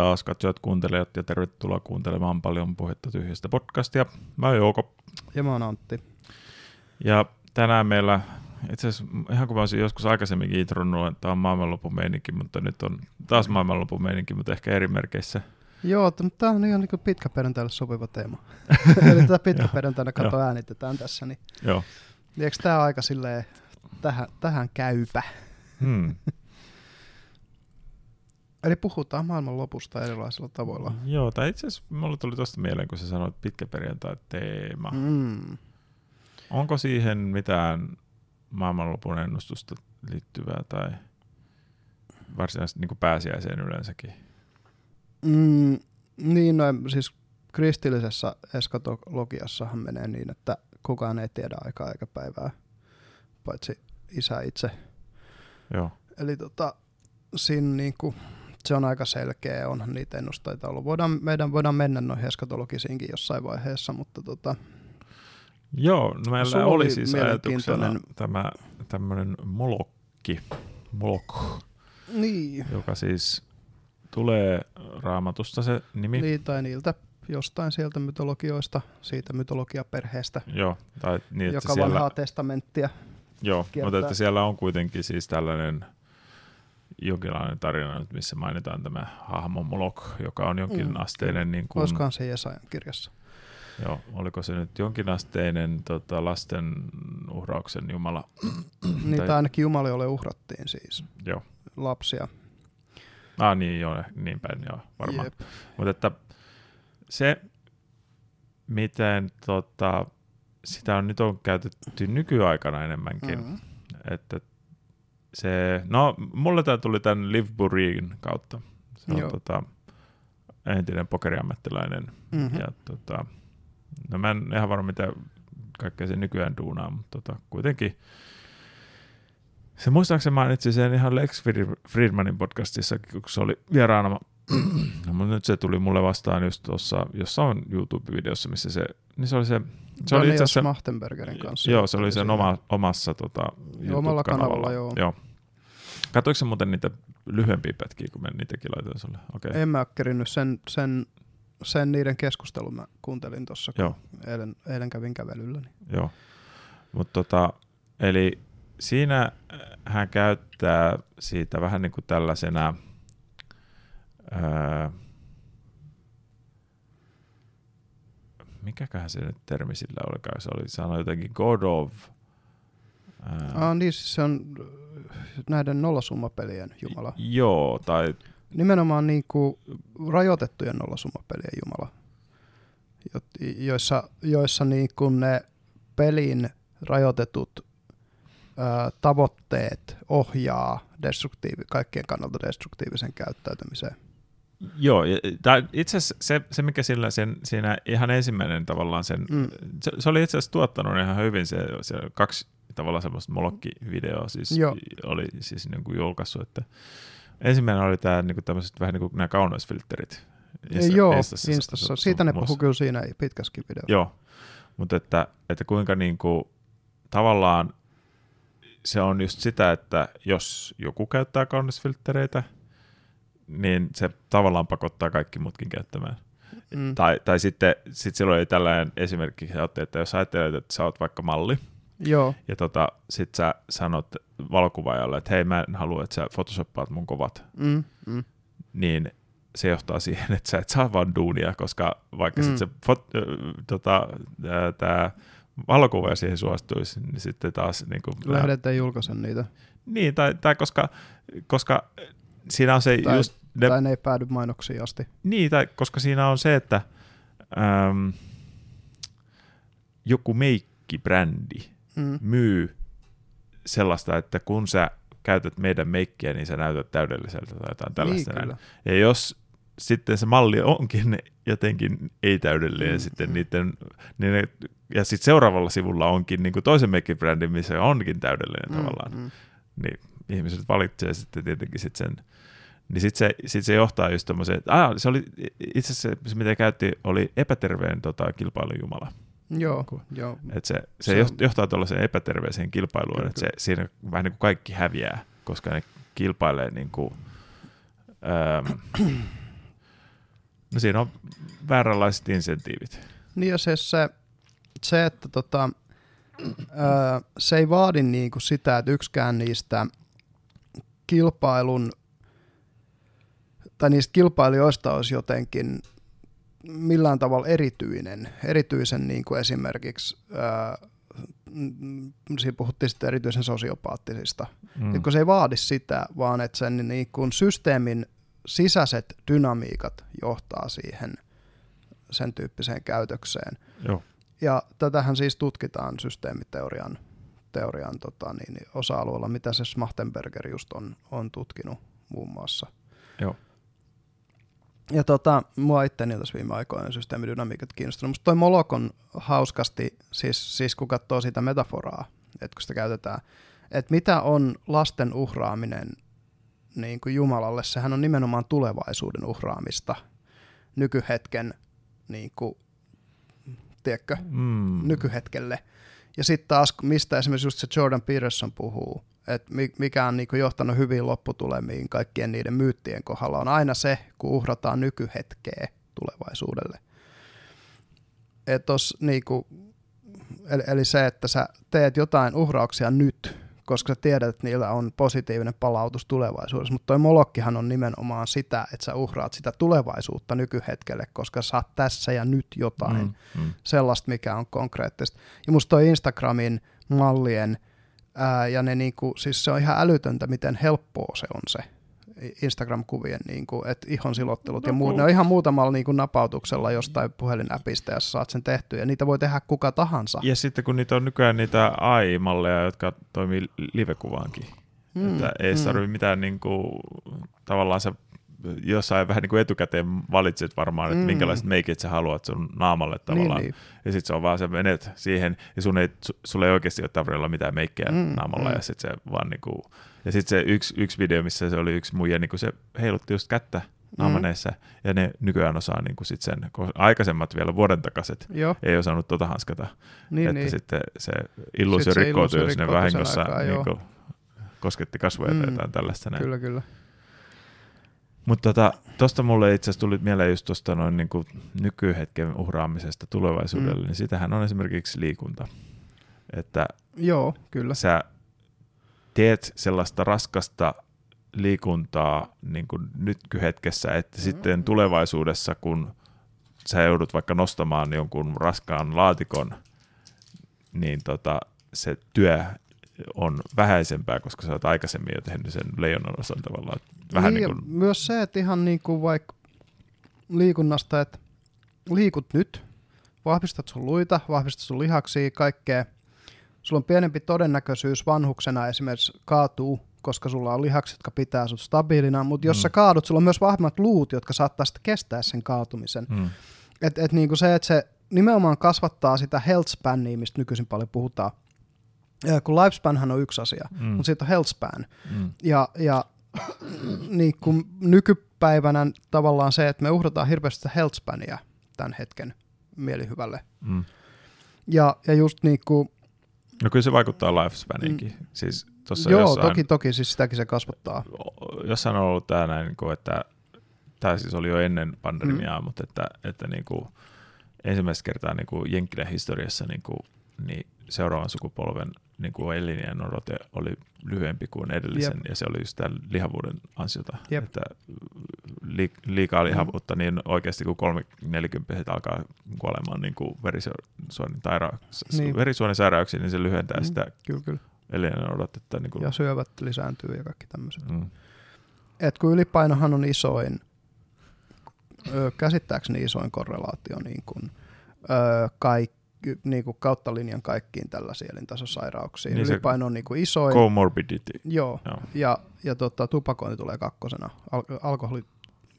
Taas katsojat, kuuntelijat ja tervetuloa kuuntelemaan paljon puhetta tyhjästä podcastia. Mä oon Jouko. Ja mä oon Antti. Ja tänään meillä, itse asiassa ihan kun mä olisin joskus aikaisemminkin intronnut, että on maailmanlopun meininki, mutta nyt on taas maailmanlopun meininki, mutta ehkä eri merkeissä. Joo, tämä on ihan niin pitkäperjantaille sopiva teema. Eli tätä pitkäperjantaina kato äänitetään tässä. Niin. Joo. Eikö tämä aika silleen tähän, tähän käypä? Hmm. Eli puhutaan maailman lopusta erilaisilla tavoilla. Joo, tai itse asiassa mulle tuli tuosta mieleen, kun sä sanoit pitkä perjantai teema. Mm. Onko siihen mitään maailmanlopun ennustusta liittyvää tai varsinaisesti niin pääsiäiseen yleensäkin? Mm, niin, no, siis kristillisessä eskatologiassahan menee niin, että kukaan ei tiedä aikaa eikä päivää, paitsi isä itse. Joo. Eli tota, siinä niin kuin, se on aika selkeä, onhan niitä ennusteita ollut. Voidaan, meidän voidaan mennä noihin eskatologisiinkin jossain vaiheessa, mutta tota, Joo, no meillä oli, oli siis ajatuksena tämä tämmöinen molokki, molok, niin. joka siis tulee raamatusta se nimi. Niin, tai niiltä jostain sieltä mytologioista, siitä mytologiaperheestä, Joo, tai niin, että joka siellä, vanhaa testamenttia Joo, kiertää. mutta että siellä on kuitenkin siis tällainen jonkinlainen tarina, missä mainitaan tämä hahmo Molok, joka on jonkin mm. asteinen... Niin kuin, Olisikohan se Jesajan kirjassa? Joo, oliko se nyt jonkinasteinen tota, lasten uhrauksen jumala? niin, tai ainakin jumalalle uhrattiin siis. Joo. Lapsia. Ah niin, joo, niin päin, joo, varmaan. Mutta että se, miten tota, sitä on nyt on käytetty nykyaikana enemmänkin, mm-hmm. että se, no mulle tämä tuli tämän Liv Burin kautta. Se on Joo. tota, entinen pokeriammattilainen. Mm-hmm. Ja tota, no mä en ihan varma mitä kaikkea se nykyään duunaa, mutta tota, kuitenkin se muistaakseni mainitsi sen ihan Lex Friedmanin podcastissa, kun se oli vieraana. no, mutta nyt se tuli mulle vastaan just tuossa, jossa on YouTube-videossa, missä se, niin se oli se, se oli itse asiassa Machtenbergerin kanssa. Joo, se oli sen oma, omassa tota, omalla kanavalla. joo. joo. Katoiko muuten niitä lyhyempiä pätkiä, kun mä niitäkin laitoin sulle? Okay. En mä kerinnyt sen, sen, sen niiden keskustelun mä kuuntelin tuossa, kun eilen, eilen kävin kävelyllä. Niin. Joo, mutta tota, eli siinä hän käyttää siitä vähän niin kuin tällaisena ää, mikäköhän se nyt termi sillä olikaan, se oli sanoi jotenkin God of. Ää, ah, niin, siis se on näiden nollasummapelien Jumala. Joo, tai... Nimenomaan niin kuin rajoitettujen nollasummapelien Jumala, joissa, joissa niin kuin ne pelin rajoitetut ää, tavoitteet ohjaa destruktiivi, kaikkien kannalta destruktiivisen käyttäytymiseen. Joo, tai itse asiassa se, se mikä sillä sen, siinä ihan ensimmäinen tavallaan sen, mm. se, se, oli itse asiassa tuottanut ihan hyvin se, se kaksi tavallaan semmoista molokki-videoa siis Joo. oli siis niin kuin julkaissut, että ensimmäinen oli tämä niin kuin tämmöiset vähän niin kuin nämä kauneusfilterit. Insta, Joo, Instassa. Instassa. Siitä ne puhuu kyllä siinä pitkäskin videossa. Joo, mutta että, että kuinka niin kuin, tavallaan se on just sitä, että jos joku käyttää kauneusfiltereitä, niin se tavallaan pakottaa kaikki muutkin käyttämään. Mm. Tai, tai sitten sit silloin ei tällainen esimerkki, että jos ajattelet, että sä oot vaikka malli, Joo. Ja tota, sit sä sanot valokuvaajalle, että hei mä en halua, että sä photoshoppaat mun kovat. Mm, mm. Niin se johtaa siihen, että sä et saa vaan duunia, koska vaikka mm. sit se fot, äh, tota, tää valokuvaaja siihen suostuisi, niin sitten taas... Niin Lähdetään julkaisen niitä. Niin, tai, tai koska, koska siinä on se tai, just... Ne, tai ne ei päädy mainoksiin asti. Niin, tai koska siinä on se, että äm, joku meikkibrändi mm. myy sellaista, että kun sä käytät meidän meikkiä, niin sä näytät täydelliseltä tai jotain tällaista. Niin, ja jos sitten se malli onkin jotenkin ei-täydellinen, mm, sitten mm. Niiden, niin ne, ja sitten seuraavalla sivulla onkin niin kuin toisen meikkibrändin, missä onkin täydellinen mm, tavallaan, mm. niin ihmiset valitsee sitten tietenkin sit sen, niin sitten se, sit se johtaa just tommoseen, että ah, se oli itse asiassa se, mitä käytti, oli epäterveen tota, kilpailujumala. Joo, joo. Et se, se, se johtaa tuollaiseen epäterveeseen kilpailuun, että se, siinä vähän niin kuin kaikki häviää, koska ne kilpailee niin kuin, ähm, No siinä on vääränlaiset insentiivit. Niin ja se, se, se että tota, öö, se ei vaadi niinku sitä, että yksikään niistä kilpailun tai niistä kilpailijoista olisi jotenkin millään tavalla erityinen, erityisen niin kuin esimerkiksi, ää, siinä puhuttiin sitten erityisen sosiopaattisista, mm. kun se ei vaadi sitä, vaan että sen niin kuin systeemin sisäiset dynamiikat johtaa siihen sen tyyppiseen käytökseen. Joo. Ja tätähän siis tutkitaan systeemiteorian teorian tota, niin, osa-alueella, mitä se Smachtenberger just on, on tutkinut muun muassa. Joo. Ja tota, mua itteni tässä viime aikoina systeemidynamiikat kiinnostunut. Musta toi Molok on hauskasti, siis, siis kun katsoo sitä metaforaa, että kun sitä käytetään, että mitä on lasten uhraaminen niin kuin Jumalalle, sehän on nimenomaan tulevaisuuden uhraamista nykyhetken, niin kuin, tiedätkö, mm. nykyhetkelle. Ja sitten taas, mistä esimerkiksi just se Jordan Peterson puhuu, että mikä on niin johtanut hyviin lopputulemiin kaikkien niiden myyttien kohdalla, on aina se, kun uhrataan nykyhetkeä tulevaisuudelle. Et tos, niin kuin, eli, eli se, että sä teet jotain uhrauksia nyt, koska sä tiedät, että niillä on positiivinen palautus tulevaisuudessa. Mutta toi molokkihan on nimenomaan sitä, että sä uhraat sitä tulevaisuutta nykyhetkelle, koska saat tässä ja nyt jotain mm, mm. sellaista, mikä on konkreettista. Ja musta toi Instagramin mallien – Ää, ja ne niinku, siis se on ihan älytöntä, miten helppoa se on se Instagram-kuvien niinku, et ihon silottelut no, ja muut. Ne on ihan muutamalla niinku napautuksella jostain puhelinäpistä ja sä saat sen tehtyä ja niitä voi tehdä kuka tahansa. Ja sitten kun niitä on nykyään niitä AI-malleja, jotka toimii livekuvaankin. Mm, että ei mm. tarvitse mitään niinku, tavallaan se jossain vähän niin kuin etukäteen valitset varmaan, että mm. minkälaiset meikit sä haluat sun naamalle niin, tavallaan. Niin, niin. Ja sitten se on vaan, sä menet siihen, ja sun ei, sulle ei oikeasti ole tarvitse mitään meikkejä mm. naamalla, mm. ja sitten se vaan niin kuin, ja sitten se yksi, yksi video, missä se oli yksi muija, niin kuin se heilutti just kättä naamaneissa, mm. ja ne nykyään osaa niin kuin sit sen, aikaisemmat vielä vuoden takaiset Joo. ei osannut tota hanskata, niin, että niin. sitten se illuusio rikkoutui, jos ne vahingossa niin kuin, kosketti kasvoja mm. tai jotain tällaista. Näin. Kyllä, kyllä. Mutta tota, mulle itse asiassa tuli mieleen just tuosta noin niin kuin nykyhetken uhraamisesta tulevaisuudelle, mm. niin sitähän on esimerkiksi liikunta. Että Joo, kyllä. sä teet sellaista raskasta liikuntaa niin kuin nykyhetkessä, että mm. sitten tulevaisuudessa, kun sä joudut vaikka nostamaan jonkun raskaan laatikon, niin tota, se työ on vähäisempää, koska sä oot aikaisemmin jo tehnyt sen leijonan osan tavallaan. Vähän niin, niin kuin... Myös se, että ihan niin kuin vaikka liikunnasta, että liikut nyt, vahvistat sun luita, vahvistat sun lihaksia, kaikkea. Sulla on pienempi todennäköisyys vanhuksena esimerkiksi kaatuu, koska sulla on lihakset, jotka pitää sut stabiilina, mutta jos mm. sä kaadut, sulla on myös vahvemmat luut, jotka saattaa sitten kestää sen kaatumisen. Mm. Et, et niin kuin se, että se nimenomaan kasvattaa sitä health spannia, mistä nykyisin paljon puhutaan, kun lifespanhan on yksi asia, mm. mutta sitten on health span. Mm. Ja, ja niin kuin nykypäivänä tavallaan se, että me uhrataan hirveästi health spania tämän hetken mielihyvälle. Mm. Ja, ja just niin kuin, No kyllä se vaikuttaa lifespaniinkin. Mm. Siis tossa Joo, jossain, toki, toki, siis sitäkin se kasvattaa. Jossain on ollut tämä näin, niin että tämä siis oli jo ennen pandemiaa, mm. mutta että, että niin kuin, ensimmäistä kertaa niin kuin Jenkkilän historiassa niin kuin, niin seuraavan sukupolven niin kuin elinjään odote oli lyhyempi kuin edellisen, Jep. ja se oli just tämän lihavuuden ansiota. Jep. Että li, liikaa lihavuutta, mm. niin oikeasti kun 340 alkaa kuolemaan niin kuin verisuonen, taira, niin. verisuonen sairauksiin, niin se lyhentää mm. sitä kyllä, kyllä. elinjään odotetta. Niin kuin... Ja syövät lisääntyy ja kaikki tämmöiset. Mm. Et kun ylipainohan on isoin, käsittääkseni isoin korrelaatio niin kuin, kaikki niin kuin kautta linjan kaikkiin tällaisiin elintasosairauksiin. Niin Ylipaino on niin kuin isoin. Comorbidity. Joo, Joo. ja, ja tota, tupakointi tulee kakkosena. Al- alkoholi,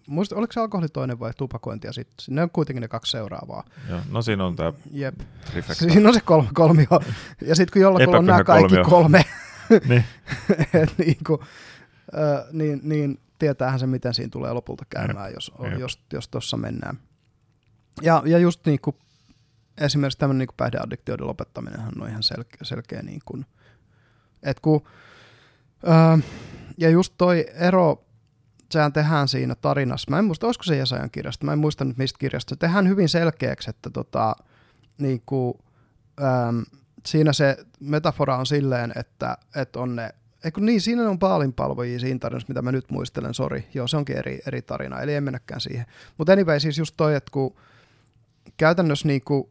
muista, oliko se alkoholi toinen vai tupakointi ja sitten ne on kuitenkin ne kaksi seuraavaa. Joo, no siinä on tämä Jep. Siinä on se kolme, kolmio. Ja sitten kun jollakulla on nämä kaikki kolmio. kolme, niin. et, niin, kuin, äh, niin, niin tietäähän se, miten siinä tulee lopulta käymään, jos, jos, jos tuossa mennään. Ja, ja just niin kuin esimerkiksi tämmöinen niin päihdeaddiktioiden lopettaminen on ihan selkeä, selkeä niin kuin, että kun, ää, ja just toi ero sehän tehdään siinä tarinassa. Mä en muista, olisiko se Jesajan kirjasta, mä en muista nyt mistä kirjasta. Se tehdään hyvin selkeäksi, että tota, niin kuin, äm, siinä se metafora on silleen, että, että on ne Eikö niin, siinä on paalinpalvojia siinä tarinassa, mitä mä nyt muistelen, sori. Joo, se onkin eri, eri tarina, eli en mennäkään siihen. Mutta anyway, siis just toi, että kun käytännössä niinku,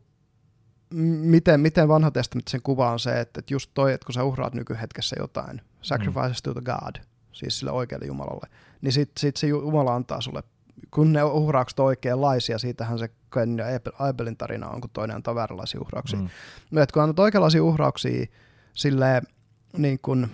miten, miten vanha testamentti kuva on se, että, että just toi, että kun sä uhraat nykyhetkessä jotain, sacrifices mm. to the God, siis sille oikealle Jumalalle, niin sit, sit se Jumala antaa sulle, kun ne uhraukset on oikeanlaisia, siitähän se Ken ja Abelin tarina on, kun toinen antaa vääränlaisia uhrauksia. Mm. No, että kun annat oikeanlaisia uhrauksia sille niin kun,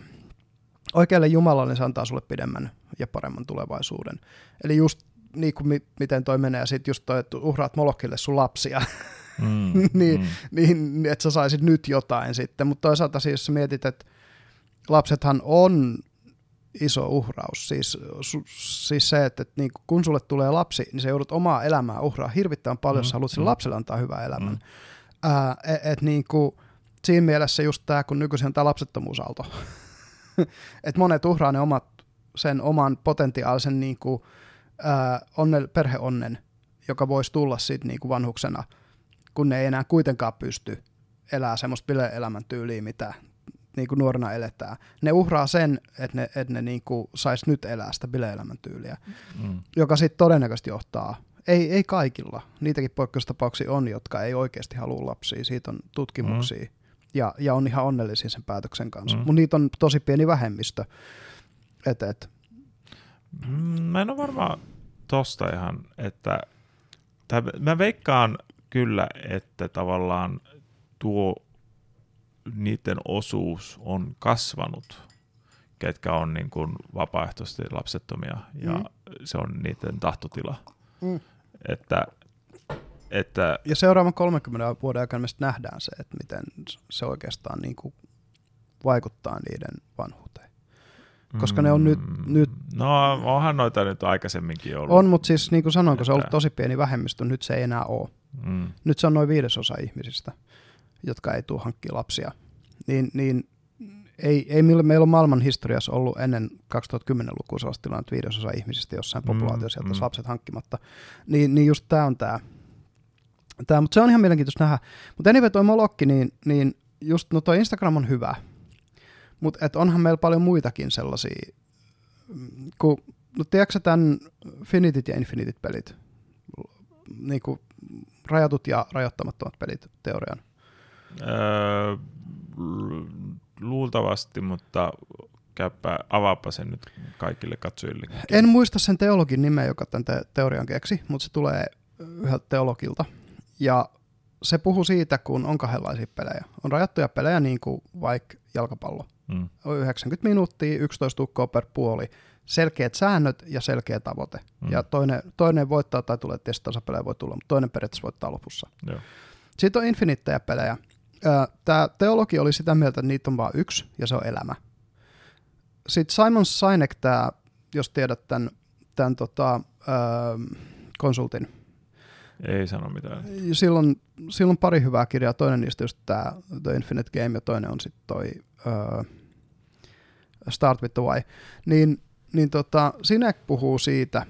oikealle Jumalalle, niin se antaa sulle pidemmän ja paremman tulevaisuuden. Eli just niin kuin mi- miten toi menee, ja sitten just toi, että uhraat Molokille sun lapsia, mm, niin, mm. niin että sä saisit nyt jotain sitten. Mutta toisaalta siis jos mietit, että lapsethan on iso uhraus. Siis, su, siis se, että, että niin kun sulle tulee lapsi, niin sä joudut omaa elämää uhraa hirvittävän paljon, mm, jos haluat sille mm. lapselle antaa hyvää elämän. Mm. Ää, et, et niin kuin, siinä mielessä just tämä, kun nykyisin on tämä lapsettomuusalto, että monet uhraa ne omat, sen oman potentiaalisen niin kuin, ää, onne, perheonnen, joka voisi tulla sitten niin kuin vanhuksena, kun ne ei enää kuitenkaan pysty elää semmoista bile-elämäntyyliä, mitä niin kuin nuorena eletään. Ne uhraa sen, että ne, että ne niin kuin sais nyt elää sitä bile-elämäntyyliä, mm. joka sitten todennäköisesti johtaa ei, ei kaikilla. Niitäkin poikkeustapauksia on, jotka ei oikeasti halua lapsia. Siitä on tutkimuksia. Mm ja, ja on ihan onnellisia sen päätöksen kanssa. Mm. Mutta niitä on tosi pieni vähemmistö. Et, et. Mm, mä en ole varmaan tosta ihan, että tai mä veikkaan kyllä, että tavallaan tuo niiden osuus on kasvanut, ketkä on niin kuin vapaaehtoisesti lapsettomia ja mm. se on niiden tahtotila. Mm. Että että, ja seuraavan 30 vuoden aikana me nähdään se, että miten se oikeastaan niin kuin vaikuttaa niiden vanhuuteen. Koska mm, ne on nyt, mm, nyt... No onhan noita nyt aikaisemminkin ollut. On, mutta siis niin kuin sanoin, kun se on ollut tosi pieni vähemmistö, nyt se ei enää ole. Mm. Nyt se on noin viidesosa ihmisistä, jotka ei tule hankkia lapsia. Niin, niin ei, ei meillä on maailman historiassa ollut ennen 2010-lukua sellaista tilannetta viidesosa ihmisistä jossain mm, populaatiossa mm, mm. lapset hankkimatta. Niin, niin just tämä on tämä Tää, mutta se on ihan mielenkiintoista nähdä. Mutta anyway, toi Molokki, niin, niin just, no toi Instagram on hyvä, mutta et onhan meillä paljon muitakin sellaisia, kun, no tiedätkö tämän Finitit ja Infinitit pelit, niin kuin rajatut ja rajoittamattomat pelit teorian? Öö, luultavasti, mutta käypä, avaapa sen nyt kaikille katsojille. En muista sen teologin nimeä, joka tämän te- teorian keksi, mutta se tulee yhdeltä teologilta. Ja se puhuu siitä, kun on kahdenlaisia pelejä. On rajattuja pelejä, niin kuin vaikka jalkapallo. Mm. 90 minuuttia, 11 tukkoa per puoli, selkeät säännöt ja selkeä tavoite. Mm. Ja toinen, toinen voittaa tai tulee testasapelejä voi tulla, mutta toinen periaatteessa voittaa lopussa. Joo. Sitten on infinitteja pelejä. Tämä teologi oli sitä mieltä, että niitä on vain yksi, ja se on elämä. Sitten Simon Sinek, tää, jos tiedät tämän, tämän tota, konsultin, ei sano mitään. Silloin, silloin pari hyvää kirjaa. Toinen niistä just tämä The Infinite Game ja toinen on sitten toi uh, Start with the Why. Niin, niin tota, Sinek puhuu siitä,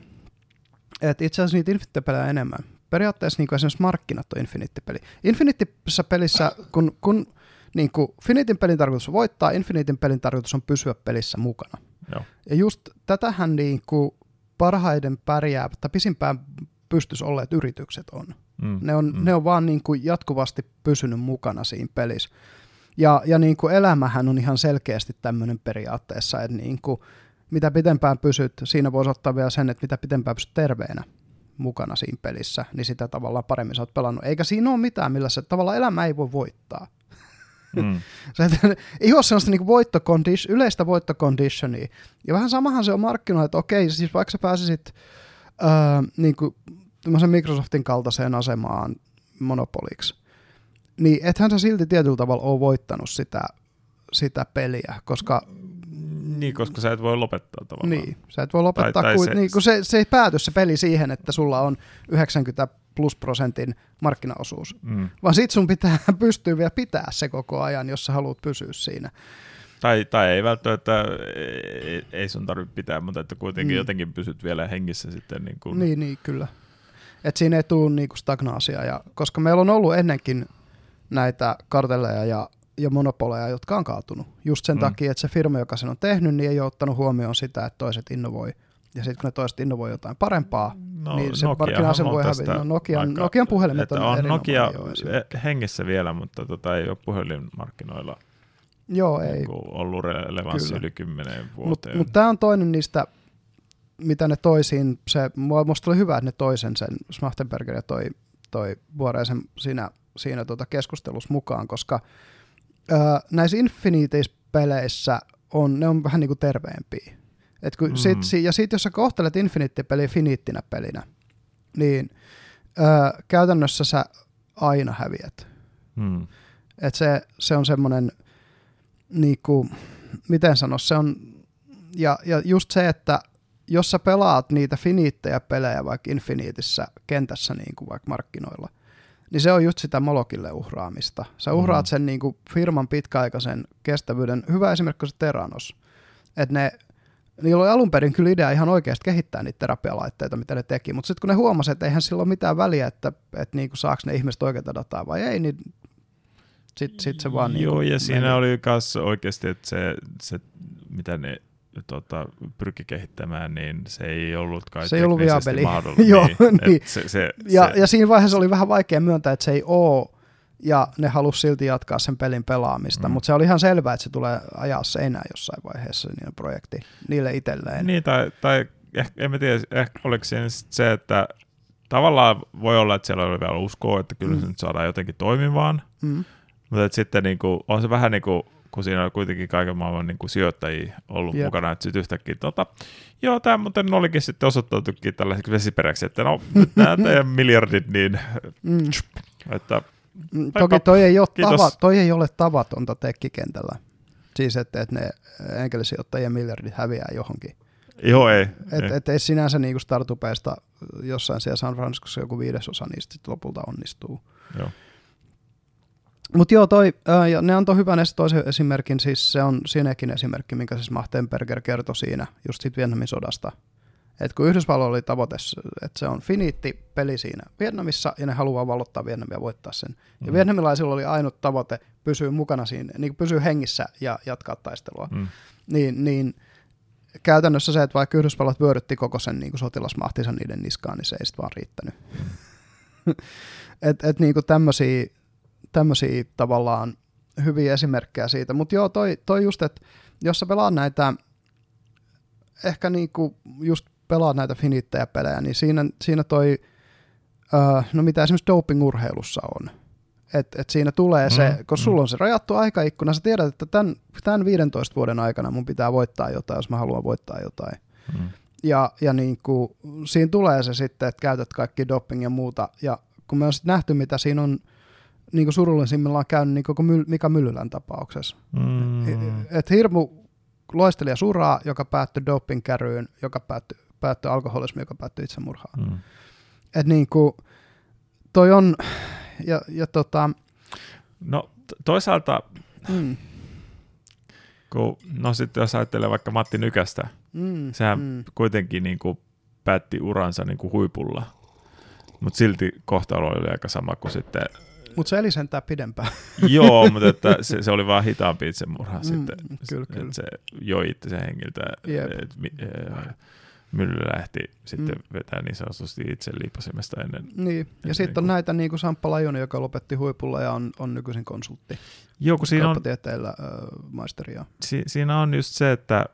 että itse asiassa niitä Infinite-pelejä enemmän. Periaatteessa niin kuin esimerkiksi markkinat on Infinite-peli. Infinite pelissä, kun, kun niin kuin Finitin pelin tarkoitus on voittaa, Infinitin pelin tarkoitus on pysyä pelissä mukana. Joo. Ja just tätähän niin kuin parhaiden pärjää, tai pisimpään pystyssä olleet yritykset on. Mm, ne, on mm. ne on vaan niin kuin jatkuvasti pysynyt mukana siinä pelissä. Ja, ja niin kuin elämähän on ihan selkeästi tämmöinen periaatteessa, että niin kuin mitä pitempään pysyt, siinä voisi ottaa vielä sen, että mitä pitempään pysyt terveenä mukana siinä pelissä, niin sitä tavallaan paremmin sä oot pelannut. Eikä siinä ole mitään, millä se tavallaan elämä ei voi voittaa. Mm. se, ei ole sellaista niin voittokondition, yleistä voittoconditionia. Ja vähän samahan se on markkinoilla, että okei, siis vaikka sä pääsisit öö, niin kuin Microsoftin kaltaiseen asemaan monopoliksi, niin ethän sä silti tietyllä tavalla ole voittanut sitä, sitä peliä, koska... Niin, koska sä et voi lopettaa tavallaan. Niin, sä et voi lopettaa, tai, tai kun, se, niin, kun se, se ei pääty se peli siihen, että sulla on 90 plus prosentin markkinaosuus, mm. vaan sit sun pitää pystyä vielä pitää se koko ajan, jos sä haluat pysyä siinä. Tai, tai ei välttämättä, ei, ei sun tarvitse pitää, mutta että kuitenkin mm. jotenkin pysyt vielä hengissä sitten. Niin, kuin. niin, niin kyllä. Että siinä ei tule niinku stagnaasia, ja, koska meillä on ollut ennenkin näitä kartelleja ja, ja monopoleja, jotka on kaatunut. Just sen mm. takia, että se firma, joka sen on tehnyt, niin ei ole ottanut huomioon sitä, että toiset innovoi. Ja sitten kun ne toiset innovoi jotain parempaa, no, niin se markkina voi hävitä. No, Nokian, Nokian puhelimet on, on Nokia hengessä vielä, mutta tota, ei ole puhelinmarkkinoilla Joo, ei. Niin ollut relevanssi yli kymmenen vuoteen. Mutta mut tämä on toinen niistä, mitä ne toisiin. Se, musta oli hyvä, että ne toisen sen, Smachtenberger ja toi, toi Vuoreisen siinä, siinä tota keskustelussa mukaan, koska ää, näissä Infinities-peleissä on, ne on vähän niin kuin terveempiä. Et kun mm. sit, ja sitten jos sä kohtelet Infinity-peliä finiittinä pelinä, niin ää, käytännössä sä aina häviät. Mm. Et se, se on semmoinen – niinku, miten sanoa, se on, ja, ja just se, että jos sä pelaat niitä finiittejä pelejä vaikka Infinitissä kentässä niin kuin vaikka markkinoilla, niin se on just sitä Molokille uhraamista. Sä mm-hmm. uhraat sen niin kuin firman pitkäaikaisen kestävyyden. Hyvä esimerkki on se Teranos. Että ne, niillä oli alun perin kyllä idea ihan oikeasti kehittää niitä terapialaitteita, mitä ne teki, mutta sitten kun ne huomasivat, että eihän sillä ole mitään väliä, että, että niin kuin saako ne ihmiset oikeita dataa vai ei, niin sitten sit se vaan... Joo, niin ja siinä meni. oli myös oikeasti, että se, se mitä ne tota, pyrki kehittämään, niin se ei ollut kai Se ei ollut viabeli. Joo, niin. niin. Se, se, ja, se, ja siinä vaiheessa oli vähän vaikea myöntää, että se ei ole, ja ne halusi silti jatkaa sen pelin pelaamista, mm. mutta se oli ihan selvää, että se tulee ajaa seinään jossain vaiheessa niin projekti niille itselleen. Niin, tai, tai ehkä, en mä tiedä, ehkä oliko se, että tavallaan voi olla, että siellä oli vielä uskoa, että kyllä mm. se nyt saadaan jotenkin toimimaan, mm. Mutta sitten niin kuin, on se vähän niin kuin, kun siinä on kuitenkin kaiken maailman niin kuin sijoittajia ollut Jep. mukana, että sitten yhtäkkiä, tota, joo, tämä muuten olikin sitten osoittautukin tällaiseksi vesiperäksi, että no, nyt nämä teidän miljardit, niin, mm. että mm, Toki toi ei, ole tava, toi ei ole tavatonta tekkikentällä. Siis, että, että ne enkelisijoittajien miljardit häviää johonkin. Joo, ei. Et, ei. Et, et sinänsä niin startupeista jossain siellä San Franciscossa joku viidesosa niistä lopulta onnistuu. Joo. Mutta joo, toi, ää, ja ne antoi hyvän toisen esimerkin, siis se on siinäkin esimerkki, minkä siis Mahtenberger kertoi siinä, just siitä Vietnamin sodasta. Et kun Yhdysvalloilla oli tavoite, että se on finiitti peli siinä Vietnamissa, ja ne haluaa valottaa Vietnamia ja voittaa sen. Mm. Ja vietnamilaisilla oli ainut tavoite pysyä mukana siinä, niin pysyä hengissä ja jatkaa taistelua. Mm. Niin, niin käytännössä se, että vaikka Yhdysvallat vyörytti koko sen niin sotilasmahtinsa niiden niskaan, niin se ei sitten vaan riittänyt. Mm. et, et niin tämmöisiä tämmöisiä tavallaan hyviä esimerkkejä siitä. Mutta joo, toi, toi just, että jos sä pelaat näitä, ehkä niinku just pelaat näitä finittejä pelejä, niin siinä, siinä toi, uh, no mitä esimerkiksi doping-urheilussa on, että et siinä tulee se, mm, kun sulla mm. on se rajattu aikaikkuna, sä tiedät, että tämän, tämän 15 vuoden aikana mun pitää voittaa jotain, jos mä haluan voittaa jotain. Mm. Ja, ja niin kuin, siinä tulee se sitten, että käytät kaikki doping ja muuta, ja kun me on sitten nähty, mitä siinä on niin kuin surullisimmillaan käynyt niin koko Mika Myllylän tapauksessa. Mm. Et, et hirmu loistelija suraa, joka päättyi doping-käryyn, joka päättyi, päättyi alkoholismiin, joka päättyi itsemurhaan. Mm. Et niin kuin, toi on, ja, ja tota... No toisaalta, mm. kun, no sitten jos ajattelee vaikka Matti Nykästä, mm. sehän mm. kuitenkin niin kuin päätti uransa niin kuin huipulla, mutta silti kohtalo oli aika sama kuin sitten mutta se eli sentään pidempään. Joo, mutta että se, se oli vaan hitaampi itsemurha mm, sitten. Kyllä, kyllä. Se joi itse sen hengiltä. Mylly lähti sitten mm. vetää niin sanotusti itse liipasimesta ennen. Niin, ja sitten on näitä niin kuin Samppa Lajoni, joka lopetti huipulla ja on, on nykyisin konsultti. Joo, kun siinä on, äh, maisteria. Si, siinä on just se, että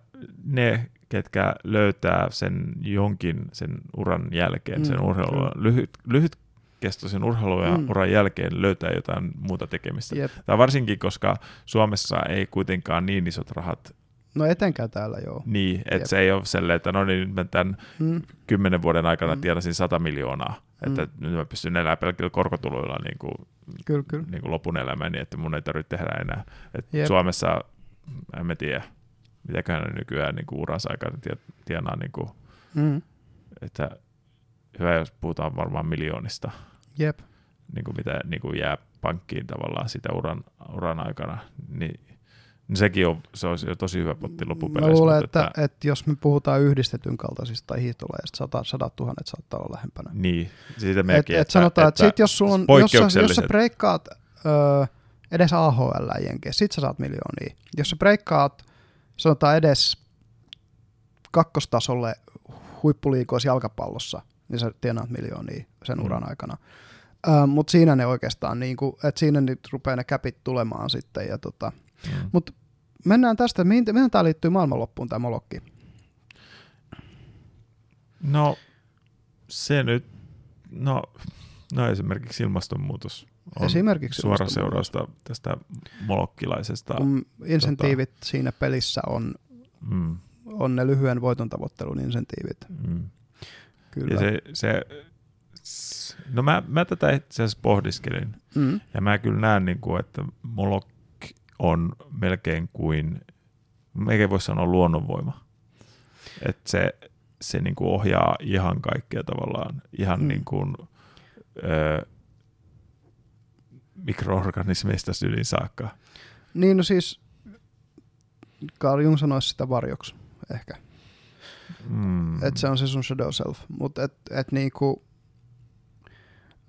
ne, ketkä löytää sen jonkin sen uran jälkeen, mm, sen urheilun lyhyt, lyhyt kestoisen urheilun ja mm. uran jälkeen löytää jotain muuta tekemistä. Jep. Tai varsinkin, koska Suomessa ei kuitenkaan niin isot rahat No etenkään täällä joo. Niin, että se ei ole sellainen, että no niin, nyt mä tämän mm. kymmenen vuoden aikana mm. tienasin 100 miljoonaa, mm. että nyt mä pystyn elämään pelkillä korkotuloilla niin kuin, kyllä, kyllä. Niin kuin lopun elämäni, että mun ei tarvitse tehdä enää. Et Suomessa, en mä tiedä, mitäköhän ne nykyään niin kuin uransa aikana tienaa, niin kuin, mm. että hyvä, jos puhutaan varmaan miljoonista. Jep. Niin kuin mitä niin kuin jää pankkiin tavallaan sitä uran, uran aikana, niin, niin sekin on, se olisi jo tosi hyvä potti loppupeleissä. Mä luulen, että, että, että, jos me puhutaan yhdistetyn kaltaisista tai hiihtolajeista, sata, sadat tuhannet saattaa olla lähempänä. Niin, siitä mekin. Et, et sanotaan, että, että sit jos, sulla on, jos, sä, jos sä breikkaat öö, edes AHL jenkeä, sit sä saat miljoonia. Jos sä breikkaat, sanotaan edes kakkostasolle huippuliikoissa jalkapallossa, niin sä tienaat miljoonia sen mm. uran aikana. Uh, Mutta siinä ne oikeastaan, niin kuin, että siinä nyt rupeaa ne käpit tulemaan sitten. Ja tota. mm. Mutta mennään tästä, mihin, mihin tämä liittyy maailmanloppuun tämä molokki? No se nyt, no, no esimerkiksi ilmastonmuutos on esimerkiksi suora seurausta tästä molokkilaisesta. Kun insentiivit tota, siinä pelissä on, mm. on ne lyhyen voiton tavoittelun insentiivit. Mm. Kyllä. Ja se, se, no mä, mä tätä itse asiassa pohdiskelin. Mm. Ja mä kyllä näen, niin kuin, että molok on melkein kuin, melkein voisi sanoa luonnonvoima. Että se, se niin kuin ohjaa ihan kaikkea tavallaan, ihan mm. niin kuin, ö, mikroorganismeista syliin saakka. Niin, no siis Carl Jung sanoisi sitä varjoksi ehkä. Mm. Että se on se sun shadow self. Mutta et, et niinku,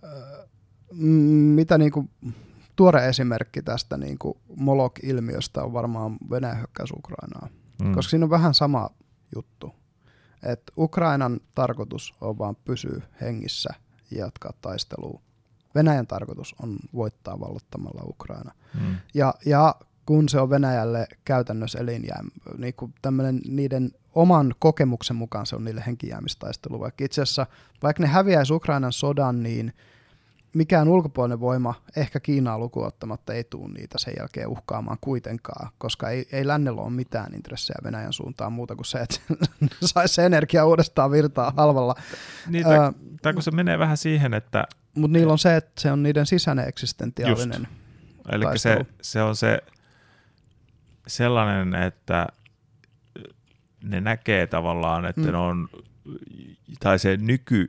äh, mitä niinku, tuore esimerkki tästä niinku Molok-ilmiöstä on varmaan Venäjän hyökkäys Ukrainaa. Mm. Koska siinä on vähän sama juttu. Että Ukrainan tarkoitus on vaan pysyä hengissä ja jatkaa taistelua. Venäjän tarkoitus on voittaa vallottamalla Ukraina. Mm. Ja, ja kun se on Venäjälle käytännössä elinjää, niin kuin niiden oman kokemuksen mukaan se on niille henkijäämistaistelu. Vaikka itse asiassa, vaikka ne häviäisi Ukrainan sodan, niin mikään ulkopuolinen voima, ehkä Kiinaa lukuottamatta, ei tule niitä sen jälkeen uhkaamaan kuitenkaan, koska ei, ei lännellä ole mitään intressejä Venäjän suuntaan muuta kuin se, että saisi se energia uudestaan virtaa halvalla. Niin, tai, tai kun se menee vähän siihen, että... Mutta niillä on se, että se on niiden sisäinen eksistentiaalinen Just. Eli se, se on se sellainen, että ne näkee tavallaan, että mm. ne on, tai se nyky,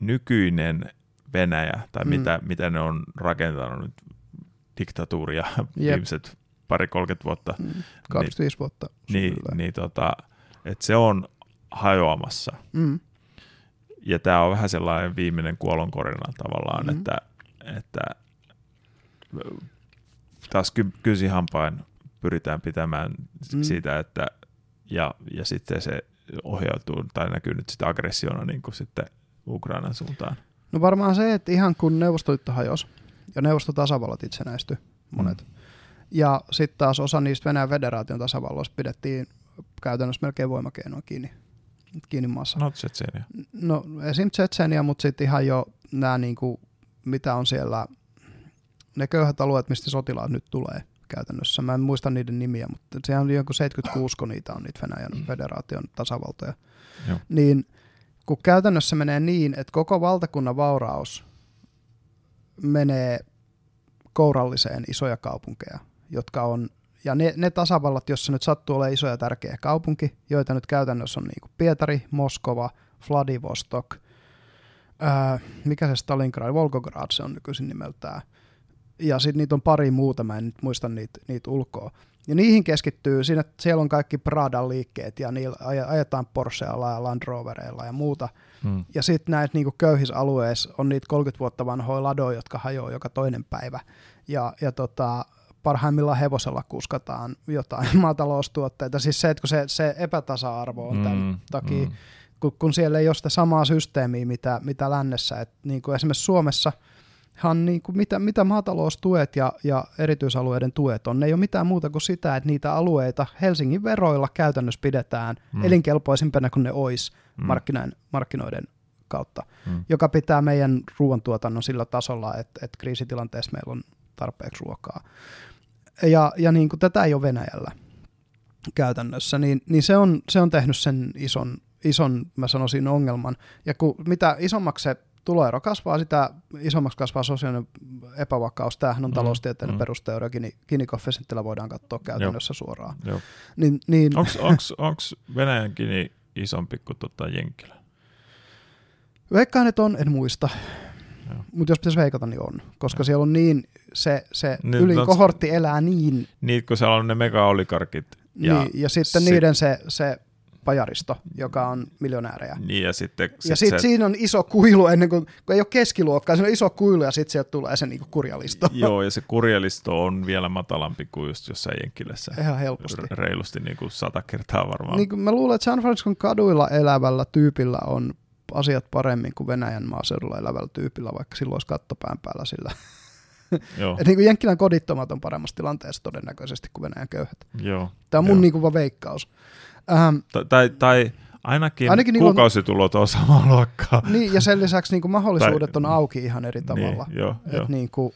nykyinen Venäjä, tai mm. mitä, mitä ne on rakentanut nyt, diktatuuria yep. viimeiset pari 30 vuotta. Mm. 25 niin, vuotta. Niin, niin tota, että se on hajoamassa. Mm. Ja tämä on vähän sellainen viimeinen kuolonkorina tavallaan, mm. että, että taas ky- kysihampain pyritään pitämään mm. siitä, että ja, ja sitten se ohjautuu tai näkyy nyt sitä aggressiona niin kuin sitten Ukrainan suuntaan. No varmaan se, että ihan kun Neuvostoliitto hajosi ja neuvostotasavallat itsenäistyi monet, mm. ja sitten taas osa niistä Venäjän federaation tasavalloista pidettiin käytännössä melkein voimakeinoa kiinni, kiinni maassa. No Tsetsenia. No esim. Tsetsenia, mutta sitten ihan jo nämä, niinku, mitä on siellä, ne köyhät alueet, mistä sotilaat nyt tulee – käytännössä. Mä en muista niiden nimiä, mutta se on joku 76, kun niitä on niitä Venäjän mm. federaation tasavaltoja. Joo. Niin kun käytännössä menee niin, että koko valtakunnan vauraus menee kouralliseen isoja kaupunkeja, jotka on, ja ne, ne tasavallat, jossa nyt sattuu olemaan iso ja tärkeä kaupunki, joita nyt käytännössä on niin kuin Pietari, Moskova, Vladivostok, ää, mikä se Stalingrad, Volgograd se on nykyisin nimeltään, ja sitten niitä on pari muuta, mä en nyt muista niitä, niitä ulkoa. Ja niihin keskittyy, siinä, siellä on kaikki Pradan liikkeet ja niillä ajetaan Porschealla ja Land Rovereilla ja muuta. Hmm. Ja sitten näissä niinku köyhissä alueissa on niitä 30 vuotta vanhoja ladoja, jotka hajoaa joka toinen päivä. Ja, ja tota, parhaimmillaan hevosella kuskataan jotain maataloustuotteita. Siis se, että kun se, se epätasa-arvo on tämän mm, takia, mm. kun, kun siellä ei ole sitä samaa systeemiä, mitä, mitä lännessä. Et niin kuin esimerkiksi Suomessa – hän niin kuin mitä, mitä maataloustuet ja, ja erityisalueiden tuet on, ne ei ole mitään muuta kuin sitä, että niitä alueita Helsingin veroilla käytännössä pidetään mm. elinkelpoisimpana kuin ne olisi mm. markkinoiden, markkinoiden kautta, mm. joka pitää meidän ruoantuotannon sillä tasolla, että, että kriisitilanteessa meillä on tarpeeksi ruokaa. Ja, ja niin kuin tätä ei ole Venäjällä käytännössä, niin, niin se, on, se on tehnyt sen ison, ison, mä sanoisin, ongelman. Ja kun mitä isommaksi se tuloero kasvaa, sitä isommaksi kasvaa sosiaalinen epävakaus. Tämähän on mm, taloustieteellinen mm. perusteoria, Gini-koeffisientillä voidaan katsoa käytännössä Joo. suoraan. Joo. Niin, niin, Onko Venäjän Gini isompi kuin tota Jenkkilä? Veikkaan, että on, en muista. Mutta jos pitäisi veikata, niin on. Koska Joo. siellä on niin, se, se Nyt ylin on- kohortti elää niin, Niin, kun siellä on ne mega-oligarkit. ja, niin, ja sitten sit- niiden se, se pajaristo, joka on miljonäärejä. Niin, ja sitten sit ja sitten se, siinä on iso kuilu ennen kuin, kun ei ole keskiluokkaa, siinä on iso kuilu ja sitten sieltä tulee se niinku kurjalisto. Joo, ja se kurjelisto on vielä matalampi kuin just jossain Jenkkilässä. Ihan helposti. Reilusti niin kuin sata kertaa varmaan. Niin mä luulen, että San Franciscon kaduilla elävällä tyypillä on asiat paremmin kuin Venäjän maaseudulla elävällä tyypillä, vaikka silloin olisi kattopään päällä sillä. Joo, Et niin kuin Jenkkilän kodittomat on paremmassa tilanteessa todennäköisesti kuin Venäjän köyhät. joo. Tämä on mun joo. niin kuin vaan veikkaus. Ähm, Ta- tai, tai ainakin, Ainakin on- kuukausitulot on samaa luokkaa. niin, ja sen lisäksi niin kuin mahdollisuudet Tai- on auki ihan eri tavalla. Niin, joo, Et joo. niin kuin,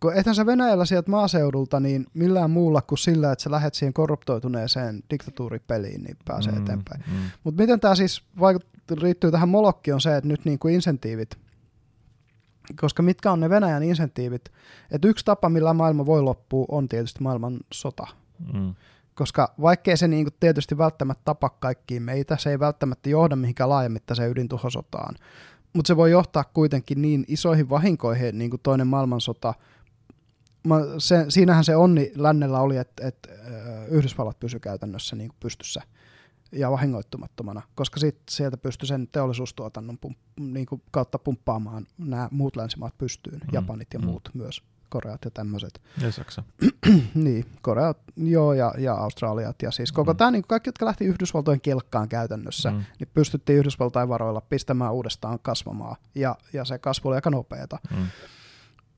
kun ethän sä Venäjällä sieltä maaseudulta niin millään muulla kuin sillä, että sä lähet siihen korruptoituneeseen diktatuuripeliin, niin pääsee mm, eteenpäin. Mm, Mutta miten tämä siis vaikut, riittyy tähän molokki on se, että nyt niin kuin insentiivit, koska mitkä on ne Venäjän insentiivit, että yksi tapa, millä maailma voi loppua, on tietysti maailman sota. mm, Koska vaikkei se niin tietysti välttämättä tapa kaikkiin meitä, se ei välttämättä johda mihinkään laajamittaiseen ydintuhosotaan, mutta se voi johtaa kuitenkin niin isoihin vahinkoihin, niin kuin toinen maailmansota. Mä, se, siinähän se onni lännellä oli, että, että ö, Yhdysvallat pysyi käytännössä niin kuin pystyssä ja vahingoittumattomana, koska sit sieltä pystyi sen teollisuustuotannon pump, niin kuin kautta pumppaamaan nämä muut länsimaat pystyyn, Mm, Japanit ja mm. muut myös, Koreat ja tämmöiset. Ja Saksa. Niin, Koreat, joo, ja, ja Australiat. Ja siis koko Mm. tämä, niin kaikki, jotka lähti Yhdysvaltojen kelkkaan käytännössä, Mm, niin pystyttiin Yhdysvaltain varoilla pistämään uudestaan kasvamaan. Ja, ja se kasvu oli aika nopeata. mm,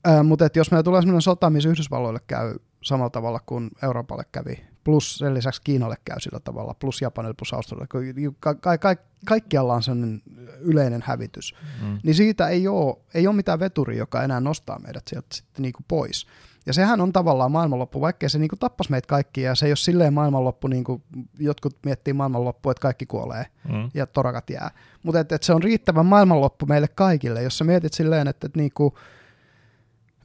Ää, mutta et jos meillä tulee sellainen sota, missä Yhdysvalloille käy samalla tavalla kuin Euroopalle kävi, plus sen lisäksi Kiinalle käy sillä tavalla, plus Japanille, plus Australialle, ka- ka- ka- kaikkialla on sellainen yleinen hävitys, mm. niin siitä ei ole, ei ole mitään veturi, joka enää nostaa meidät sieltä sitten niinku pois. Ja sehän on tavallaan maailmanloppu, vaikkei se niinku tappas meitä kaikkia, ja se ei ole silleen maailmanloppu, niin kuin jotkut miettii maailmanloppua, että kaikki kuolee Mm. ja torakat jää. Mutta et, et se on riittävä maailmanloppu meille kaikille, jos sä mietit silleen, että et niinku,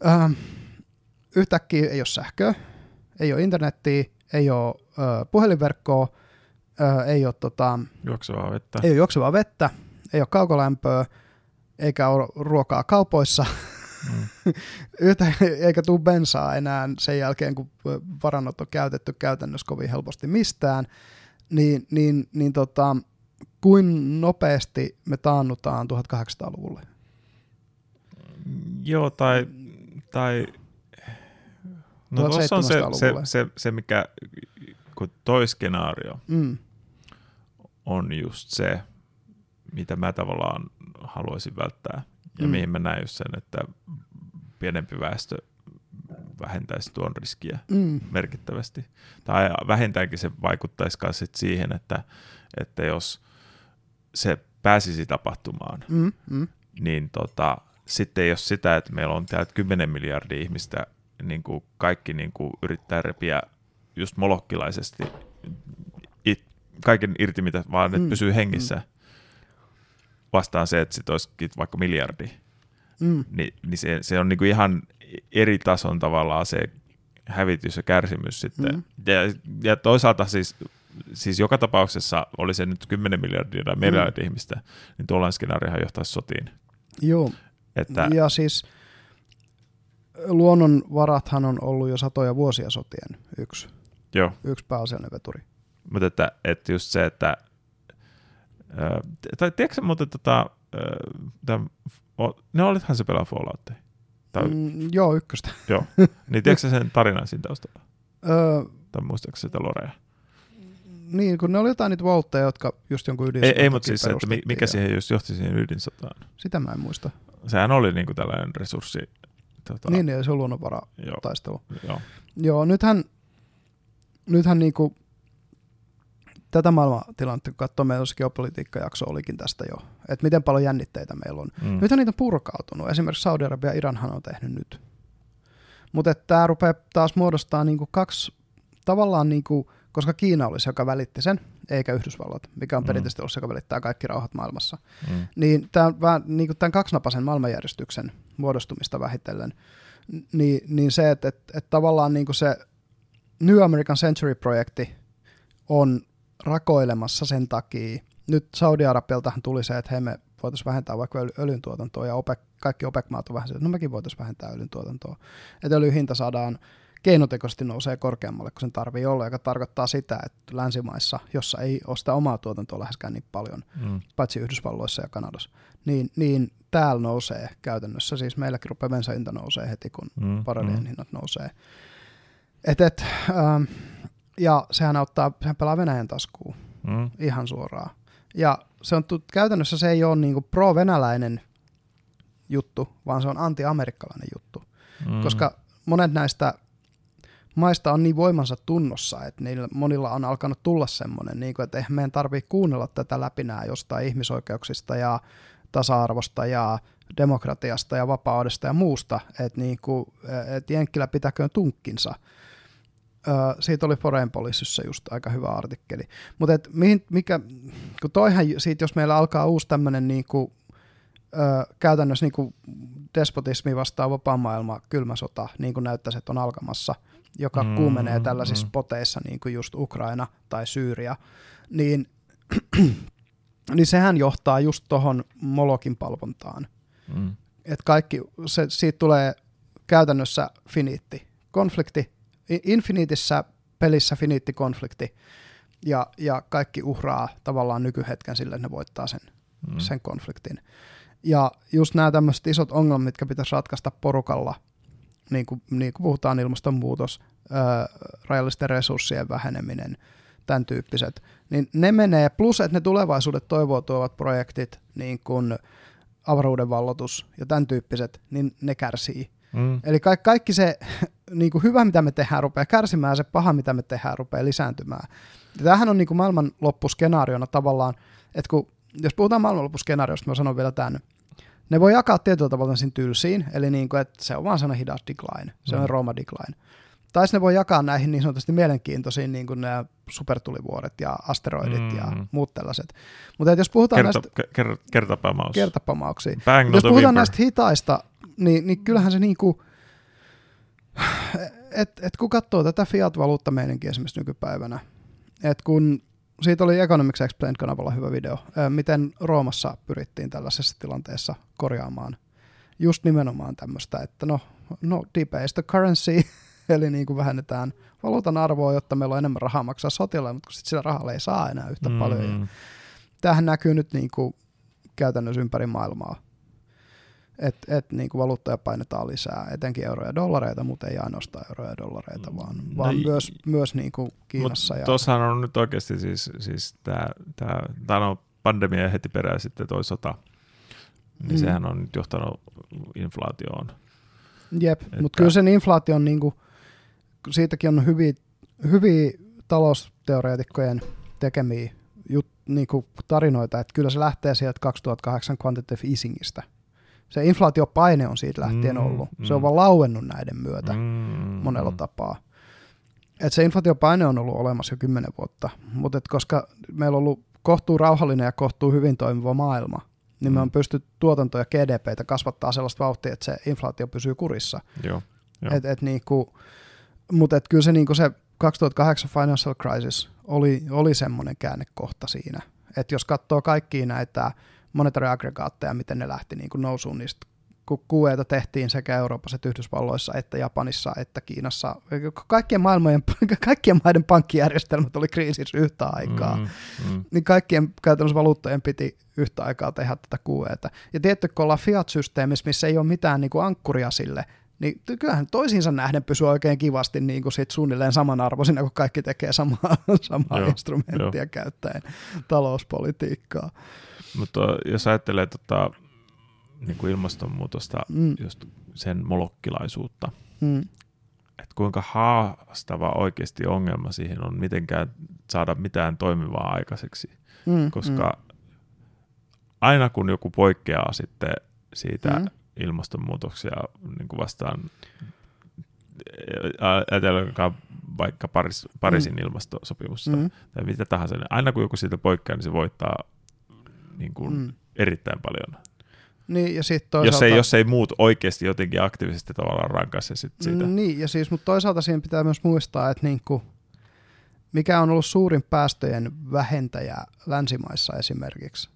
ähm, yhtäkkiä ei ole sähköä, ei ole internettiä, ei ole äh, puhelinverkkoa, äh, ei ole tota, Juoksevaa vettä. ei ole juoksevaa vettä, ei ole kaukolämpöä, eikä ole ruokaa kaupoissa, Mm. Yhtä, eikä tule bensaa enää sen jälkeen, kun varannot on käytetty käytännössä kovin helposti mistään, niin, niin, niin tota, kuin nopeasti me taannutaan 1800-luvulle? Joo, tai, tai no tuossa on se, se, 1700-luvulle. se, se, mikä, kun toi skenaario Mm, on just se, mitä mä tavallaan haluaisin välttää. Ja Mm. mihin mä näen just sen, että pienempi väestö vähentäisi tuon riskiä mm, merkittävästi. Tai vähintäänkin se vaikuttaisi myös siihen, että, että jos se pääsisi tapahtumaan, mm, mm, niin tota, sitten ole sitä, että meillä on täältä 10 miljardia ihmistä, niin kuin kaikki niin kuin yrittää repiä just molokkilaisesti it, kaiken irti, mitä vaan että Mm, pysyy hengissä, vastaan se, että sit olisikin vaikka miljardi, mm, niin, niin se, se on niin kuin ihan eri tason tavallaan se hävitys ja kärsimys sitten. Mm. Ja, ja toisaalta siis, siis joka tapauksessa, oli se nyt 10 miljardia tai miljardia Mm. ihmistä, niin tuollainen skenaariohan johtaisi sotiin. joo, Että, ja siis luonnonvarathan on ollut jo satoja vuosia sotien yksi, joo, yksi pääasiallinen veturi. mutta että, että just se, että ö, tai tiedätkö muuten tota, ö, tämän, ne olithan se pelaa Falloutia. Tai, mm. Joo, ykköstä. Joo, niin tiedätkö sen tarinan siinä taustalla? Öö, Tai muistaakseni sitä Lorea? niin, kun ne oli jotain niitä voltteja, jotka just jonkun Ei, ydinsodan ei mutta siis että mikä ja siihen just johti siihen ydinsotaan. Sitä mä en muista. Sehän oli niinku tällainen resurssi. Tota, Niin, niin, se on luonnonvara Joo, taistelu. joo. Joo, nythän, nythän niinku, tätä maailmantilannetta, kun katsoo, meillä olisi geopolitiikkajakso olikin tästä jo, että miten paljon jännitteitä meillä on. Mm. Nythän niitä on purkautunut. Esimerkiksi Saudi-Arabia ja Iranhan on tehnyt nyt. Mutta tämä rupeaa taas muodostaa niinku kaksi, tavallaan niinku, koska Kiina oli se, joka välitti sen, eikä Yhdysvallat, mikä on Mm. perinteisesti ollut se, joka välittää kaikki rauhat maailmassa. Mm. Niin tämä on vähän niin kuin tämän kaksinapaisen maailmanjärjestyksen muodostumista vähitellen. Niin, niin se, että, että, että tavallaan niin kuin se New American Century-projekti on rakoilemassa sen takia. Nyt Saudi-Arabialtahan tuli se, että hei me voitaisiin vähentää vaikka öljyntuotantoa, ja OPEC, kaikki OPEC-maat on vähän että no mekin voitaisiin vähentää öljyntuotantoa. Että öljyn hinta saadaan keinotekoisesti nousee korkeammalle kuin sen tarvii olla, joka tarkoittaa sitä, että länsimaissa, jossa ei ole sitä omaa tuotantoa läheskään niin paljon, mm. paitsi Yhdysvalloissa ja Kanadassa, niin, niin täällä nousee käytännössä, siis meilläkin rupeaa bensahinta nousee heti, kun mm. parallien mm. hinnat nousee. Et, et, ähm, ja sehän auttaa, sehän pelaa Venäjän taskuun mm. ihan suoraan. Ja se on, käytännössä se ei ole niinku pro-venäläinen juttu, vaan se on anti-amerikkalainen juttu. Mm. Koska monet näistä maista on niin voimansa tunnossa, että niillä monilla on alkanut tulla semmoinen, niin kuin, että eihän meidän tarvitse kuunnella tätä läpinää jostain ihmisoikeuksista ja tasa-arvosta ja demokratiasta ja vapaudesta ja muusta, että, niin kuin, että Jenkkilä pitäköön tunkkinsa. Siitä oli Foreign Policyssä just aika hyvä artikkeli. Mutta mikä, kun toihan siitä, jos meillä alkaa uusi tämmöinen niin kuin, käytännössä niin kuin despotismi vastaan vapaa maailma, kylmä sota, niin kuin näyttäisi, että on alkamassa – joka mm, kuumenee tällaisissa mm. poteissa, niin kuin just Ukraina tai Syyria, niin, niin sehän johtaa just tuohon Molokin palvontaan. Mm. Et kaikki, se, siitä tulee käytännössä finiitti konflikti, infinitissä pelissä finiitti konflikti, ja, ja kaikki uhraa tavallaan nykyhetken sille, että ne voittaa sen, mm. sen konfliktin. Ja just nämä tämmöiset isot ongelmat, mitkä pitäisi ratkaista porukalla – niin kuin, niin kuin puhutaan ilmastonmuutos, ää, rajallisten resurssien väheneminen, tämän tyyppiset, niin ne menee, plus että ne tulevaisuudet toivoa tuovat projektit, niin kuin avaruuden vallotus ja tämän tyyppiset, niin ne kärsii. Mm. Eli ka- kaikki se niin kuin hyvä, mitä me tehdään, rupeaa kärsimään, se paha, mitä me tehdään, rupeaa lisääntymään. Ja tämähän on niin kuin maailmanloppuskenaariona tavallaan, että kun, jos puhutaan maailmanloppuskenaariosta, mä sanon vielä tämän, ne voi jakaa tietyllä tavalla sen tylsiin, eli niin kuin, että se on vaan sellainen hidas decline, se mm. on Roma decline. Tai ne voi jakaa näihin niin sanotusti mielenkiintoisiin niin kuin ne supertulivuoret ja asteroidit mm. ja muut tällaiset. Mutta jos puhutaan Kerta, näistä... Ker, kertapamaus. Kertapamauksia. Bang, jos puhutaan näistä hitaista, niin, niin kyllähän se niin kuin, että et kun katsoo tätä fiat-valuutta meidänkin esimerkiksi nykypäivänä, että kun siitä oli Economics Explained-kanavalla hyvä video, miten Roomassa pyrittiin tällaisessa tilanteessa korjaamaan just nimenomaan tämmöistä, että no, no debase the currency, eli niin kuin vähennetään valuutan arvoa, jotta meillä on enemmän rahaa maksaa sotilaille, mutta kun sitten sillä rahalla ei saa enää yhtä mm. paljon. tämähän näkyy nyt niin kuin käytännössä ympäri maailmaa että et, niin valuuttoja painetaan lisää, etenkin euroja ja dollareita, mutta ei ainoastaan euroja ja dollareita, vaan, no, vaan myös, myös niin kuin Kiinassa. Ja... Tuossahan on nyt oikeasti siis, siis tämä, tämä, tämä on pandemia ja heti perään sitten toi sota, niin mm. sehän on nyt johtanut inflaatioon. Jep, että... mutta kyllä sen inflaation, niin kuin, siitäkin on hyviä, hyviä talousteoreetikkojen tekemiä jut, niin kuin tarinoita, että kyllä se lähtee sieltä 2008 quantitative easingistä – se inflaatiopaine on siitä lähtien mm, ollut. Mm. Se on mm. vaan lauennut näiden myötä mm, monella mm. tapaa. Et se inflaatiopaine on ollut olemassa jo kymmenen vuotta, mutta koska meillä on ollut kohtuu rauhallinen ja kohtuu hyvin toimiva maailma, niin mm. me on pystytty tuotanto- ja GDPtä kasvattaa sellaista vauhtia, että se inflaatio pysyy kurissa. Joo, jo. Et, et niinku, mutta et kyllä se, niinku se 2008 financial crisis oli, oli semmoinen käännekohta siinä. Että jos katsoo kaikkia näitä monetary-aggregaatteja, miten ne lähti niin kuin nousuun niistä kun QEta tehtiin sekä Euroopassa että Yhdysvalloissa että Japanissa että Kiinassa. Kaikkien, maailmojen, kaikkien maiden pankkijärjestelmät oli kriisissä yhtä aikaa. Mm, mm. Niin kaikkien käytännössä valuuttojen piti yhtä aikaa tehdä tätä QEta. Ja tietty, kun ollaan fiat-systeemissä, missä ei ole mitään niin kuin ankkuria sille, niin kyllähän toisiinsa nähden pysyy oikein kivasti niin kuin sit suunnilleen samanarvoisina, kun kaikki tekee samaa, samaa joo, instrumenttia jo. käyttäen talouspolitiikkaa. Mutta jos ajattelee tota, niin kuin ilmastonmuutosta, mm. just sen molokkilaisuutta, mm. että kuinka haastava oikeasti ongelma siihen on mitenkään saada mitään toimivaa aikaiseksi, mm. koska mm. aina kun joku poikkeaa sitten siitä mm. ilmastonmuutoksia niin kuin vastaan, ajatellaan vaikka Paris, Pariisin mm. ilmastosopimusta mm. tai mitä tahansa, niin aina kun joku siitä poikkeaa, niin se voittaa niin kuin mm. erittäin paljon. Niin, ja sit toisaalta... jos, ei, jos ei muut oikeasti jotenkin aktiivisesti tavallaan rankaise sit siitä. Niin, ja siis, mutta toisaalta siinä pitää myös muistaa, että niin kuin, mikä on ollut suurin päästöjen vähentäjä länsimaissa esimerkiksi,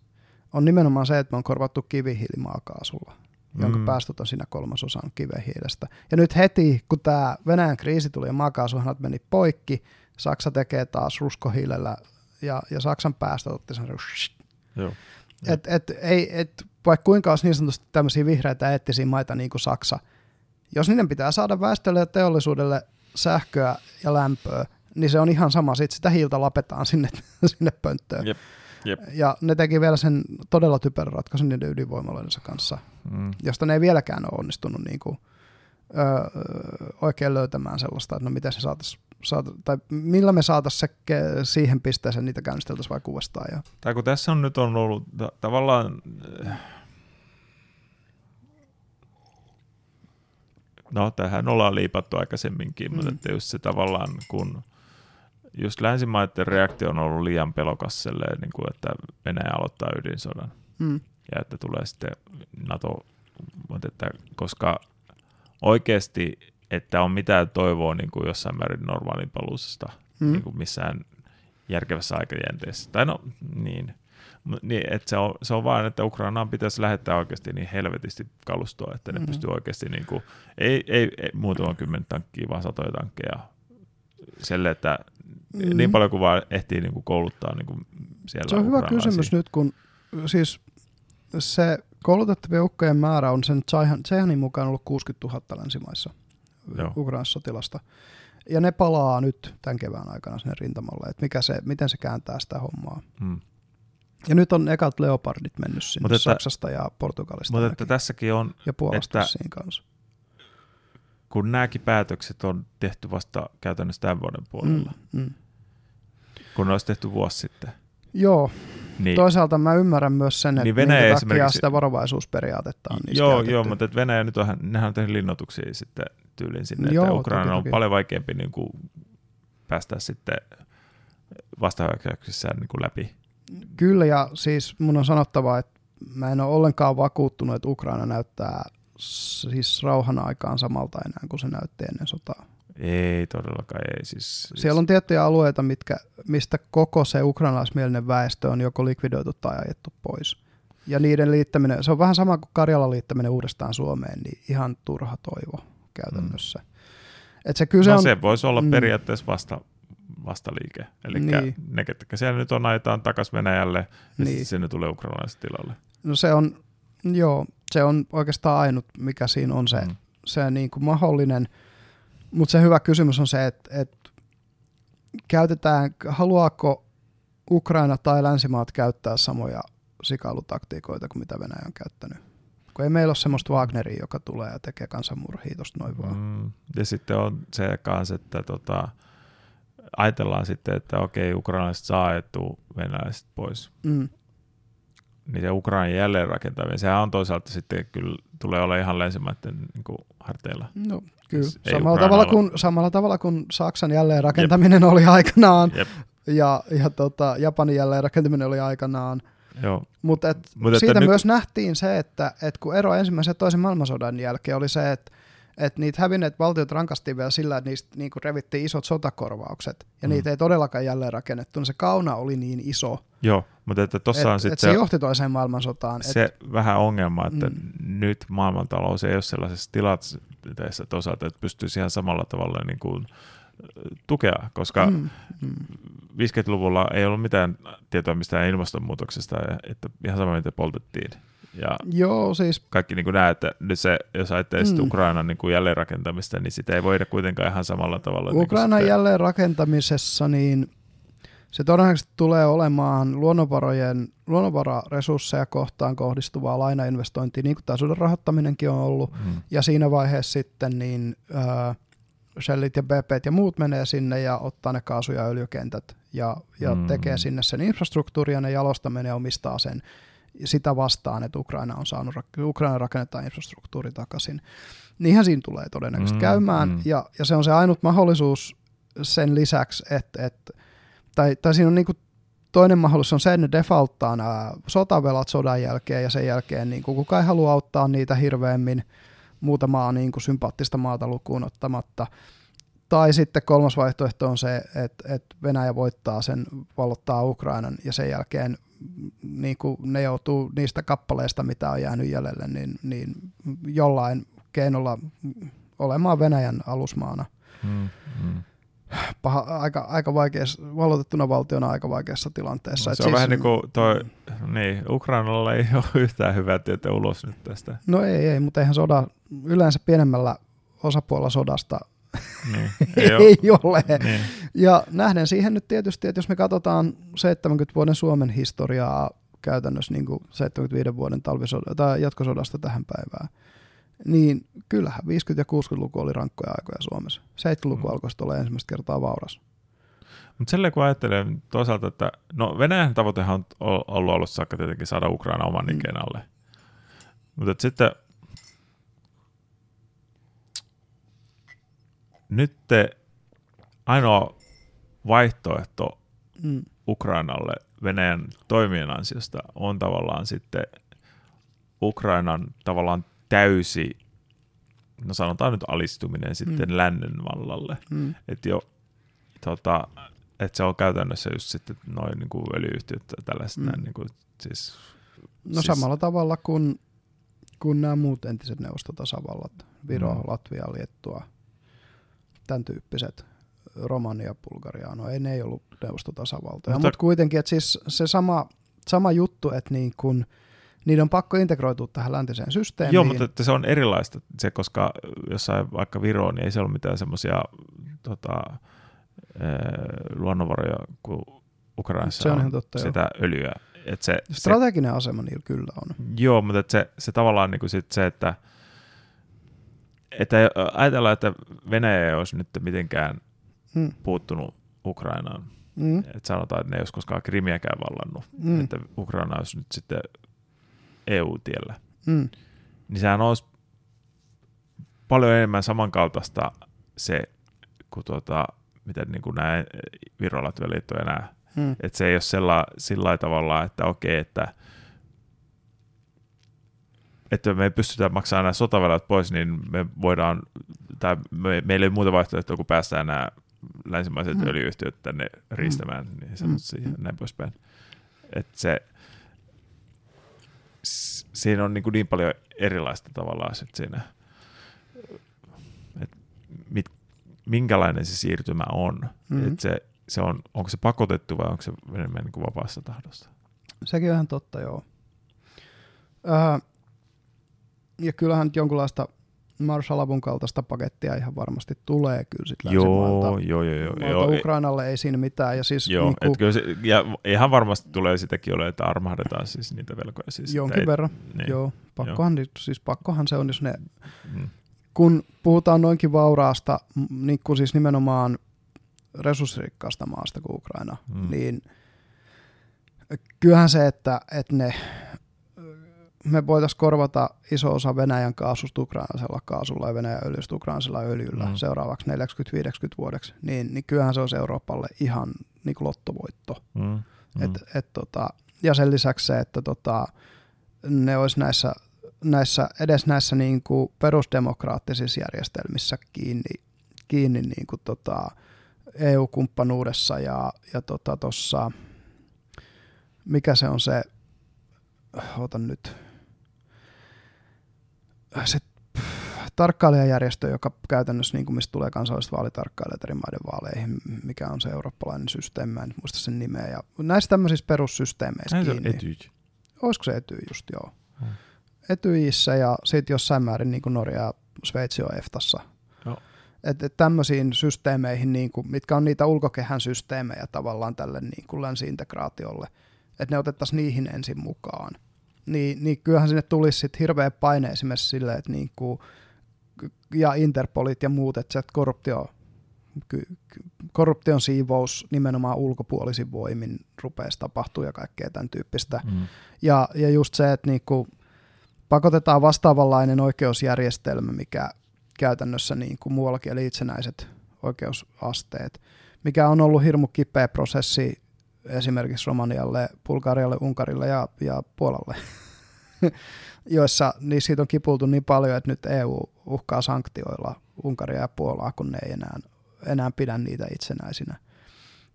on nimenomaan se, että me on korvattu kivihiili maakaasulla, mm. jonka päästöt on siinä kolmasosan kivihiilestä. Ja nyt heti, kun tämä Venäjän kriisi tuli ja maakaasuhanat meni poikki, Saksa tekee taas ruskohiilellä ja, ja Saksan päästöt otti sen Joo. et, et, ei, et, vaikka kuinka olisi niin sanotusti tämmöisiä vihreitä eettisiä maita niin kuin Saksa, jos niiden pitää saada väestölle ja teollisuudelle sähköä ja lämpöä, niin se on ihan sama, sitten sitä hiiltä lapetaan sinne, sinne pönttöön. Jep, jep. Ja ne teki vielä sen todella typerän ratkaisun niiden ydinvoimaloidensa kanssa, Mm. josta ne ei vieläkään ole onnistunut niin kuin, öö, oikein löytämään sellaista, että no miten se saatais, saata, tai millä me saataisiin siihen pisteeseen niitä käynnisteltäisiin vaikka uudestaan. Ja, Tai kun tässä on nyt on ollut ta- tavallaan, äh, no tähän ollaan liipattu aikaisemminkin, mm. mutta että just se tavallaan, kun just länsimaiden reaktio on ollut liian pelokas silleen, niin kuin, että Venäjä aloittaa ydinsodan mm, ja että tulee sitten NATO, mutta että koska oikeasti, että on mitään toivoa niin kuin jossain määrin normaalin paluusesta mm, niin kuin missään järkevässä aikajänteessä. Tai no, niin. Niin, että se, on, se on vaan, että Ukrainaan pitäisi lähettää oikeasti niin helvetisti kalustoa, että ne Mhm. mm. pystyy oikeasti, niin kuin, ei, ei, ei muutaman kymmentä tankkia, vaan satoja tankkeja selle, että Mm. niin paljon kuin vaan ehtii niin kuin kouluttaa niin kuin siellä Se on hyvä kysymys nyt, kun siis se koulutettavien ukkojen määrä on sen Tsaihanin mukaan ollut 60 000 länsimaissa. Ukrainassa sotilasta. Ja ne palaa nyt tämän kevään aikana sinne rintamalle, että mikä se, miten se kääntää sitä hommaa. Mm. Ja nyt on ekat leopardit mennyt sinne Mut että- Saksasta ja Portugalista Mutta että tässäkin on, ja Puolasta että- siinä kanssa. kun nämäkin päätökset on tehty vasta käytännössä tämän vuoden puolella, Mm, mm. kun ne olisi tehty vuosi sitten, Joo, niin toisaalta mä ymmärrän myös sen, että Niin Venäjä minkä takia esimerkiksi- sitä varovaisuusperiaatetta on Joo, käytetty. joo, mutta Venäjä nyt on, nehän on tehnyt linnoituksia sitten tyylin sinne, Joo, että Ukraina on toki. paljon vaikeampi niin kuin päästä sitten vastahyökkäyksissään niin kuin läpi. Kyllä, ja siis mun on sanottava, että mä en ole ollenkaan vakuuttunut, että Ukraina näyttää siis rauhan aikaan samalta enää kuin se näytti ennen sotaa. Ei todellakaan, ei. Siis, Siellä on tiettyjä alueita, mitkä, mistä koko se ukrainalaismielinen väestö on joko likvidoitu tai ajettu pois. Ja niiden liittäminen, se on vähän sama kuin Karjalan liittäminen uudestaan Suomeen, niin ihan turha toivo käytännössä. Mm. Et se kyse no on, se voisi olla mm. periaatteessa vasta, vastaliike. Eli Niin. ne, ketkä siellä nyt on, ajetaan takaisin Venäjälle, ja Niin. sitten sinne tulee ukrainalaiset tilalle. no se on, joo, se on oikeastaan ainut, mikä siinä on se, Mm. se niin kuin mahdollinen. Mutta se hyvä kysymys on se, että, että käytetään, haluaako Ukraina tai länsimaat käyttää samoja sikailutaktiikoita kuin mitä Venäjä on käyttänyt. Kun ei meillä ole semmoista Wagneria, joka tulee ja tekee kansanmurhia tuosta noin vaan. Mm. Ja sitten on se kanssa, että tota, ajatellaan sitten, että okei, ukrainalaiset saa ajettua venäläiset pois. Mm. Niin se Ukrainan jälleenrakentaminen, sehän on toisaalta sitten kyllä tulee olla ihan länsimaiden niin harteilla. No, kyllä. Siis ei Samalla tavalla, kuin, samalla tavalla kuin Saksan jälleenrakentaminen oli aikanaan Jep. ja, ja tota, Japanin jälleenrakentaminen oli aikanaan. Joo. Mutta et Mut että siitä nyt- myös nähtiin se, että et kun ero ensimmäisen ja toisen maailmansodan jälkeen oli se, että et niitä hävinneet valtiot rankastiin vielä sillä, että niistä niinku revittiin isot sotakorvaukset, ja Mm. niitä ei todellakaan jälleen rakennettu, niin se kauna oli niin iso, Joo, mutta että tossa on että sitten et se, se johti toiseen maailmansotaan. se et, vähän ongelma, että Mm. nyt maailmantalous ei ole sellaisessa tilanteessa toisaalta, että pystyisi ihan samalla tavalla niin kuin, tukea, koska mm, mm, 50-luvulla ei ollut mitään tietoa mistään ilmastonmuutoksesta, ja että ihan sama mitä poltettiin. Ja joo, siis kaikki niin kuin näet, että nyt se, jos ajattelee mm. Ukrainan niin kuin jälleenrakentamista, niin sitä ei voida kuitenkaan ihan samalla tavalla. Ukrainan niin kuin jälleen rakentamisessa, niin se todennäköisesti tulee olemaan luonnonvarojen, luonnonvararesursseja kohtaan kohdistuvaa lainainvestointia, niin kuin tämä rahoittaminenkin on ollut. mm, Ja siinä vaiheessa sitten niin äh, Shellit ja BP ja muut menee sinne ja ottaa ne kaasu- ja öljykentät ja, ja Mm. tekee sinne sen infrastruktuurin ja ne jalostaminen ja omistaa sen sitä vastaan, että Ukraina on saanut, Ukraina rakennetaan infrastruktuuri takaisin. Niinhän siinä tulee todennäköisesti mm, käymään mm. ja, ja se on se ainut mahdollisuus sen lisäksi, että, että tai, tai siinä on niin kuin toinen mahdollisuus on se, että ne defaulttaa nämä sotavelat sodan jälkeen ja sen jälkeen niin kuin kukaan ei halua auttaa niitä hirveämmin muutamaa niin kuin sympaattista maata lukuun ottamatta. Tai sitten kolmas vaihtoehto on se, että, että Venäjä voittaa sen, vallottaa Ukrainan ja sen jälkeen niin kuin ne joutuu niistä kappaleista, mitä on jäänyt jäljelle, niin, niin jollain keinolla olemaan Venäjän alusmaana. Mm, mm. Paha, aika, aika vaikeassa, valotettuna valtiona aika vaikeassa tilanteessa. No, se on siis, vähän niin kuin toi, niin, Ukrainalla ei ole yhtään hyvää tietä ulos nyt tästä. No ei, ei, mutta eihän soda, yleensä pienemmällä osapuolella sodasta niin, ei, ei ole. Niin. Ja nähden siihen nyt tietysti, että jos me katsotaan 70 vuoden Suomen historiaa käytännössä niin kuin 75 vuoden talvisod- tai jatkosodasta tähän päivään, niin kyllähän 50- ja 60-luku oli rankkoja aikoja Suomessa. 70-luku mm. alkoi olla ensimmäistä kertaa vauras. Mutta silleen kun ajattelee toisaalta, että no Venäjän tavoitehan on ollut alussa saakka tietenkin saada Ukraina oman mm. alle. Mutta sitten nyt ainoa vaihtoehto mm. Ukrainalle Venäjän toimien ansiosta on tavallaan sitten Ukrainan tavallaan täysi, no sanotaan nyt alistuminen sitten mm. lännen vallalle. Mm. Että jo, tota, et se on käytännössä just sitten noin niin kuin öljyyhtiöt ja tällaiset. Mm. niin kuin, siis, no siis, samalla tavalla kuin, kuin nämä muut entiset neuvostotasavallat, Viro, mm. Latvia, Liettua, tämän tyyppiset, Romania, Bulgaria, no ei ne ei ollut neuvostotasavaltoja, mutta, mutta kuitenkin, että siis se sama, sama juttu, että niin kun, niiden on pakko integroitua tähän läntiseen systeemiin. Joo, mutta että se on erilaista, se, koska jossain vaikka Viroon, niin ei se ole mitään semmoisia tota, luonnonvaroja kuin Ukrainassa se on, on totta, sitä joo. öljyä. Et se, Strateginen se, asema niillä kyllä on. Joo, mutta se, se tavallaan niin kuin sit se, että että ajatellaan, että Venäjä ei olisi nyt mitenkään hmm. puuttunut Ukrainaan. Hmm. Että sanotaan, että ne ei olisi koskaan Krimiäkään vallannut. Hmm. Että Ukraina olisi nyt sitten EU-tiellä. Hmm. Niin sehän olisi paljon enemmän samankaltaista se, kuin tuota, miten niin kuin nämä Viro, liitto ja nämä. Hmm. Että se ei ole sella, sillä tavalla, että okei, että että me ei pystytä maksamaan nämä sotavelat pois, niin me voidaan, tai me, meillä ei muuta vaihtoehtoa, kun päästään nämä länsimaiset mm. öljyyhtiöt tänne riistämään, mm. niin sanotusti mm. näin poispäin. Että se, siinä on niin, kuin niin paljon erilaista tavallaan sit siinä, että mit, minkälainen se siirtymä on. Mm. Että se, se on, onko se pakotettu vai onko se enemmän niin kuin vapaassa tahdosta? Sekin on ihan totta, joo. Äh, ja kyllähän nyt jonkunlaista Marshall-avun kaltaista pakettia ihan varmasti tulee kyllä sitten joo, joo, joo, joo, joo. Ukrainalle ei siinä mitään. Ja, siis joo, niin kuin, se, ja ihan varmasti tulee sitäkin ole, että armahdetaan siis niitä velkoja. Siis jonkin ei, verran, niin, joo. Pakkohan, joo. Siis pakkohan se on, jos ne, hmm. kun puhutaan noinkin vauraasta, niin kuin siis nimenomaan resurssirikkaasta maasta kuin Ukraina, hmm. niin kyllähän se, että, että ne me voitaisiin korvata iso osa Venäjän kaasusta ukrainalaisella kaasulla ja Venäjän öljystä ukrainalaisella öljyllä mm. seuraavaksi 40-50 vuodeksi, niin, niin kyllähän se olisi Euroopalle ihan niin kuin lottovoitto. Mm. Mm. Et, et, tota, ja sen lisäksi se, että tota, ne olisi näissä, näissä, edes näissä niin kuin perusdemokraattisissa järjestelmissä kiinni, kiinni niin kuin tota EU-kumppanuudessa ja, ja tota mikä se on se, otan nyt, se tarkkailijajärjestö, joka käytännössä, niin kuin mistä tulee kansalliset vaalitarkkailijat eri maiden vaaleihin, mikä on se eurooppalainen systeemi, mä en muista sen nimeä. Ja näissä tämmöisissä perussysteemeissä Näin kiinni. Etyj. Olisiko se Etyj just, joo. Hmm. Etyjissä ja sitten jossain määrin niin kuin Norja ja Sveitsi on EFTassa. Että et tämmöisiin systeemeihin, niin kuin, mitkä on niitä ulkokehän systeemejä tavallaan tälle niin kuin länsi-integraatiolle, että ne otettaisiin niihin ensin mukaan – niin, niin kyllähän sinne tulisi sit hirveä paine esimerkiksi sille, että niin kuin, ja Interpolit ja muut, että se korruptio, korruption siivous nimenomaan ulkopuolisin voimin rupeaisi tapahtua ja kaikkea tämän tyyppistä. Mm. Ja, ja just se, että niin kuin pakotetaan vastaavanlainen oikeusjärjestelmä, mikä käytännössä niin kuin muuallakin, eli itsenäiset oikeusasteet, mikä on ollut hirmu kipeä prosessi esimerkiksi Romanialle, Bulgarialle, Unkarille ja, ja Puolalle, joissa niin siitä on kipultu niin paljon, että nyt EU uhkaa sanktioilla Unkaria ja Puolaa, kun ne ei enää, enää pidä niitä itsenäisinä.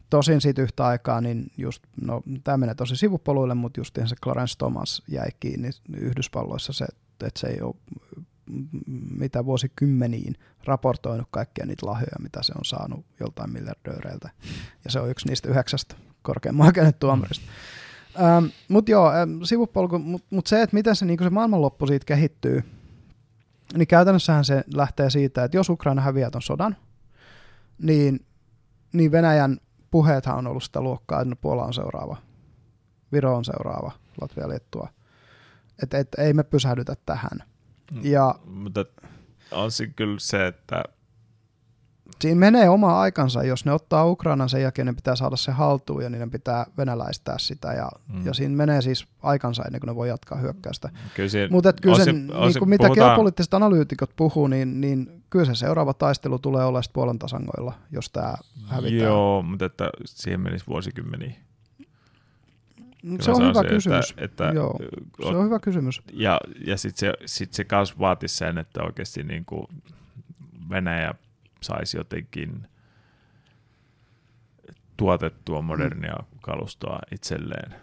tosin siitä yhtä aikaa, niin just, no tämä menee tosi sivupoluille, mutta just se Clarence Thomas jäi kiinni Yhdysvalloissa se, että se ei ole mitä vuosikymmeniin raportoinut kaikkia niitä lahjoja, mitä se on saanut joltain miljardööreiltä. Ja se on yksi niistä yhdeksästä korkeamman oikeuden tuomarista. Ähm, mutta joo, ähm, sivupolku, mutta mut se, että miten se, niinku se maailmanloppu siitä kehittyy, niin käytännössähän se lähtee siitä, että jos Ukraina häviää ton sodan, niin, niin Venäjän puheethan on ollut sitä luokkaa, että no Puola on seuraava, Viro on seuraava, Latvia, Liettua. Että et, ei me pysähdytä tähän. Mm. Ja Mutta on se kyllä se, että siinä menee oma aikansa, jos ne ottaa Ukrainan sen jälkeen, ne pitää saada se haltuun ja niiden pitää venäläistää sitä ja, mm. ja siinä menee siis aikansa ennen kuin ne voi jatkaa hyökkäystä. Mutta kyllä se, niin kuin mitä puhutaan... geopoliittiset analyytikot puhuu, niin, niin kyllä se seuraava taistelu tulee olemaan puolen tasangoilla, jos tämä hävitään. Joo, mutta että siihen menisi vuosikymmeniä. Se on, hyvä se, kysymys. Että, että, Joo, se on hyvä kysymys. Ja, ja sitten se, sit se kanssa vaatisi sen, että oikeasti niin kuin Venäjä saisi jotenkin tuotettua mm. modernia mm. kalustoa itselleen.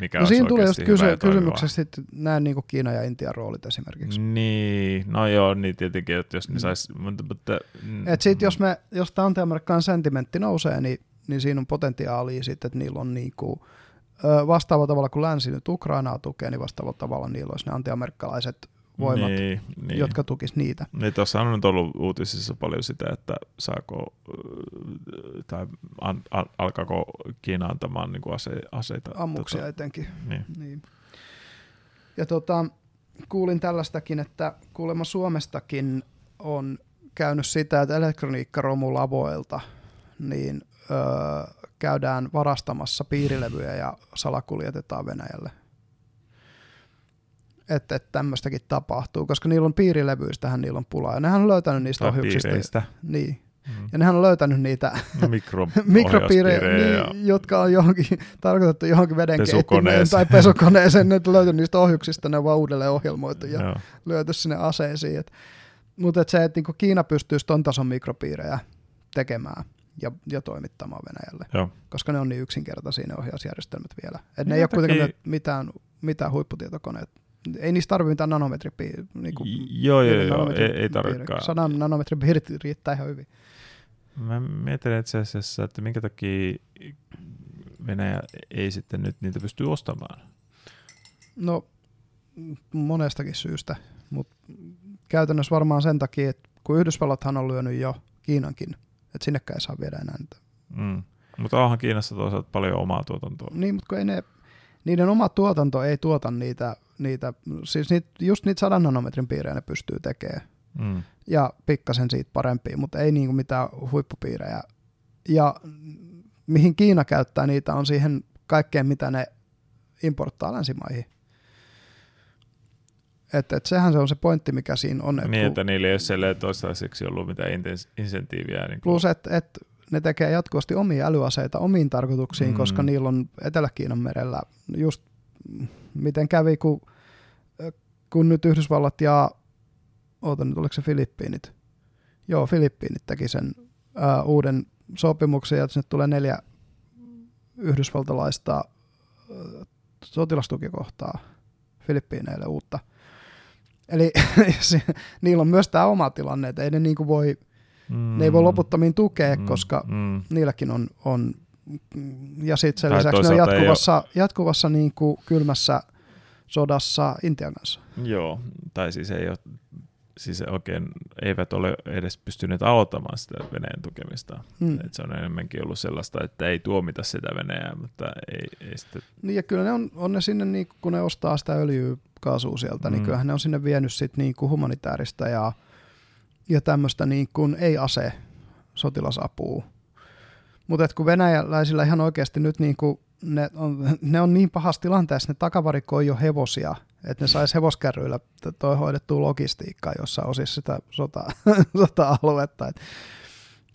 Mikä no siinä tulee just kysy- kysymyksessä nämä niin Kiina ja Intian roolit esimerkiksi. Niin, no joo, niin tietenkin, että jos ne mm. sais, mutta, mutta Et sit, jos, me, jos tämä anti-amerikkalainen sentimentti nousee, niin, niin siinä on potentiaalia sitten, että niillä on niin kuin, vastaavalla tavalla kuin länsi nyt Ukrainaa tukee, niin vastaavalla tavalla niillä olisi ne antiamerikkalaiset voimat, niin, niin. jotka tukis niitä. Niin, tuossa on nyt ollut uutisissa paljon sitä, että saako, tai an, al, alkaako Kiina antamaan niin kuin ase, aseita. Ammuksia tota, etenkin. Niin. niin. Ja tota, kuulin tällaistakin, että kuulemma Suomestakin on käynyt sitä, että elektroniikkaromulavoilta niin öö, käydään varastamassa piirilevyjä ja salakuljetetaan Venäjälle. Että et tämmöistäkin tapahtuu, koska niillä on piirilevyistähän niillä on pulaa. Ja nehän on löytänyt niistä tai ohjuksista. Piireistä. Niin. Mm. Ja nehän on löytänyt niitä no, mikro- mikropiirejä, niin, ja... jotka on johonkin, tarkoitettu johonkin vedenkeittimeen tai pesukoneeseen. ne on löytänyt niistä ohjuksista, ne on vaan uudelleen ohjelmoitu ja Joo. löyty sinne aseisiin. Et, mutta et se, että niinku Kiina pystyisi ton tason mikropiirejä tekemään, ja, ja toimittamaan Venäjälle, Joo. koska ne on niin yksinkertaisia ne ohjausjärjestelmät vielä. Et ne ei ole kuitenkaan mitään, mitään huipputietokoneet. Ei niistä tarvitse mitään nanometripiiriä. Niin joo, joo, joo, ei, ei tarvitsekaan. Sadan nanometripiirit riittää ihan hyvin. Mä mietin itse asiassa, että minkä takia Venäjä ei sitten nyt niitä pysty ostamaan. No monestakin syystä, mutta käytännössä varmaan sen takia, että kun Yhdysvallathan on lyönyt jo Kiinankin että sinnekään ei saa viedä enää niitä. Mm. Mutta onhan Kiinassa toisaalta paljon omaa tuotantoa. Niin, mutta kun ei ne, niiden oma tuotanto ei tuota niitä, niitä siis niitä, just niitä sadan nanometrin piirejä ne pystyy tekemään. Mm. Ja pikkasen siitä parempia, mutta ei niinku mitään huippupiirejä. Ja mihin Kiina käyttää niitä on siihen kaikkeen, mitä ne importtaa länsimaihin. Että et sehän se on se pointti, mikä siinä on. Että niin, että niillä ei ole toistaiseksi ollut mitään insentiiviä. Niin plus, että et ne tekee jatkuvasti omia älyaseita omiin tarkoituksiin, mm. koska niillä on Etelä-Kiinan merellä just miten kävi, kun, kun nyt Yhdysvallat ja, oota nyt oliko se Filippiinit? Joo, Filippiinit teki sen ää, uuden sopimuksen ja sinne tulee neljä yhdysvaltalaista ää, sotilastukikohtaa Filippiineille uutta – Eli niillä on myös tämä oma tilanne, että ei ne niinku voi, mm. ne ei voi loputtomiin tukea, mm. koska mm. niilläkin on, on ja sitten sen tai lisäksi ne on jatkuvassa, jatkuvassa niinku kylmässä sodassa Intian kanssa. Joo, tai siis ei ole, siis oikein eivät ole edes pystyneet aloittamaan sitä Venäjän tukemista. Mm. Et se on enemmänkin ollut sellaista, että ei tuomita sitä Venäjää, mutta ei, ei sitten... Niin ja kyllä ne on, on ne sinne, niin, kun ne ostaa sitä öljyä kaasua sieltä, niin mm. niin kyllähän ne on sinne vienyt sit niin kuin humanitaarista ja, ja tämmöistä niin kuin ei-ase sotilasapua. Mutta kun venäjäläisillä ihan oikeasti nyt niin kuin ne, on, ne on niin pahassa tilanteessa, ne takavarikoi jo hevosia, että ne saisi hevoskärryillä toi hoidettua logistiikkaa jossa osissa sitä sota, sota-aluetta. Et,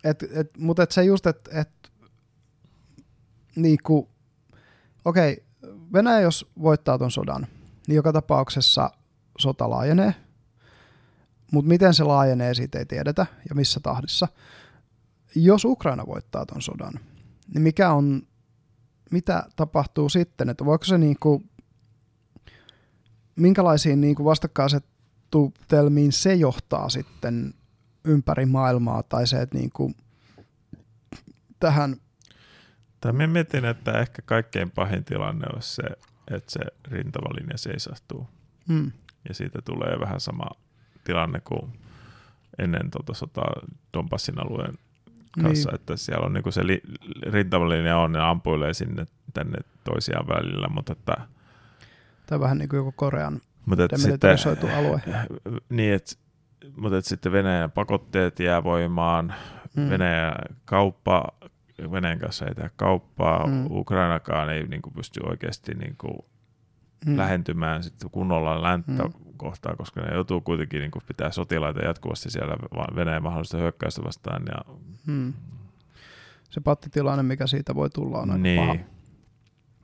et, et, Mutta et se just, että et, niinku, okei, Venäjä jos voittaa ton sodan, niin joka tapauksessa sota laajenee, mutta miten se laajenee, siitä ei tiedetä ja missä tahdissa. Jos Ukraina voittaa ton sodan, niin mikä on, mitä tapahtuu sitten, että voiko se niin kuin, minkälaisiin niin kuin vastakkainasettutelmiin se johtaa sitten ympäri maailmaa, tai se, että niin kuin, tähän... Tai minä mietin, että ehkä kaikkein pahin tilanne olisi se, että se rintamalinja seisahtuu. Mm. Ja siitä tulee vähän sama tilanne kuin ennen tuota sotaa Donbassin alueen kanssa, niin. että siellä on niinku se li, rintamalinja on, ne ampuilee sinne tänne toisiaan välillä, mutta että... Tai vähän niin kuin joku Korean mutta et sitten, alue. Niin, et, mutta et sitten Venäjän pakotteet jää voimaan, mm. Venäjän kauppa, Venäjän kanssa ei tehdä kauppaa, mm. Ukrainakaan ei niin kuin pysty oikeasti niin kuin mm. lähentymään sitten kunnolla länttä mm. Kohtaa, koska ne joutuu kuitenkin niin kuin pitää sotilaita jatkuvasti siellä Venäjän mahdollista hyökkäystä vastaan. Ja... Mm. Se pattitilanne, mikä siitä voi tulla, on aika niin. paha.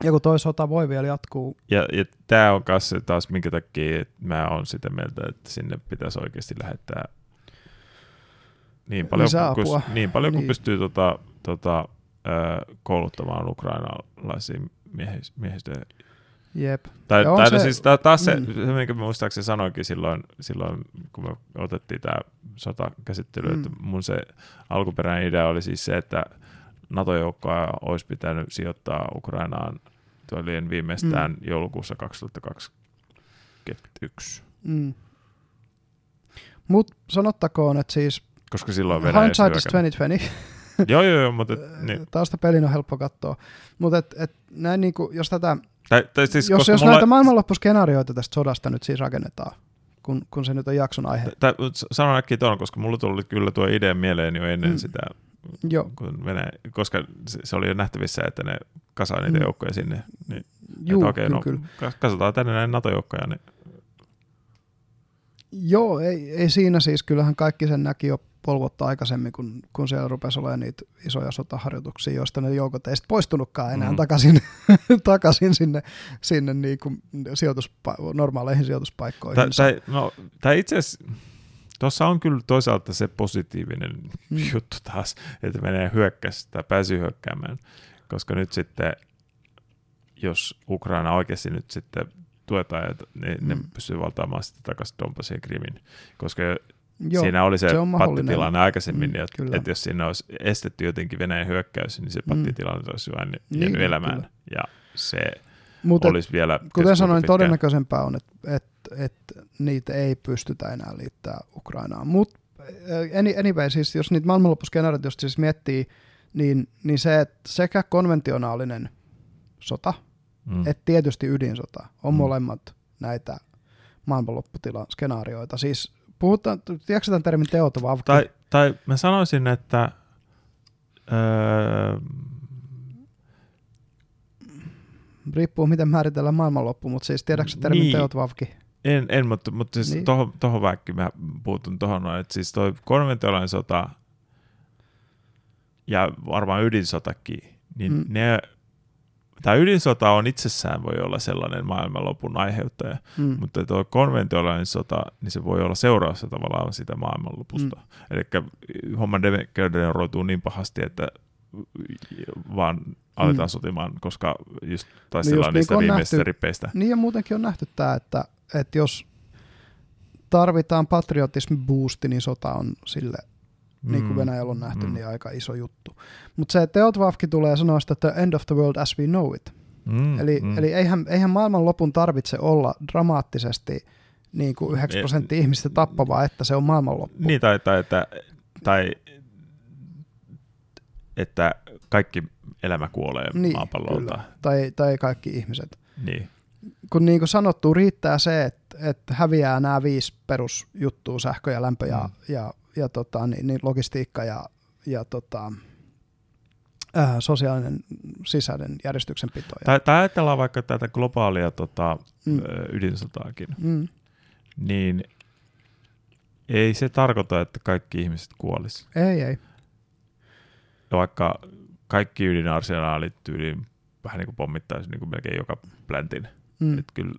Ja kun toi sota voi vielä jatkuu. Ja, ja tämä on myös taas, minkä takia mä oon sitä mieltä, että sinne pitäisi oikeasti lähettää niin paljon, kun, niin paljon niin. kuin pystyy tota, tota, kouluttamaan ukrainalaisiin miehistöjä Jep. Tai, tai se, siis taas se, mm. se, minkä muistaakseni sanoinkin silloin, silloin, kun me otettiin tämä sotakäsittely, mm. että mun se alkuperäinen idea oli siis se, että NATO-joukkoa olisi pitänyt sijoittaa Ukrainaan tuolien viimeistään mm. joulukuussa 2021. Mm. Mutta sanottakoon, että siis koska silloin Venäjä Hindsight is 2020. joo, joo, joo, mutta... Niin. Taas pelin on helppo katsoa. Mutta et, et, näin niinku, jos tätä tai, tai siis, jos, jos mulla... näitä maailmanloppuskenaarioita tästä sodasta nyt siis rakennetaan, kun, kun se nyt on jakson aihe. Tai, sanon äkkiä tuon, koska mulla tuli kyllä tuo idea mieleen jo ennen mm. sitä, Joo. Kun Venäjä, koska se oli jo nähtävissä, että ne kasaa niitä mm. joukkoja sinne. Niin, Juu, okei, okay, kyllä, no, kyllä. kasataan tänne näin NATO-joukkoja. Niin... Joo, ei, ei siinä siis. Kyllähän kaikki sen näki jo polvotta aikaisemmin, kun, kun siellä rupesi olemaan niitä isoja sotaharjoituksia, joista ne joukot ei poistunutkaan enää mm. takaisin, takaisin sinne, sinne niin kuin sijoituspa- normaaleihin sijoituspaikkoihin. Tai, no, itse asiassa Tuossa on kyllä toisaalta se positiivinen mm. juttu taas, että menee hyökkäs tai pääsi hyökkäämään, koska nyt sitten, jos Ukraina oikeasti nyt sitten tuetaan, ne, mm. ne pystyy valtaamaan sitten takaisin Donbassin ja Krimin, koska Joo, siinä oli se, se pattitilanne aikaisemmin, mm, että, että jos siinä olisi estetty jotenkin Venäjän hyökkäys, niin se mm. pattitilanne olisi vain jäänyt niin, elämään. Kyllä. Ja se Mutta olisi vielä... Kuten sanoin, pitkään. todennäköisempää on, että, että, että niitä ei pystytä enää liittää Ukrainaan. Mutta äh, anyway, siis jos niitä maailmanloppuskenaariot jos siis miettii, niin, niin se, että sekä konventionaalinen sota, mm. että tietysti ydinsota on mm. molemmat näitä maailmanlopputilan skenaarioita. Siis puhutaan, tiedätkö tämän termin teot vavki? Tai, tai mä sanoisin, että öö, riippuu miten määritellään maailmanloppu, mutta siis tiedätkö termin niin, teot vavki? En, en mutta, mutta siis niin. tohon, tohon väkki mä puutun tohon noin, että siis toi konventionaalinen sota ja varmaan ydinsotakin, niin mm. ne tämä ydinsota on itsessään voi olla sellainen maailmanlopun aiheuttaja, mm. mutta tuo konventionaalinen sota, niin se voi olla seurausta tavallaan sitä maailmanlopusta. Mm. Eli homma degeneroituu niin pahasti, että vaan aletaan mm. sotimaan, koska just taistellaan niin niistä niin viimeisistä nähty, ripeistä. Niin ja muutenkin on nähty tämä, että, että jos tarvitaan patriotismi boosti, niin sota on sille mm. niin kuin Venäjällä on nähty, mm. niin aika iso juttu. Mutta se Teotvafki tulee sanoa sitä, että end of the world as we know it. Mm. Eli, mm. eli eihän, eihän maailman lopun tarvitse olla dramaattisesti niin kuin 9 prosenttia ihmistä tappavaa, että se on maailmanloppu. Niin, tai, tai, tai, tai että kaikki elämä kuolee niin, maapallolta. Kyllä. Tai, tai kaikki ihmiset. Niin. Kun niin kuin sanottu, riittää se, että, että häviää nämä viisi perusjuttua, sähkö ja lämpö ja, mm. ja ja tota, niin, niin logistiikka ja, ja tota, äh, sosiaalinen sisäinen järjestyksenpito. Tai, tai ajatellaan vaikka tätä globaalia tota, mm. ydinsotaakin, mm. niin ei se tarkoita, että kaikki ihmiset kuolisi. Ei, ei. Ja vaikka kaikki ydinarsenaalit tyyliin vähän niin kuin pommittaisi niin kuin melkein joka pläntin. Mm. Kyllä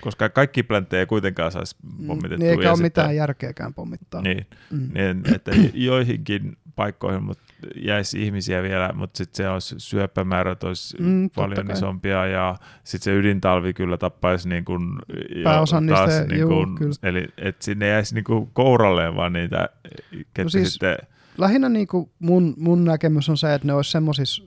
koska kaikki plantteja ei kuitenkaan saisi mm, pommitettua. Niin eikä ole mitään järkeäkään pommittaa. Niin, mm. niin että joihinkin paikkoihin, mutta jäisi ihmisiä vielä, mutta sitten se olisi syöpämäärät olisi Mm, paljon kai. isompia ja sitten se ydintalvi kyllä tappaisi niin kuin, Pääosan niistä, taas, niin juu, kuin, kyllä. eli että sinne jäisi niin kuin kouralleen vaan niitä, ketkä No siis- sitten, lähinnä niin kuin mun, mun näkemys on se, että ne olisi semmoisissa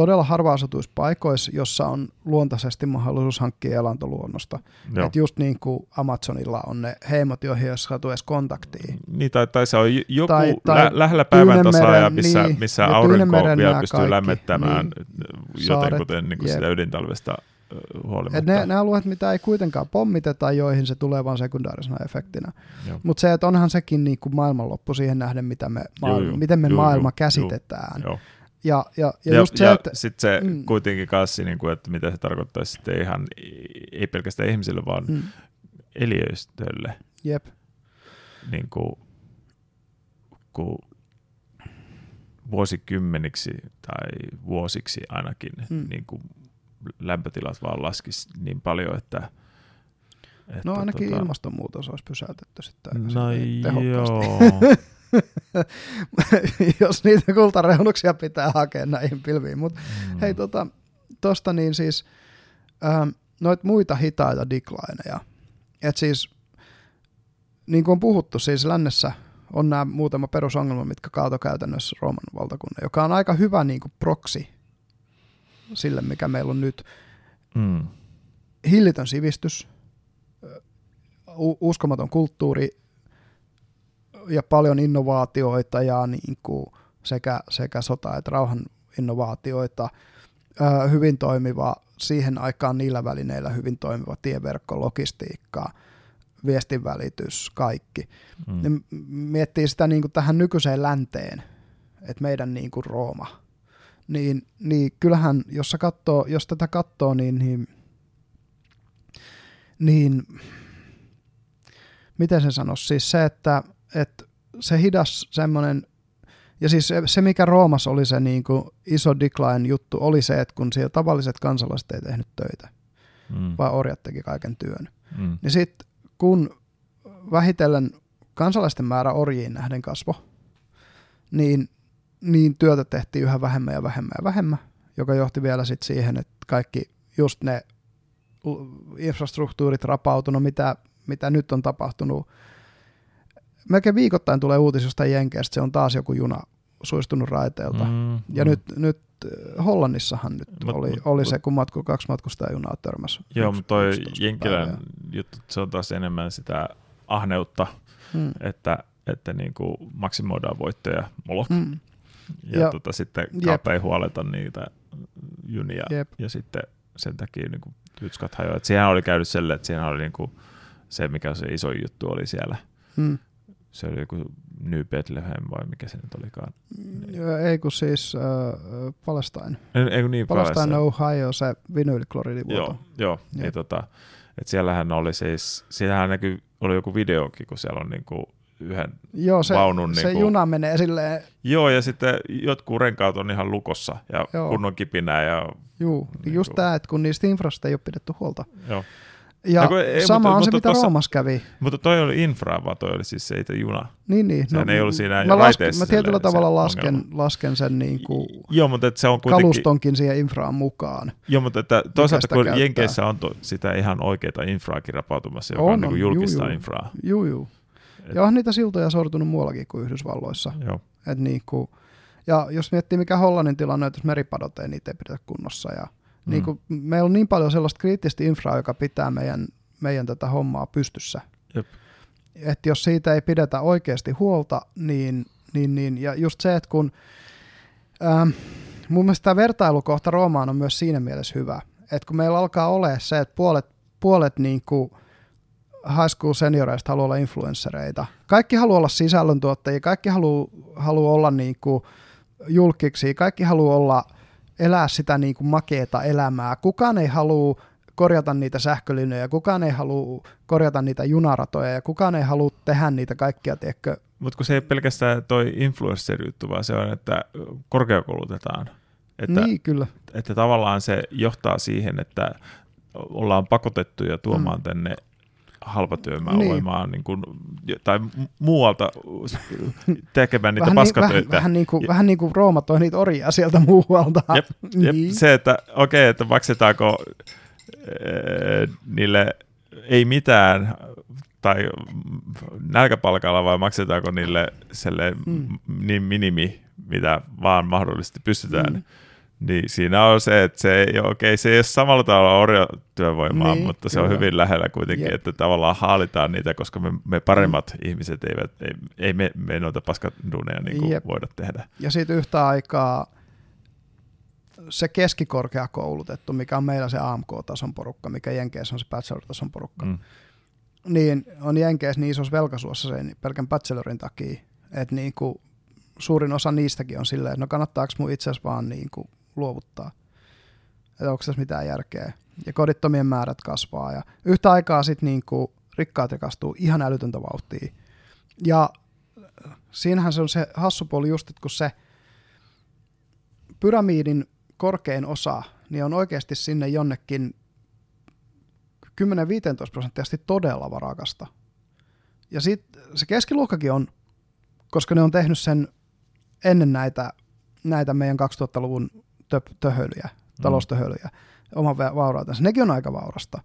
todella harva-asutuissa paikoissa, jossa on luontaisesti mahdollisuus hankkia elantoluonnosta. joo. Että just niin kuin Amazonilla on ne heimot, joihin ei ole saatu edes kontaktiin. Niin, tai, tai se on joku Tai- tai, lä- lähellä päivän tasaa ja Tyynenmeren, missä, niin, missä aurinko vielä pystyy kaikki, lämmittämään niin. joten Saaret, kuten niin kuin sitä ydintalvesta huolimatta. Et ne, ne alueet, mitä ei kuitenkaan pommiteta, joihin se tulee vain sekundaarisena efektinä. Joo. Mutta se, että onhan sekin niin kuin maailmanloppu siihen nähden, mitä me maailma, juu, miten me juu, maailma juu, käsitetään. Joo. Ja, ja, ja, Ja, se, ja että sitten se Mm. kuitenkin kanssa, niin kuin, että mitä se tarkoittaisi sitten ihan, ei pelkästään ihmisille, vaan mm. eliöstölle. jep, Niin kuin, kun vuosikymmeniksi tai vuosiksi ainakin Mm. niin kuin lämpötilat vaan laskisi niin paljon, että, että no ainakin tota, ilmastonmuutos olisi pysäytetty sitten No joo. jos niitä kultareunuksia pitää hakea näihin pilviin. Mutta Mm. hei, tota, tosta niin siis ähm, noit muita hitaita declineja. Et siis, niin kuin on puhuttu, siis lännessä on nämä muutama perusongelma, mitkä kaato käytännössä Rooman valtakunnan, joka on aika hyvä niin kuin proksi sille, mikä meillä on nyt. Mm. Hillitön sivistys, u- uskomaton kulttuuri ja paljon innovaatioita ja niin kuin sekä, sekä sota- että rauhan innovaatioita, ö, hyvin toimiva, siihen aikaan niillä välineillä hyvin toimiva tieverkko, logistiikka, viestinvälitys, kaikki. Mm. Ne m- miettii sitä niin kuin tähän nykyiseen länteen, että meidän niin kuin Rooma, niin, niin kyllähän, jos, katsoo, jos tätä katsoo, niin, niin, niin miten sen sanoisi, siis se, että, että se hidas semmoinen, ja siis se, se mikä Roomassa oli se niin kuin iso decline juttu, oli se, että kun siellä tavalliset kansalaiset ei tehnyt töitä, Mm. vaan orjat teki kaiken työn. Mm. Niin sitten kun vähitellen kansalaisten määrä orjiin nähden kasvo, niin, niin työtä tehtiin yhä vähemmän ja vähemmän ja vähemmän, joka johti vielä sitten siihen, että kaikki just ne infrastruktuurit rapautunut, mitä, mitä nyt on tapahtunut. Melkein viikoittain tulee uutis jostain Jenkeistä, se on taas joku juna suistunut raiteelta. Mm, ja mm. nyt, nyt äh, Hollannissahan nyt Mut- oli, mut- oli mut- se, kun matku, kaksi matkustajajunaa törmäsi. Joo, mutta toi 11 Jenkkilän päivää. juttu, se on taas enemmän sitä ahneutta, Mm. että, että niin kuin maksimoidaan voittoja molok. Mm. Ja, Ja- tota, sitten kauppa ei huoleta niitä junia. Jep. Ja sitten sen takia niin kuin tytskat hajoaa. Siihen oli käynyt selle, että siinä oli niin kuin se, mikä se iso juttu oli siellä. Mm. Se oli joku New Bethlehem vai mikä se nyt olikaan. Joo, Ei kun siis äh, Palestine. Ei, ei kun niin Palestine, Palestine. Ohio, se vinyylikloridivuoto. Joo, joo. Jep. Niin tota, et siellähän oli siis, siellähän näkyy, oli joku videokin, kun siellä on niinku yhden, Joo, se, vaunun se niinku- juna menee silleen, joo ja sitten jotkut renkaat on ihan lukossa ja Joo. joo. kunnon kipinää ja juu, Niinku- just tämä, että kun niistä infrasta ei ole pidetty huolta. joo. Ja No ei, sama mutta- on se, mutta mitä tossa- Roomassa kävi. Mutta toi oli infra, vaan toi oli siis se itse juna. Niin, niin. Sehän ei ollut siinä mä, lasken, mä tietyllä se tavalla lasken, ongelma. lasken sen niin kuin Joo, mutta et se on kuitenkin, kalustonkin siihen infraan mukaan. joo, mutta että toisaalta kun käyttää. Jenkeissä on to, sitä ihan oikeita infraakin rapautumassa, joka on, On, niin kuin julkista juu, infraa. Juu. Et- Ja on niitä siltoja sortunut muuallakin kuin Yhdysvalloissa. Joo. Et niin kuin, ja jos miettii mikä Hollannin tilanne, että jos meripadot ei niitä ei pidetä kunnossa. Ja Mm. niin kuin, meillä on niin paljon sellaista kriittistä infraa, joka pitää meidän, meidän tätä hommaa pystyssä. Jep. Että jos siitä ei pidetä oikeasti huolta, niin, niin, niin ja just se, että kun ähm, mun mielestä tämä vertailukohta Roomaan on myös siinä mielessä hyvä, että kun meillä alkaa olla se, että puolet, puolet niin kuin high school senioreista haluaa olla influenssereita. Kaikki haluaa olla sisällöntuottajia, kaikki haluaa, haluaa olla niin kuin julkiksi, kaikki haluaa olla, elää sitä niin kuin makeeta elämää. Kukaan ei halua korjata niitä sähkölinjoja, kukaan ei halua korjata niitä junaratoja ja kukaan ei halua tehdä niitä kaikkia, tiedätkö, Mutta kun se ei pelkästään toi influencer-juttu, vaan se on, että korkeakoulutetaan. Että, niin kyllä. että tavallaan se johtaa siihen, että ollaan pakotettuja tuomaan mm. tänne halpatyövoimaa niin. niin kuin, tai muualta tekemään niitä vähän paskatöitä. Niin, vähän, vähän, niin kuin, ja, vähän niin kuin Rooma toi niitä orjia sieltä muualta. Jep, jep, niin. Se, että okei, okay, että maksetaanko äh, niille ei mitään tai nälkäpalkalla vai maksetaanko niille selle mm. niin minimi, mitä vaan mahdollisesti pystytään. Mm niin siinä on se, että se ei, okei, se ei ole samalla tavalla orjatyövoimaa, niin, mutta se kyllä. on hyvin lähellä kuitenkin, Jep. että tavallaan haalitaan niitä, koska me, me paremmat mm. ihmiset eivät, ei, ei me, me noita paskaduneja niin kuin voida tehdä. Ja sitten yhtä aikaa se keskikorkeakoulutettu, mikä on meillä se AMK-tason porukka, mikä Jenkeissä on se bachelor-tason porukka, mm. niin on Jenkeissä niin isossa velkasuossa sen pelkän bachelorin takia, että niin kuin suurin osa niistäkin on silleen, että no kannattaako mun itse asiassa vaan niin kuin luovuttaa. Että onko tässä mitään järkeä. Ja kodittomien määrät kasvaa ja yhtä aikaa sitten niinku rikkaat rikastuu ihan älytöntä vauhtia. Ja siinähän se on se hassu puoli just, että kun se pyramidin korkein osa, niin on oikeasti sinne jonnekin 10-15 prosenttia todella varakasta. Ja sitten se keskiluokkakin on, koska ne on tehnyt sen ennen näitä, näitä meidän 2000-luvun tö, töhölyjä, mm. taloustöhölyjä, oman vaurautensa. Nekin on aika vaurasta.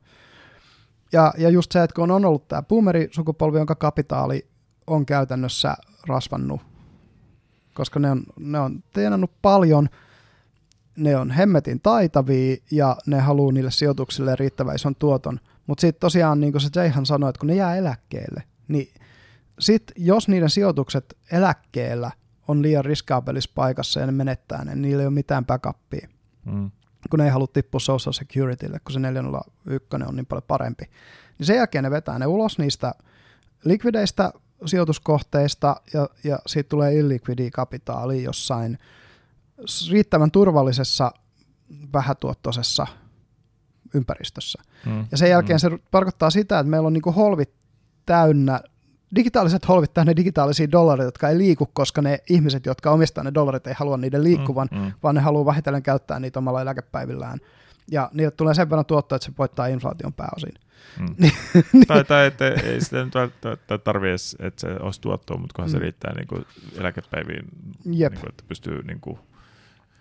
Ja, ja just se, että kun on ollut tämä boomeri-sukupolvi, jonka kapitaali on käytännössä rasvannut, koska ne on, ne on tienannut paljon, ne on hemmetin taitavia ja ne haluaa niille sijoituksille riittävän ison tuoton. Mutta sitten tosiaan, niin kuin se Jayhan sanoi, että kun ne jää eläkkeelle, niin sitten jos niiden sijoitukset eläkkeellä on liian riskaabelissa paikassa ja ne menettää ne, niillä ei ole mitään backupia. Mm. Kun ne ei halua tippua social securitylle, kun se 401 on niin paljon parempi. Niin sen jälkeen ne vetää ne ulos niistä likvideistä sijoituskohteista ja, ja siitä tulee illiquidia kapitaali jossain riittävän turvallisessa, vähätuottoisessa ympäristössä. Mm. Ja sen jälkeen mm. se tarkoittaa sitä, että meillä on niinku holvit täynnä digitaaliset holvit täynnä digitaalisia dollareita, jotka ei liiku, koska ne ihmiset, jotka omistaa ne dollarit, ei halua niiden liikkuvan, mm, mm. vaan ne haluaa vähitellen käyttää niitä omalla eläkepäivillään. Ja niille tulee sen verran tuottoa, että se voittaa inflaation pääosin. Mm. tai, tai että ei sitä nyt tarvitse edes, että se olisi tuottoa, mutta kunhan mm. se riittää niin kuin eläkepäiviin, Jep. Niin kuin, että pystyy... Niin kuin...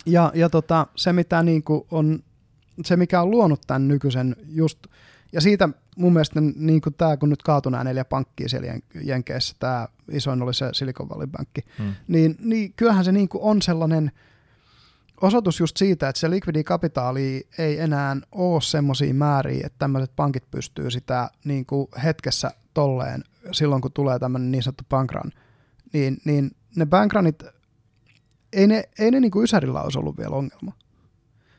Ja, ja tota, se, mitä niin kuin on, se, mikä on luonut tämän nykyisen just ja siitä mun mielestä niin kuin tämä, kun nyt kaatui nämä neljä pankkia siellä Jenkeissä, tämä isoin oli se Silicon Valley Pankki, hmm. niin, niin kyllähän se niin kuin on sellainen osoitus just siitä, että se likvidikapitaali ei enää ole semmoisia määriä, että tämmöiset pankit pystyy sitä niin kuin hetkessä tolleen silloin, kun tulee tämmöinen niin sanottu bankran, niin, niin ne bankranit, ei ne, ei ne niin kuin Ysärillä olisi ollut vielä ongelma.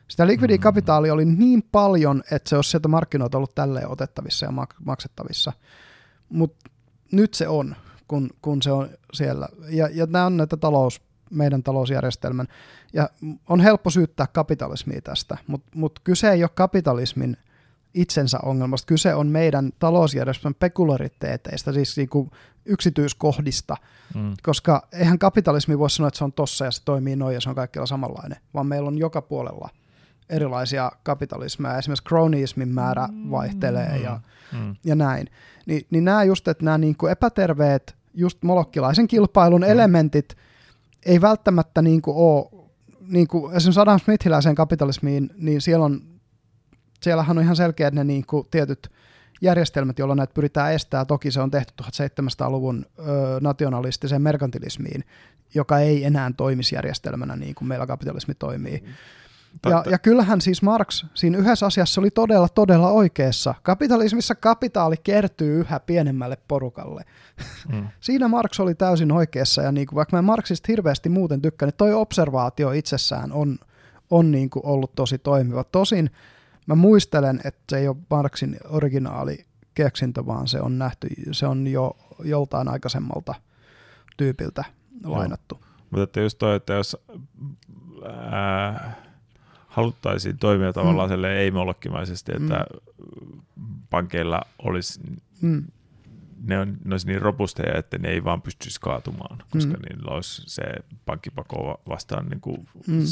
Sitä likvidikapitaalia oli niin paljon, että se olisi sieltä markkinoilta ollut tälleen otettavissa ja maksettavissa. Mutta nyt se on, kun, kun se on siellä. Ja, ja nämä on näitä talous, meidän talousjärjestelmän. Ja on helppo syyttää kapitalismia tästä, mutta mut kyse ei ole kapitalismin itsensä ongelmasta. Kyse on meidän talousjärjestelmän pekulariteeteista, siis niinku yksityiskohdista, mm. koska eihän kapitalismi voi sanoa, että se on tossa ja se toimii noin ja se on kaikkialla samanlainen, vaan meillä on joka puolella – erilaisia kapitalismeja, esimerkiksi cronyismin määrä mm. vaihtelee ja, mm. ja näin. Ni, niin nämä just, että nämä niin kuin epäterveet, just molokkilaisen kilpailun mm. elementit ei välttämättä niin kuin ole, niin kuin esimerkiksi Adam Smithiläiseen kapitalismiin, niin siellä on, siellähän on ihan selkeät ne niin kuin tietyt järjestelmät, joilla näitä pyritään estää. Toki se on tehty 1700-luvun ö, nationalistiseen merkantilismiin, joka ei enää toimisi järjestelmänä niin kuin meillä kapitalismi toimii. Mm. Ja, ja kyllähän siis Marx siinä yhdessä asiassa oli todella, todella oikeassa. Kapitalismissa kapitaali kertyy yhä pienemmälle porukalle. Mm. siinä Marx oli täysin oikeassa, ja niin kuin, vaikka mä Marxista hirveästi muuten tykkään, niin toi observaatio itsessään on, on niin kuin ollut tosi toimiva. Tosin mä muistelen, että se ei ole Marxin originaali keksintö, vaan se on nähty, se on jo joltain aikaisemmalta tyypiltä lainattu. Mutta että just toi, että jos ää, haluttaisiin toimia tavallaan mm. ei-mollokkimaisesti, että mm. pankeilla olisi, mm. ne, on, ne olisi niin robusteja, että ne ei vaan pystyisi kaatumaan, koska mm. niillä olisi se pankkipako vastaan niin kuin mm.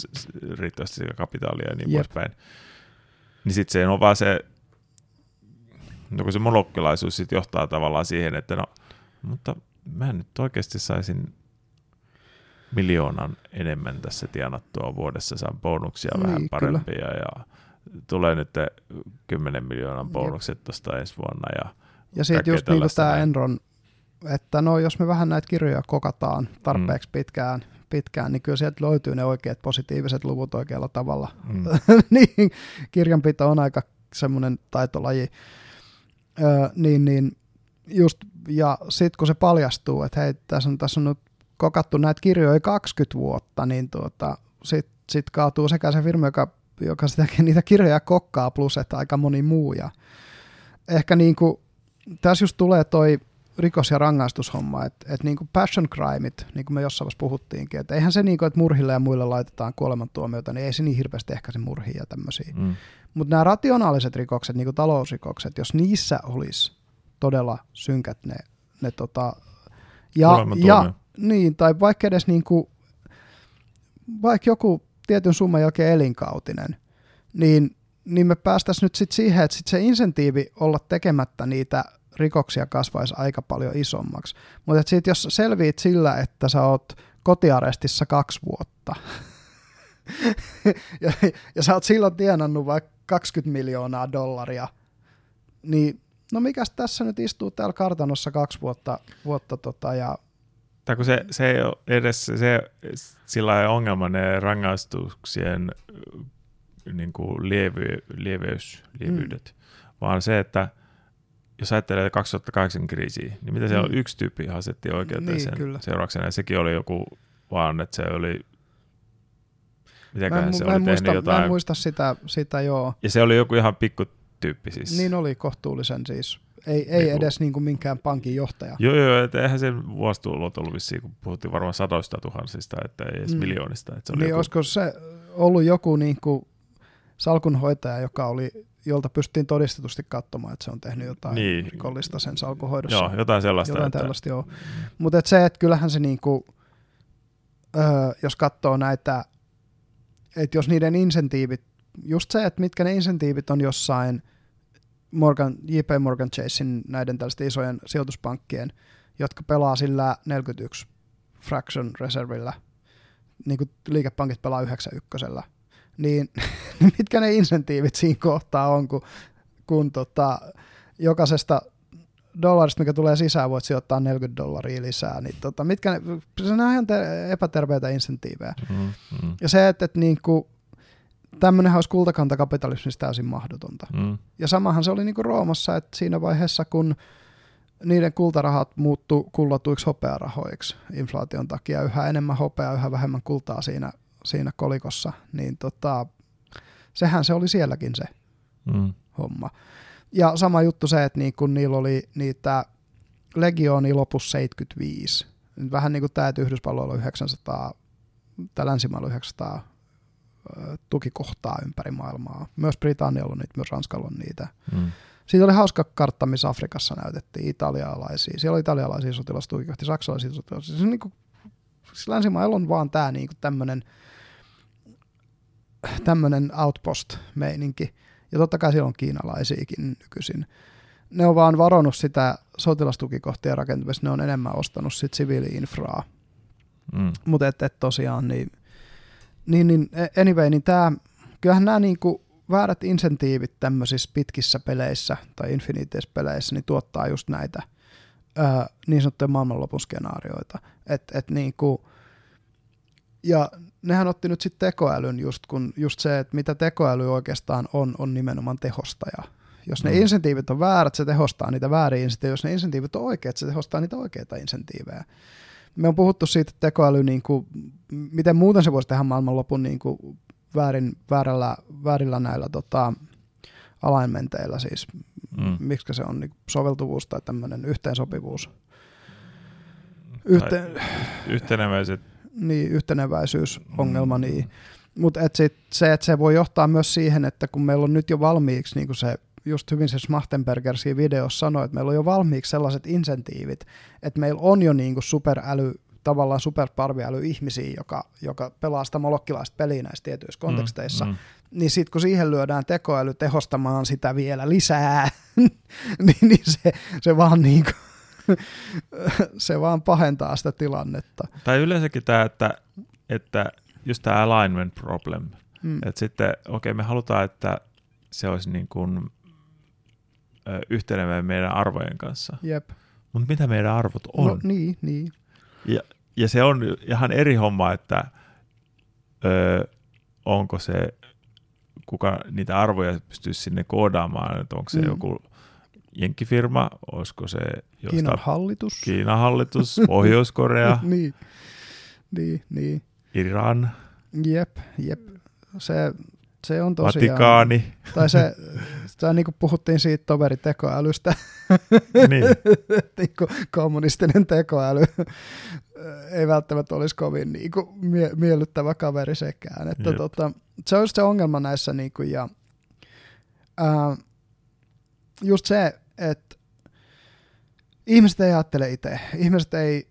riittävästi kapitaalia ja niin Jep. poispäin. Niin sitten se on vaan se, No kun se monokkilaisuus sitten johtaa tavallaan siihen, että no, mutta mä nyt oikeasti saisin miljoonan enemmän tässä tienattua vuodessa, saan bonuksia niin, vähän parempia kyllä. ja tulee nyt 10 miljoonan bonukset tuosta ensi vuonna. Ja, ja sitten just niin tämä Enron, että no jos me vähän näitä kirjoja kokataan tarpeeksi mm. pitkään, pitkään, niin kyllä sieltä löytyy ne oikeat positiiviset luvut oikealla tavalla. Mm. niin, kirjanpito on aika semmoinen taitolaji. Öö, niin, niin just, ja sitten kun se paljastuu, että hei, tässä on, tässä on nyt kokattu näitä kirjoja 20 vuotta, niin tuota, sitten sit kaatuu sekä se firma, joka, joka sitä, niitä kirjoja kokkaa, plus että aika moni muu. Ja ehkä niin kuin, tässä just tulee toi rikos- ja rangaistushomma, että et niin kuin passion crimeit, niin kuin me jossain vaiheessa puhuttiinkin, että eihän se niin kuin, että murhille ja muille laitetaan kuolemantuomioita, niin ei se niin hirveästi ehkä se murhia ja tämmöisiä. Mm. Mutta nämä rationaaliset rikokset, niin kuin talousrikokset, jos niissä olisi todella synkät ne, ne tota, ja, ja, niin, tai vaikka edes niin kuin, vaikka joku tietyn summan jälkeen elinkautinen, niin, niin me päästäisiin nyt sit siihen, että sit se insentiivi olla tekemättä niitä rikoksia kasvaisi aika paljon isommaksi. Mutta sitten jos selviit sillä, että sä oot kotiarestissa kaksi vuotta, ja, ja sä oot silloin tienannut vaikka 20 miljoonaa dollaria, niin no mikäs tässä nyt istuu täällä kartanossa kaksi vuotta, vuotta tota, ja tai kun se, se ei ole edes se, sillä ongelma ne rangaistuksien niin kuin lievy, lieveys, lievyydet, mm. vaan se, että jos ajattelee 2008 kriisiä, niin mitä siellä mm. on yksi tyyppi asetti oikeuteen niin, sen kyllä. seurauksena, ja sekin oli joku vaan, että se oli Mitäköhän se oli muista, jotain. Mä en muista sitä, sitä, joo. Ja se oli joku ihan pikku tyyppi siis. Niin oli kohtuullisen siis ei, ei niin edes niin kuin minkään pankin johtaja. Joo, joo, että eihän sen vuositulot ollut vissiin, kun puhuttiin varmaan sadoista tuhansista, että ei edes mm. miljoonista. Että se oli niin joku... olisiko se ollut joku niin kuin salkunhoitaja, joka oli, jolta pystyttiin todistetusti katsomaan, että se on tehnyt jotain niin. rikollista sen salkunhoidossa. Joo, jotain sellaista. Jotain että... tällaista, joo. Mutta et se, että kyllähän se niin kuin, öö, jos katsoo näitä, että jos niiden insentiivit, just se, että mitkä ne insentiivit on jossain – Morgan, JP Morgan Chasein näiden tällaisten isojen sijoituspankkien, jotka pelaa sillä 41 fraction reservillä, niin kuin liikepankit pelaa 91 niin mitkä ne insentiivit siinä kohtaa on, kun, kun tota, jokaisesta dollarista, mikä tulee sisään, voit sijoittaa 40 dollaria lisää, niin tota, mitkä ne, se on ihan epäterveitä insentiivejä. Mm, mm. Ja se, että, että niin kuin, tämmöinenhän olisi kultakantakapitalismissa täysin mahdotonta. Mm. Ja samahan se oli niin kuin Roomassa, että siinä vaiheessa, kun niiden kultarahat muuttu kullatuiksi hopearahoiksi inflaation takia, yhä enemmän hopeaa, yhä vähemmän kultaa siinä, siinä kolikossa, niin tota, sehän se oli sielläkin se mm. homma. Ja sama juttu se, että niin kun niillä oli niitä legiooni lopussa 75, vähän niin kuin tämä, että Yhdysvalloilla on 900, tai länsimailla 900 tukikohtaa ympäri maailmaa. Myös Britannialla on niitä, myös Ranskalla on niitä. Mm. Siitä oli hauska kartta, missä Afrikassa näytettiin italialaisia. Siellä oli italialaisia sotilastukikohtia, saksalaisia sotilastuikkohtia. Siis, niin kuin, siis länsimailla on vaan tämä niin tämmöinen tämmöinen outpost-meininki. Ja totta kai siellä on kiinalaisiakin nykyisin. Ne on vaan varonut sitä sotilastukikohtien rakentamista, ne on enemmän ostanut sit siviili-infraa. Mm. Mutta et, et tosiaan, niin niin, niin e, anyway, niin tää, kyllähän nämä niinku väärät insentiivit tämmöisissä pitkissä peleissä tai Infinities-peleissä niin tuottaa just näitä ää, niin sanottuja maailmanlopun skenaarioita. Et, et niinku, ja nehän otti nyt sitten tekoälyn just, kun, just se, että mitä tekoäly oikeastaan on, on nimenomaan tehostaja. Jos ne mm. insentiivit on väärät, se tehostaa niitä vääriä insentiivejä. Jos ne insentiivit on oikeat, se tehostaa niitä oikeita insentiivejä me on puhuttu siitä, että tekoäly, niin kuin, miten muuten se voisi tehdä maailmanlopun niin kuin väärin, väärällä, väärillä näillä tota, alignmenteilla, siis mm. miksi se on niin soveltuvuus tai tämmöinen yhteensopivuus. Yhteen, yhteneväiset. Niin, yhteneväisyysongelma, mm. niin. Mutta et sit se, että se voi johtaa myös siihen, että kun meillä on nyt jo valmiiksi niin se just hyvin se Smachtenberger siinä videossa sanoi, että meillä on jo valmiiksi sellaiset insentiivit, että meillä on jo niin kuin superäly tavallaan superparviäly ihmisiä, joka, joka pelaa sitä molokkilaista peliä näissä tietyissä mm, konteksteissa, mm, mm. niin sitten kun siihen lyödään tekoäly tehostamaan sitä vielä lisää, niin, niin se, se vaan niin kuin, se vaan pahentaa sitä tilannetta. Tai yleensäkin tämä, että, että just tämä alignment problem, mm. että sitten okei okay, me halutaan, että se olisi niin kuin, yhtenevä meidän arvojen kanssa. Jep. Mutta mitä meidän arvot on? No, niin, niin. Ja, ja se on ihan eri homma, että ö, onko se, kuka niitä arvoja pystyisi sinne koodaamaan, että onko se mm. joku jenkkifirma, olisiko se jostain, Kiinan hallitus, Kiinan hallitus, Pohjois-Korea, niin, niin, niin. Iran. Jep, jep. Se, se on tosiaan... Vatikaani. Tai se, tai niin kuin puhuttiin siitä toveritekoälystä, niin. niin kuin kommunistinen tekoäly ei välttämättä olisi kovin niin kuin mie- miellyttävä kaveri sekään. Että tota, se on se ongelma näissä, niin kuin, ja ää, just se, että ihmiset ei ajattele itse, ihmiset ei,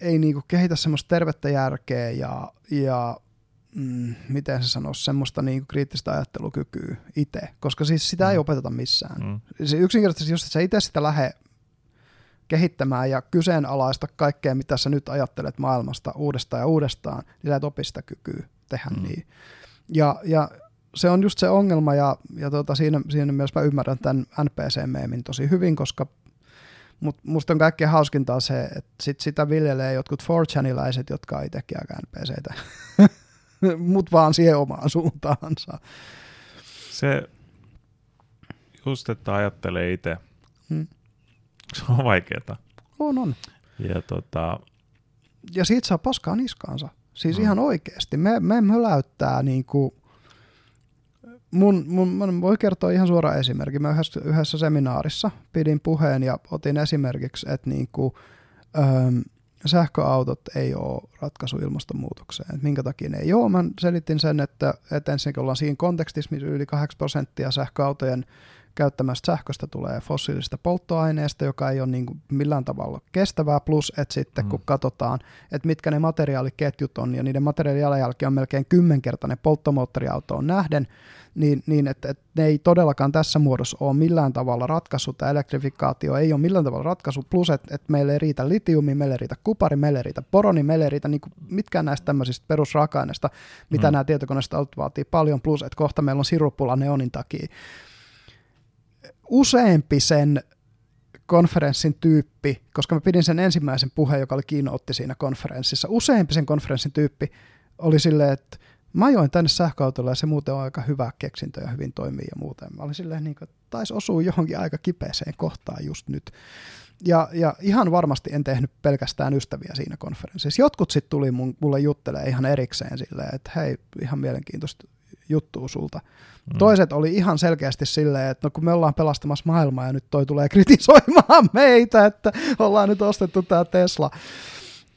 ei niin kuin kehitä semmoista tervettä järkeä ja, ja mm, miten se sanoisi, semmoista niin kriittistä ajattelukykyä itse, koska siis sitä mm. ei opeteta missään. Mm. Se yksinkertaisesti just, että sä itse sitä lähde kehittämään ja kyseenalaista kaikkea, mitä sä nyt ajattelet maailmasta uudestaan ja uudestaan, niin sä et opi sitä kykyä tehdä mm. niin. Ja, ja se on just se ongelma, ja, ja tota, siinä, siinä mielessä mä ymmärrän tämän NPC-meemin tosi hyvin, koska mutta musta on kaikkein hauskintaa se, että sit sitä viljelee jotkut 4 jotka ei itsekin aika NPCtä. mutta vaan siihen omaan suuntaansa. Se just, että ajattelee itse, hmm. se on vaikeaa. On, on. Ja, tota... ja siitä saa paskaa niskaansa. Siis hmm. ihan oikeasti. Me, me möläyttää niin kuin, mun, mun, mun voi kertoa ihan suora esimerkki. Mä yhdessä, yhdessä seminaarissa pidin puheen ja otin esimerkiksi, että niin kuin, öö, sähköautot ei ole ratkaisu ilmastonmuutokseen. Et minkä takia ne ei ole? Mä selitin sen, että, että ensinnäkin ollaan siinä kontekstissa, missä yli 8 prosenttia sähköautojen käyttämästä sähköstä tulee fossiilisesta polttoaineesta, joka ei ole niin kuin millään tavalla kestävää, plus että sitten mm. kun katsotaan, että mitkä ne materiaaliketjut on, ja niiden materiaalijalanjälki on melkein kymmenkertainen polttomoottoriautoon nähden, niin, niin että, että ne ei todellakaan tässä muodossa ole millään tavalla ratkaisu, tämä elektrifikaatio ei ole millään tavalla ratkaisu, plus että, että meille ei riitä litiumi, meille ei riitä kupari, meille ei riitä poroni, meille ei riitä niin kuin mitkään näistä tämmöisistä perusraaka-aineista, mitä mm. nämä tietokoneista vaatii paljon, plus että kohta meillä on siruppula neonin takia. Useampi sen konferenssin tyyppi, koska mä pidin sen ensimmäisen puheen, joka oli kiinnootti siinä konferenssissa, useampi sen konferenssin tyyppi oli silleen, että Mä ajoin tänne sähköautolla ja se muuten on aika hyvä keksintö ja hyvin toimii ja muuten. Mä olin silleen, niin kuin, taisi osua johonkin aika kipeäseen kohtaan just nyt. Ja, ja ihan varmasti en tehnyt pelkästään ystäviä siinä konferenssissa. Jotkut sitten tuli mun, mulle juttelee ihan erikseen silleen, että hei, ihan mielenkiintoista juttua sulta. Mm. Toiset oli ihan selkeästi silleen, että no kun me ollaan pelastamassa maailmaa ja nyt toi tulee kritisoimaan meitä, että ollaan nyt ostettu tämä Tesla.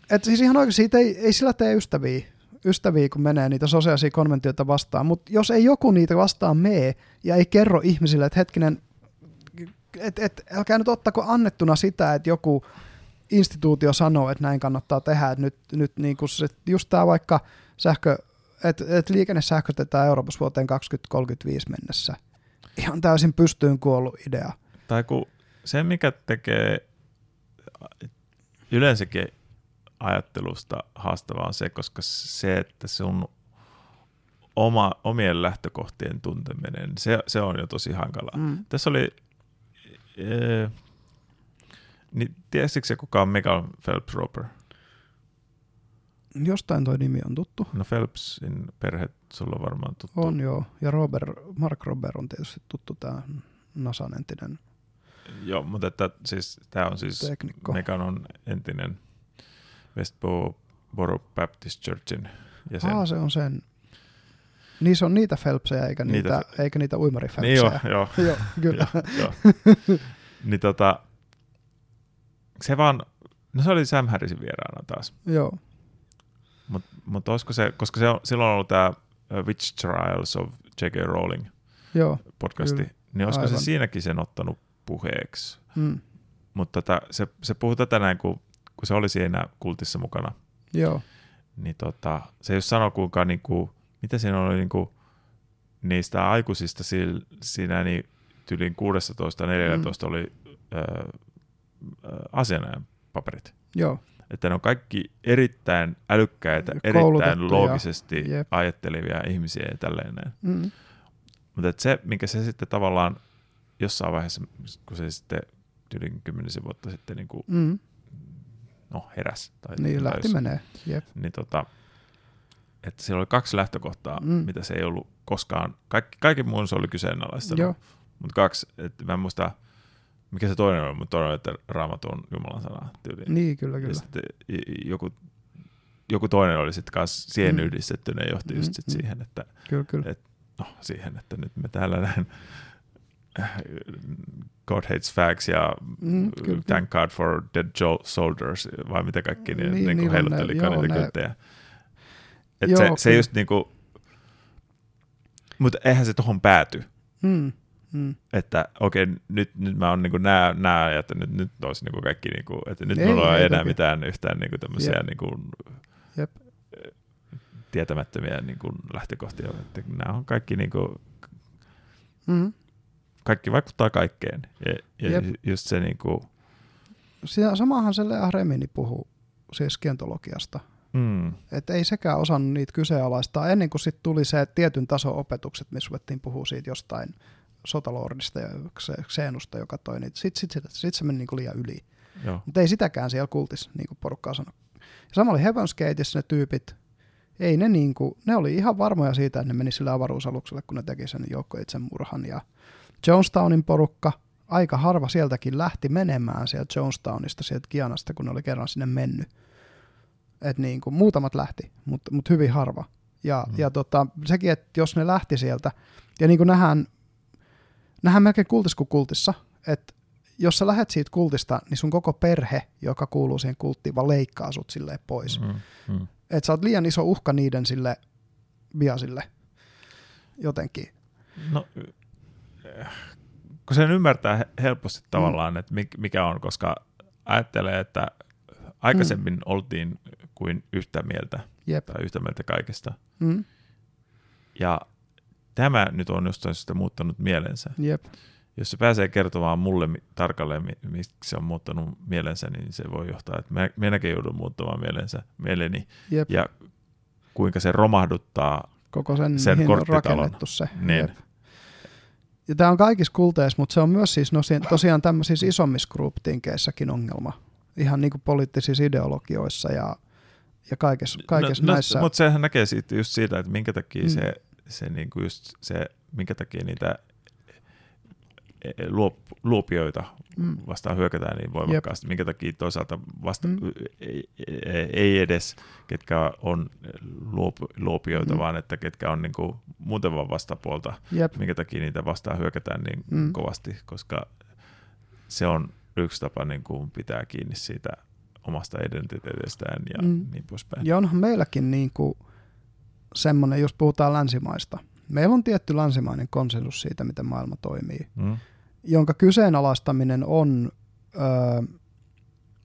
Että siis ihan oikeasti siitä ei, ei sillä tee ystäviä ystäviä, kun menee niitä sosiaalisia konventioita vastaan, mutta jos ei joku niitä vastaan mee ja ei kerro ihmisille, että hetkinen, et, et, älkää nyt ottako annettuna sitä, että joku instituutio sanoo, että näin kannattaa tehdä, että nyt, nyt niin kuin se, just tämä vaikka sähkö, että et liikenne sähkötetään Euroopassa vuoteen 2035 mennessä. Ihan täysin pystyyn kuollut idea. Tai kun se, mikä tekee yleensäkin ajattelusta haastavaa on se, koska se, että sun oma, omien lähtökohtien tunteminen, se, se on jo tosi hankalaa. Mm. Tässä oli, ee, niin tiesitkö se kuka on Megan Phelps Roper? Jostain toi nimi on tuttu. No Phelpsin perhe sulla on varmaan tuttu. On joo, ja Robert, Mark Robert on tietysti tuttu tämä NASAn entinen Joo, mutta että siis tämä on siis, teknikko. Megan on entinen Westboro Baptist Churchin jäsen. Ah, se on sen. Niin se on niitä Phelpsejä, eikä niitä, niitä, eikä niitä uimarifelpsejä. Niin joo, joo. joo kyllä. joo, niin tota, se vaan, no se oli Sam Harrisin vieraana taas. Joo. Mutta mut olisiko se, koska se on, silloin on ollut tämä Witch Trials of J.K. Rowling Joo, podcasti, kyllä. niin olisiko Aivan. se siinäkin sen ottanut puheeksi. Mm. Mutta tota, se, se puhuu tätä näin, kun kun se oli siinä kultissa mukana, Joo. Niin tota, se jos sanoo kuinka, niin kuin, mitä siinä oli niin kuin, niistä aikuisista siinä niin tyylin 16-14 mm. oli ö, asianajan paperit. Joo. Että ne on kaikki erittäin älykkäitä, erittäin loogisesti Jep. ajattelevia ihmisiä ja tälleen Mm. Mutta se, minkä se sitten tavallaan jossain vaiheessa, kun se sitten yli kymmenisen vuotta sitten niin kuin, mm. No, heräs. Tai niin, lähti jos, menee. Jep. Niin tota, että siellä oli kaksi lähtökohtaa, mm. mitä se ei ollut koskaan, kaikki, kaikki muun se oli kyseenalaista. Mutta kaksi, että mä en muista, mikä se toinen oli, mutta toinen oli, että raamattu on Jumalan sana tyyliin. Niin, kyllä, kyllä. Ja sitten joku, joku toinen oli sitten kanssa siihen mm. yhdistetty, ne johti mm, just sit mm. siihen, että, kyllä, kyllä. Et, no, siihen, että nyt me täällä näin God hates facts ja mm, kyllä, thank God for dead soldiers, vai mitä kaikki niin, niin, niin heiluttelikaan niitä kylttejä. Että se, se just niinku, mutta eihän se tuohon pääty. Mm. Mm. Että okei, okay, nyt, nyt mä oon niinku nää, nää että nyt, nyt olisi niinku kaikki, niinku, että nyt ei, mulla ei enää toki. mitään yhtään niinku tämmöisiä Jep. niinku, Jep. tietämättömiä niinku lähtökohtia. Että nämä on kaikki niinku, mm. Kaikki vaikuttaa kaikkeen. Ja, ja Jep. just se niinku... Samahan se Lea Remini puhuu siis kientologiasta. Mm. Että ei sekään osannut niitä kyseenalaistaa ennen kuin sitten tuli se tietyn tason opetukset, missä ruvettiin puhua siitä jostain sotalordista ja Xenusta, joka toi niitä. Sitten sit, sit, sit se meni niinku liian yli. Mutta ei sitäkään siellä kultis, niin kuin porukkaa sanoi. Sama oli Heaven's Gateissa ne tyypit. Ei ne niinku, ne oli ihan varmoja siitä, että ne meni sille avaruusalukselle, kun ne teki sen joukko itsemurhan. Ja Jonestownin porukka, aika harva sieltäkin lähti menemään sieltä Jonestownista, sieltä Kianasta, kun ne oli kerran sinne mennyt. Et niin kuin, muutamat lähti, mutta mut hyvin harva. Ja, mm. ja tota, sekin, että jos ne lähti sieltä, ja niin kuin nähdään, nähdään melkein kultis kuin kultissa, että jos sä lähdet siitä kultista, niin sun koko perhe, joka kuuluu siihen kulttiin, vaan leikkaa sut silleen pois. Mm, mm. Että sä oot liian iso uhka niiden sille biasille jotenkin. No, kun sen ymmärtää helposti tavallaan, mm. että mikä on, koska ajattelee, että aikaisemmin mm. oltiin kuin yhtä mieltä Jep. tai yhtä mieltä kaikesta. Mm. Ja tämä nyt on jostain syystä muuttanut mielensä. Jep. Jos se pääsee kertomaan mulle tarkalleen, miksi se on muuttanut mielensä, niin se voi johtaa, että minäkin joudun muuttamaan mielensä, mieleni. Jep. Ja kuinka se romahduttaa koko sen, sen mihin on rakennettu se. Niin. Jep. Ja tämä on kaikissa kulteissa, mutta se on myös siis tosiaan tämmöisissä isommissa grouptinkeissäkin ongelma. Ihan niin kuin poliittisissa ideologioissa ja ja kaikessa, kaikessa no, näissä. No, mutta sehän näkee siitä, just siitä, että minkä takia mm. se, se, niin kuin just se, minkä takia niitä luop, luopioita mm. vastaan hyökätään niin voimakkaasti, Jep. minkä takia toisaalta vasta, mm. ei, ei edes ketkä on luop, luopioita, mm. vaan että ketkä on niin kuin muuten vaan vastapuolta, Jep. minkä takia niitä vastaan hyökätään niin mm. kovasti, koska se on yksi tapa niin kuin pitää kiinni siitä omasta identiteetistään ja mm. niin poispäin. Ja onhan meilläkin niin kuin semmoinen, jos puhutaan länsimaista, meillä on tietty länsimainen konsensus siitä, miten maailma toimii, mm. Jonka kyseenalaistaminen on, ö,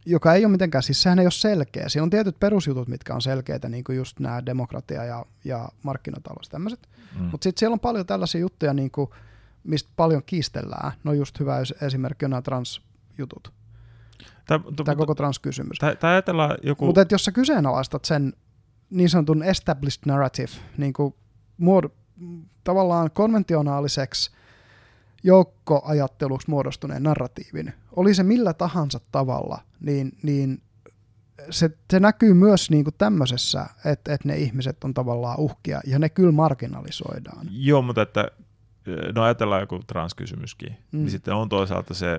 joka ei ole mitenkään, siis sehän ei ole selkeä. Siinä on tietyt perusjutut, mitkä on selkeitä, niin kuin just nämä demokratia ja, ja markkinatalous tämmöiset. Mm. Mutta sitten siellä on paljon tällaisia juttuja, niin kuin, mistä paljon kiistellään. No just hyvä esimerkki on nämä transjutut. Tämä koko transkysymys. Ajatellaan joku... Mutta jos sä kyseenalaistat sen niin sanotun established narrative, niin kuin muod- tavallaan konventionaaliseksi joukkoajatteluksi muodostuneen narratiivin, oli se millä tahansa tavalla, niin, niin se, se näkyy myös niin kuin tämmöisessä, että, että ne ihmiset on tavallaan uhkia, ja ne kyllä marginalisoidaan. Joo, mutta että no ajatellaan joku transkysymyskin, niin mm. niin sitten on toisaalta se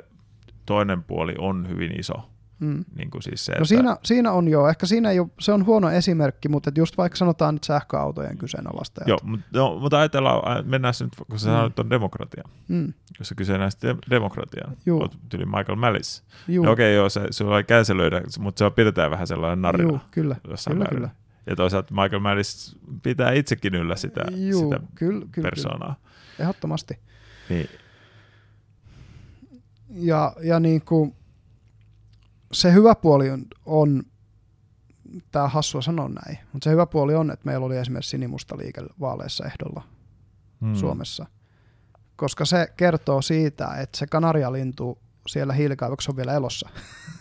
toinen puoli on hyvin iso. Mm. Niin kuin siis se, no että... siinä, siinä on jo, ehkä siinä ei ole, se on huono esimerkki, mutta just vaikka sanotaan nyt sähköautojen kyseenalaistajat. Joo, mutta, no, mutta ajatellaan, mennään nyt, kun sä mm. sanoit on demokratia, mm. jos sä kyseenalaiset demokratiaa, oot tyli Michael Malice. Okei, okay, joo, se, se ei känselöidä, mutta se on pidetään vähän sellainen narina. Juu, kyllä, kyllä, kyllä. Ja toisaalta Michael Malice pitää itsekin yllä sitä, Juu, sitä kyllä, kyllä, persoonaa. Kyllä. Ehdottomasti. Niin. Ja, ja niin kuin, se hyvä puoli on, on tämä hassua sanoa näin, mutta se hyvä puoli on, että meillä oli esimerkiksi sinimusta liike vaaleissa ehdolla hmm. Suomessa, koska se kertoo siitä, että se kanarialintu siellä hiilikaivoksessa on vielä elossa.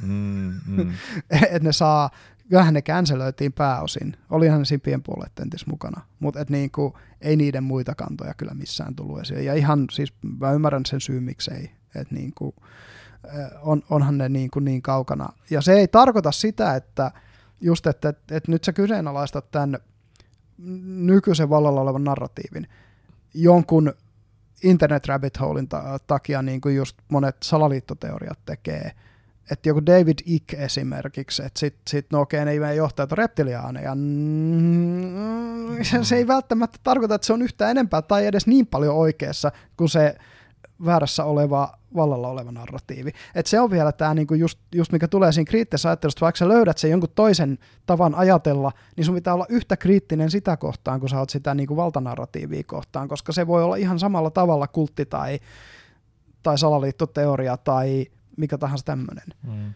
Mm, mm. että ne saa, kyllähän ne känselöitiin pääosin. Olihan ne siinä pienpuolet mukana, mutta et niinku, ei niiden muita kantoja kyllä missään tullut esiin. Ja ihan siis mä ymmärrän sen syyn, miksei. Että niinku, on, onhan ne niinku niin kaukana. Ja se ei tarkoita sitä, että just, että, että, että nyt sä kyseenalaistat tämän nykyisen vallalla olevan narratiivin jonkun internet rabbit holein takia niin kuin just monet salaliittoteoriat tekee. Että joku David Icke esimerkiksi, että sitten sit, no okei, ne ei johtajat reptiliaaneja. Mm, se ei välttämättä tarkoita, että se on yhtä enempää tai edes niin paljon oikeassa kuin se väärässä oleva vallalla oleva narratiivi. Et se on vielä tämä niinku just, just, mikä tulee siinä kriittisessä ajattelusta, vaikka sä löydät sen jonkun toisen tavan ajatella, niin sun pitää olla yhtä kriittinen sitä kohtaan, kun sä oot sitä niinku valtanarratiivia kohtaan, koska se voi olla ihan samalla tavalla kultti tai, tai salaliittoteoria tai mikä tahansa tämmöinen. Mm.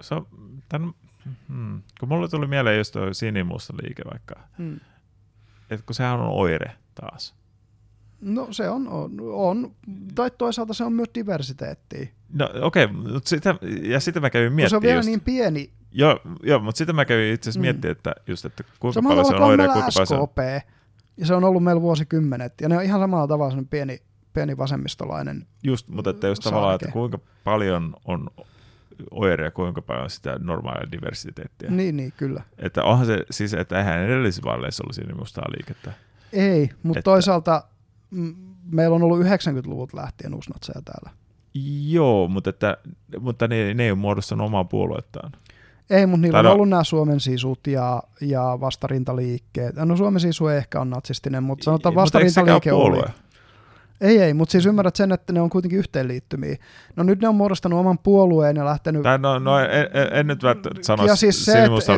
Se tämän, hmm. Kun mulle tuli mieleen just tuo sinimusta liike vaikka, mm. että kun sehän on oire taas. No se on, on, on, tai toisaalta se on myös diversiteettiä. No okei, okay, sitä, ja sitä mä kävin miettimään. Se on vielä just, niin pieni. Joo, joo mutta sitä mä kävin itse asiassa mm. miettimään, että, just, että kuinka Samalla paljon se on oire ja kuinka paljon se on. Ja se on ollut meillä vuosikymmenet, ja ne on ihan samalla tavalla sellainen pieni, pieni vasemmistolainen Just, mutta että just tavallaan, että kuinka paljon on oire ja kuinka paljon sitä normaalia diversiteettiä. Niin, niin, kyllä. Että onhan se, siis, että eihän edellisissä vaaleissa ollut siinä mustaa liikettä. Ei, mutta että, toisaalta meillä on ollut 90-luvut lähtien uusnatseja täällä. Joo, mutta, että, mutta ne, ne ei ole muodostanut omaa puoluettaan. Ei, mutta niillä tai on ollut nämä Suomen sisut ja, ja vastarintaliikkeet. No Suomen sisu ei ehkä on natsistinen, mutta sanotaan vastarintaliike oli. Ei, ei, mutta siis ymmärrät sen, että ne on kuitenkin yhteenliittymiä. No nyt ne on muodostanut oman puolueen ja lähtenyt... Tai no, no en, en, en nyt välttämättä sano siis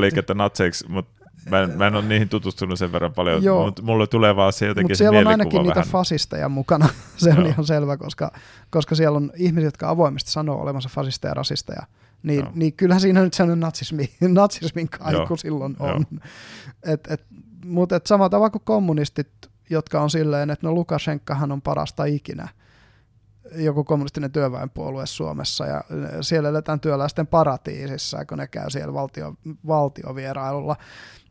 liikettä natseiksi, mutta Mä en, mä en ole niihin tutustunut sen verran paljon, Joo. mutta mulle tulee vaan se jotenkin Mut se siellä on ainakin niitä fasisteja mukana, se on Joo. ihan selvä, koska, koska siellä on ihmisiä, jotka avoimesti sanoo olevansa fasisteja ja rasisteja. Niin, niin kyllähän siinä nyt sellainen natsismi, natsismin kaiku silloin on. Et, et, mutta et sama tavalla kuin kommunistit, jotka on silleen, että no Lukashenkahan on parasta ikinä joku kommunistinen työväenpuolue Suomessa ja siellä eletään työläisten paratiisissa, kun ne käy siellä valtio, valtiovierailulla.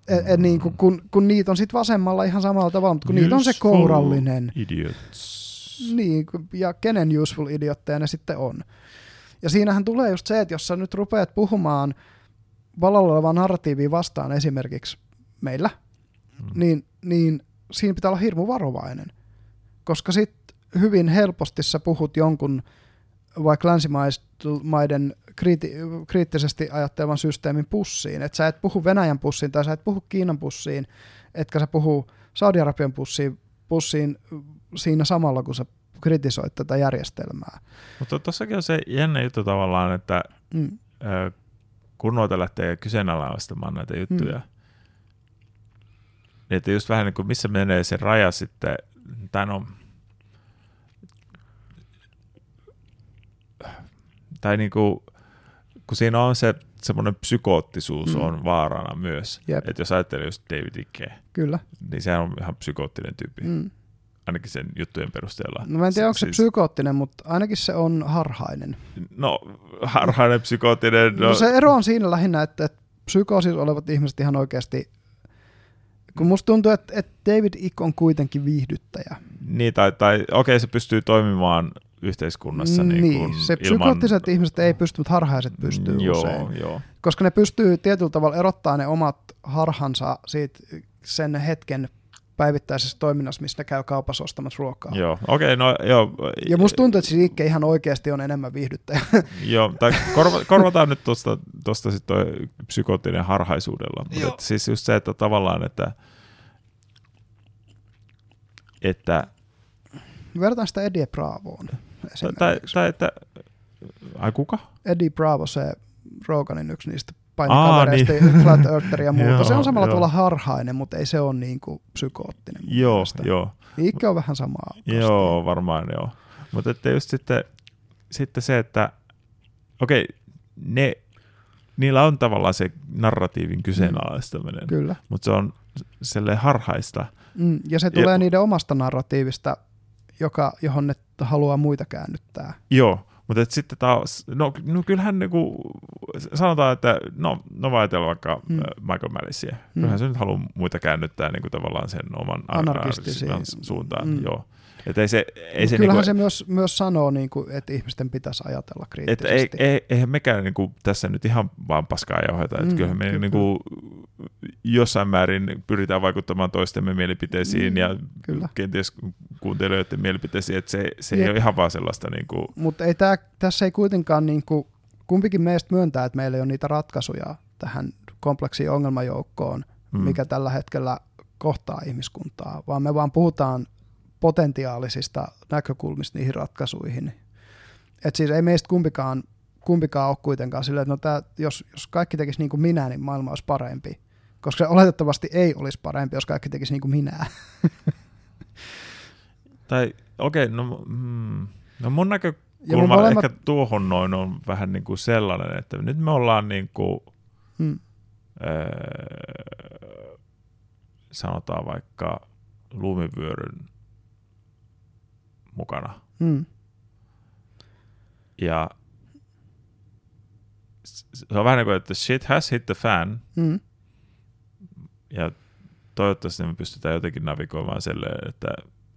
Et, et niin kuin, kun, kun niitä on sitten vasemmalla ihan samalla tavalla, mutta kun useful niitä on se kourallinen. Idiots. Niin, ja kenen useful idiotteja ne sitten on. Ja siinähän tulee just se, että jos sä nyt rupeat puhumaan vallalla olevaa narratiivia vastaan esimerkiksi meillä, hmm. niin, niin siinä pitää olla hirmu varovainen. Koska sitten hyvin helposti sä puhut jonkun vaikka länsimaiden kriiti- kriittisesti ajattelevan systeemin pussiin. Että sä et puhu Venäjän pussiin tai sä et puhu Kiinan pussiin, etkä sä puhu Saudi-Arabian pussiin, pussiin siinä samalla, kun sä kritisoit tätä järjestelmää. Mutta tuossakin on se jännä juttu tavallaan, että mm. kun noita lähtee kyseenalaistamaan näitä juttuja, mm. niin että just vähän niin kuin missä menee se raja sitten, tai no, tai niin kuin, kun siinä on se semmoinen psykoottisuus mm. on vaarana myös. Että jos ajattelee just David Icke, Kyllä. niin sehän on ihan psykoottinen tyyppi. Mm. Ainakin sen juttujen perusteella. No mä en tiedä, onko se siis... psykoottinen, mutta ainakin se on harhainen. No, harhainen, psykoottinen. No, no se ero on siinä lähinnä, että, että psykoosis olevat ihmiset ihan oikeasti kun musta tuntuu, että, että David Icke on kuitenkin viihdyttäjä. Niin, tai, tai okei, okay, se pystyy toimimaan yhteiskunnassa. Niin, niin kun se psykoottiset ilman... ihmiset ei pysty, mutta harhaiset pystyy joo, usein. Joo. Koska ne pystyy tietyllä tavalla erottaa ne omat harhansa siitä sen hetken päivittäisessä toiminnassa, missä ne käy kaupassa ostamassa ruokaa. Joo, okei, okay, no joo. Ja musta tuntuu, että se liikke ihan oikeasti on enemmän viihdyttäjä. joo, tai korva, korvataan nyt tuosta, tuosta sitten toi psykoottinen harhaisuudella. Mutta siis just se, että tavallaan, että, että Vertaan sitä Eddie Bravoon. Tai, tai että, ai kuka? Eddie Bravo, se Roganin yksi niistä painikavereista, niin. Flat Earther ja muuta. joo, se on samalla joo. tavalla harhainen, mutta ei se ole niin kuin psykoottinen. Joo, mielestä. joo. Liike on vähän samaa. Joo, varmaan joo. Mutta että just sitten, sitten se, että okei, ne, niillä on tavallaan se narratiivin kyseenalaistaminen, Kyllä. mutta se on sille harhaista. Mm, ja se tulee ja, niiden omasta narratiivista, joka, johon ne haluaa muita käännyttää. Joo, mutta sitten taas, no, no kyllähän niinku, sanotaan, että no, no ajatellaan vaikka mm. Michael Mallisia. Mm. Kyllähän se nyt haluaa muita käännyttää niinku tavallaan sen oman anarkistisiin suuntaan. Mm. Joo. Et ei se, ei se kyllähän niinku, se myös, myös sanoo, niinku, että ihmisten pitäisi ajatella kriittisesti. Et ei, ei, eihän mekään niinku, tässä nyt ihan vaan paskaa joheta. Mm, kyllähän me kyllä. niinku, jossain määrin pyritään vaikuttamaan toistemme mielipiteisiin mm, ja kyllä. kenties kuuntelijoiden mielipiteisiin, että se, se ei ole ihan vaan sellaista. Niinku... Mutta ei tää, tässä ei kuitenkaan, niinku, kumpikin meistä myöntää, että meillä ei ole niitä ratkaisuja tähän kompleksiin ongelmajoukkoon, mm. mikä tällä hetkellä kohtaa ihmiskuntaa, vaan me vaan puhutaan potentiaalisista näkökulmista niihin ratkaisuihin. Et siis ei meistä kumpikaan, kumpikaan ole kuitenkaan silleen, että no tää, jos, jos kaikki tekisi niin kuin minä, niin maailma olisi parempi. Koska se oletettavasti ei olisi parempi, jos kaikki tekisi niin kuin minä. tai okei, okay, no, mm, no mun näkökulma molemmat... ehkä tuohon noin on vähän niin kuin sellainen, että nyt me ollaan niin kuin, hmm. öö, sanotaan vaikka lumivyöryn mukana. Mm. Ja se on vähän niin kuin, että shit has hit the fan. Mm. Ja toivottavasti me pystytään jotenkin navigoimaan silleen, että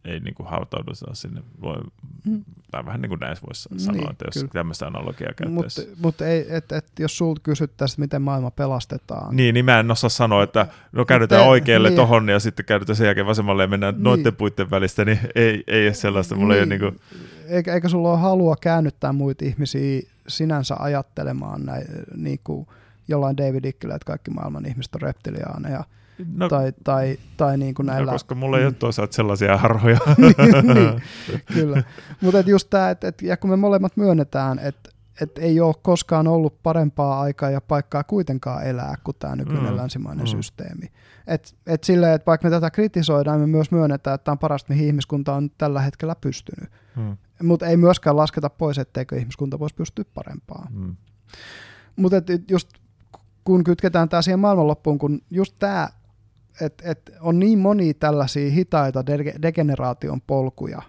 ei niin kuin hautaudu sinne, voi, mm. tai vähän niin kuin näissä voisi niin, sanoa, että jos kyllä. tämmöistä analogiaa käyttäisi. Mutta mut ei, et, et, jos sulta kysyttäisiin, miten maailma pelastetaan. Niin, niin mä en osaa sanoa, että no käydetään oikealle niin. tohon ja sitten käydetään sen jälkeen vasemmalle ja mennään niin. noiden puitten välistä, niin ei, ei ole sellaista. Mulla niin. ei niin kuin... eikä, eikä sulla ole halua käännyttää muita ihmisiä sinänsä ajattelemaan näin, niin kuin jollain David Ickyllä, että kaikki maailman ihmiset on reptiliaaneja. No, tai, tai, tai niin kuin näillä... No, koska mulla ei mm. ole toisaalta sellaisia harhoja. niin, niin, kyllä. Mutta just tämä, että et, ja kun me molemmat myönnetään, että et ei ole koskaan ollut parempaa aikaa ja paikkaa kuitenkaan elää kuin tämä nykyinen mm, länsimainen mm. systeemi. Et, et silleen, että vaikka me tätä kritisoidaan, me myös myönnetään, että tämä on parasta, mihin ihmiskunta on tällä hetkellä pystynyt. Mm. Mutta ei myöskään lasketa pois, etteikö ihmiskunta voisi pystyä parempaan. Mm. Mutta just kun kytketään tämä siihen maailmanloppuun, kun just tämä että et on niin moni tällaisia hitaita de- degeneraation polkuja,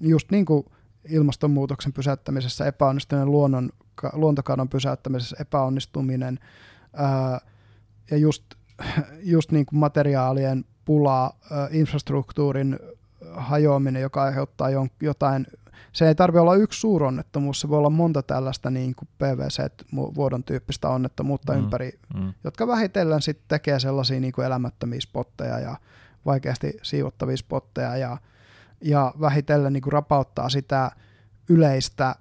just niin kuin ilmastonmuutoksen pysäyttämisessä epäonnistuminen, luonnon, luontokadon pysäyttämisessä epäonnistuminen ää, ja just, just niin kuin materiaalien pula, ää, infrastruktuurin hajoaminen, joka aiheuttaa jotain se ei tarvitse olla yksi suuronnettomuus, se voi olla monta tällaista niin kuin PVC-vuodon tyyppistä onnettomuutta mm, ympäri, mm. jotka vähitellen sitten tekee sellaisia niin kuin elämättömiä spotteja ja vaikeasti siivottavia spotteja ja, ja vähitellen niin kuin rapauttaa sitä yleistä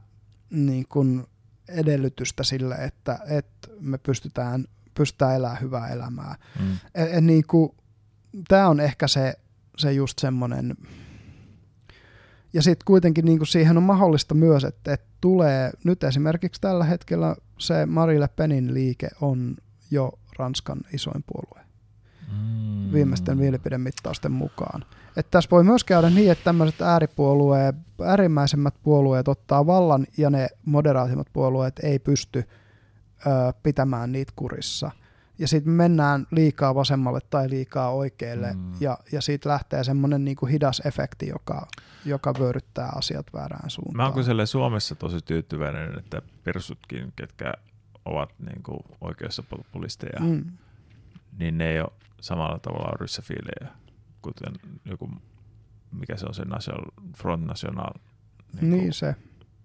niin kuin edellytystä sille, että, että me pystytään, pystytään elämään hyvää elämää. Mm. E, niin Tämä on ehkä se, se just semmoinen ja sitten kuitenkin niin kuin siihen on mahdollista myös, että, että tulee, nyt esimerkiksi tällä hetkellä se Marille Penin liike on jo Ranskan isoin puolue mm. viimeisten mielipidemittausten mukaan. Että tässä voi myös käydä niin, että tämmöiset ääripuolueet, äärimmäisemmät puolueet ottaa vallan ja ne moderaatimmat puolueet ei pysty ö, pitämään niitä kurissa – ja sitten mennään liikaa vasemmalle tai liikaa oikealle, mm. ja, ja siitä lähtee semmoinen niinku hidas efekti, joka, joka vyöryttää asiat väärään suuntaan. Mä oon Suomessa tosi tyytyväinen, että persutkin, ketkä ovat niinku oikeassa populisteja, mm. niin ne ei ole samalla tavalla ryssäfiilejä, kuten joku, mikä se on se National, Front National. Niin, niin se.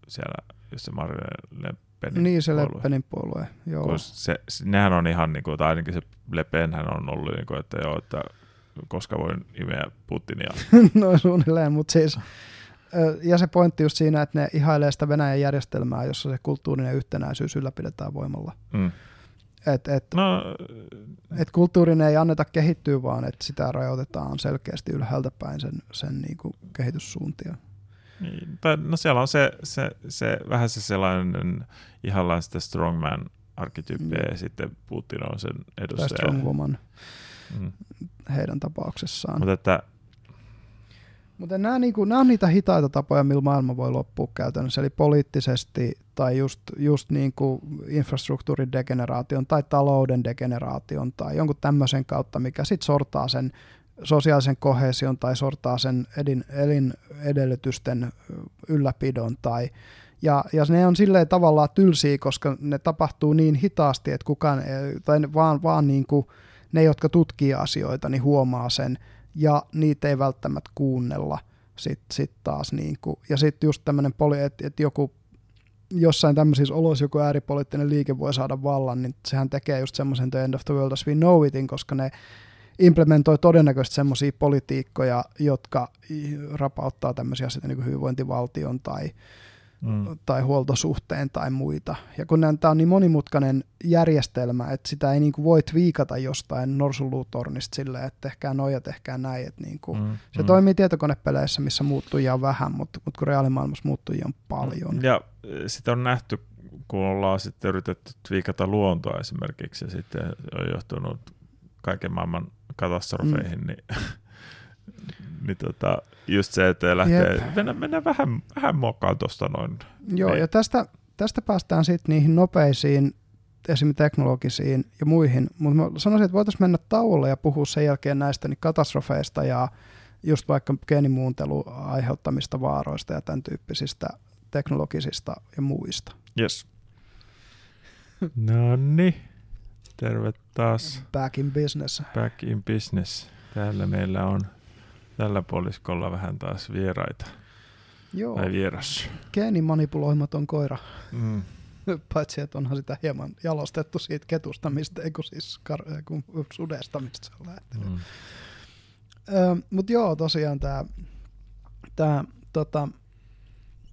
Siellä, jossa Marine Pen Niin se Le Penin puolue, joo. se, nehän on ihan, niin kuin, tai ainakin se Le Penhän on ollut, niin kuin, että joo, että koska voin imeä Putinia. no suunnilleen, mutta siis, ja se pointti just siinä, että ne ihailee sitä Venäjän järjestelmää, jossa se kulttuurinen yhtenäisyys ylläpidetään voimalla. Mm. Et, et, no, et kulttuurin ei anneta kehittyä, vaan että sitä rajoitetaan selkeästi ylhäältä päin sen, sen niin kuin kehityssuuntia. Niin, tai, no siellä on se, se, se vähän se sellainen ihan sitä strongman arkkityyppiä mm. ja sitten Putin on sen edustaja. Tai strongwoman mm. heidän tapauksessaan. Mutta että mutta nämä, niinku, nämä on niitä hitaita tapoja, millä maailma voi loppua käytännössä, eli poliittisesti tai just, just niin kuin infrastruktuurin degeneraation tai talouden degeneraation tai jonkun tämmöisen kautta, mikä sitten sortaa sen sosiaalisen kohesion tai sortaa sen edin, elinedellytysten ylläpidon tai ja, ja ne on silleen tavallaan tylsiä, koska ne tapahtuu niin hitaasti, että kukaan, tai vaan, vaan niin kuin ne, jotka tutkii asioita, niin huomaa sen, ja niitä ei välttämättä kuunnella sitten sit taas. Niin kuin, ja sitten just tämmöinen, että et joku jossain tämmöisissä oloissa joku ääripoliittinen liike voi saada vallan, niin sehän tekee just semmoisen the end of the world as we know itin, koska ne implementoi todennäköisesti semmoisia politiikkoja, jotka rapauttaa tämmöisiä asioita niin kuin hyvinvointivaltion tai mm. tai huoltosuhteen tai muita. Ja kun tämä on niin monimutkainen järjestelmä, että sitä ei niin kuin voi viikata jostain norsunluutornista silleen, että tehkää noin ja tehkää näin. Että niin kuin, mm. Se mm. toimii tietokonepeleissä, missä muuttujia on vähän, mutta, mutta kun reaalimaailmassa muuttujia on paljon. Ja eh, sitä on nähty, kun ollaan sitten yritetty viikata luontoa esimerkiksi ja sitten on johtunut kaiken maailman katastrofeihin, mm. niin niin tota, just se, että lähtee, mennä, mennä vähän, vähän muokkaan tuosta noin. Joo, niin. ja tästä, tästä päästään sitten niihin nopeisiin esimerkiksi teknologisiin ja muihin, mutta mä sanoisin, että voitaisiin mennä tauolle ja puhua sen jälkeen näistä niin katastrofeista ja just vaikka geenimuuntelu aiheuttamista vaaroista ja tämän tyyppisistä teknologisista ja muista. Yes. No niin, terve taas. Back in business. Back in business. Täällä meillä on tällä puoliskolla vähän taas vieraita. Joo. Tai vieras. Geenimanipuloimaton koira. Mm. Paitsi, että onhan sitä hieman jalostettu siitä ketusta, mistä, eikö siis kar- kun sudesta, mistä se on lähtenyt. Mm. Mutta joo, tosiaan tämä, tää, tota,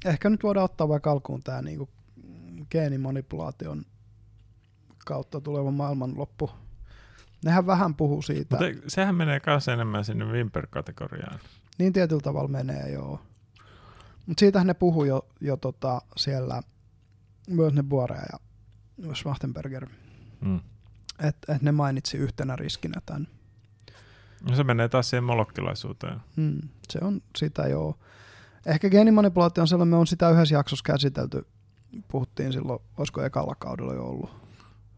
ehkä nyt voidaan ottaa vaikka alkuun tämä niinku geenimanipulaation kautta tuleva maailmanloppu Nehän vähän puhuu siitä. Mutta sehän menee myös enemmän sinne Wimper-kategoriaan. Niin tietyllä tavalla menee, joo. Mutta siitähän ne puhuu jo, jo tota siellä, myös ne Buorea ja Schmachtenberger. Mm. Että et ne mainitsi yhtenä riskinä tämän. No se menee taas siihen molokkilaisuuteen. Mm, se on sitä joo. Ehkä geenimanipulaatio on sellainen, me on sitä yhdessä jaksossa käsitelty. Puhuttiin silloin, olisiko ekalla kaudella jo ollut.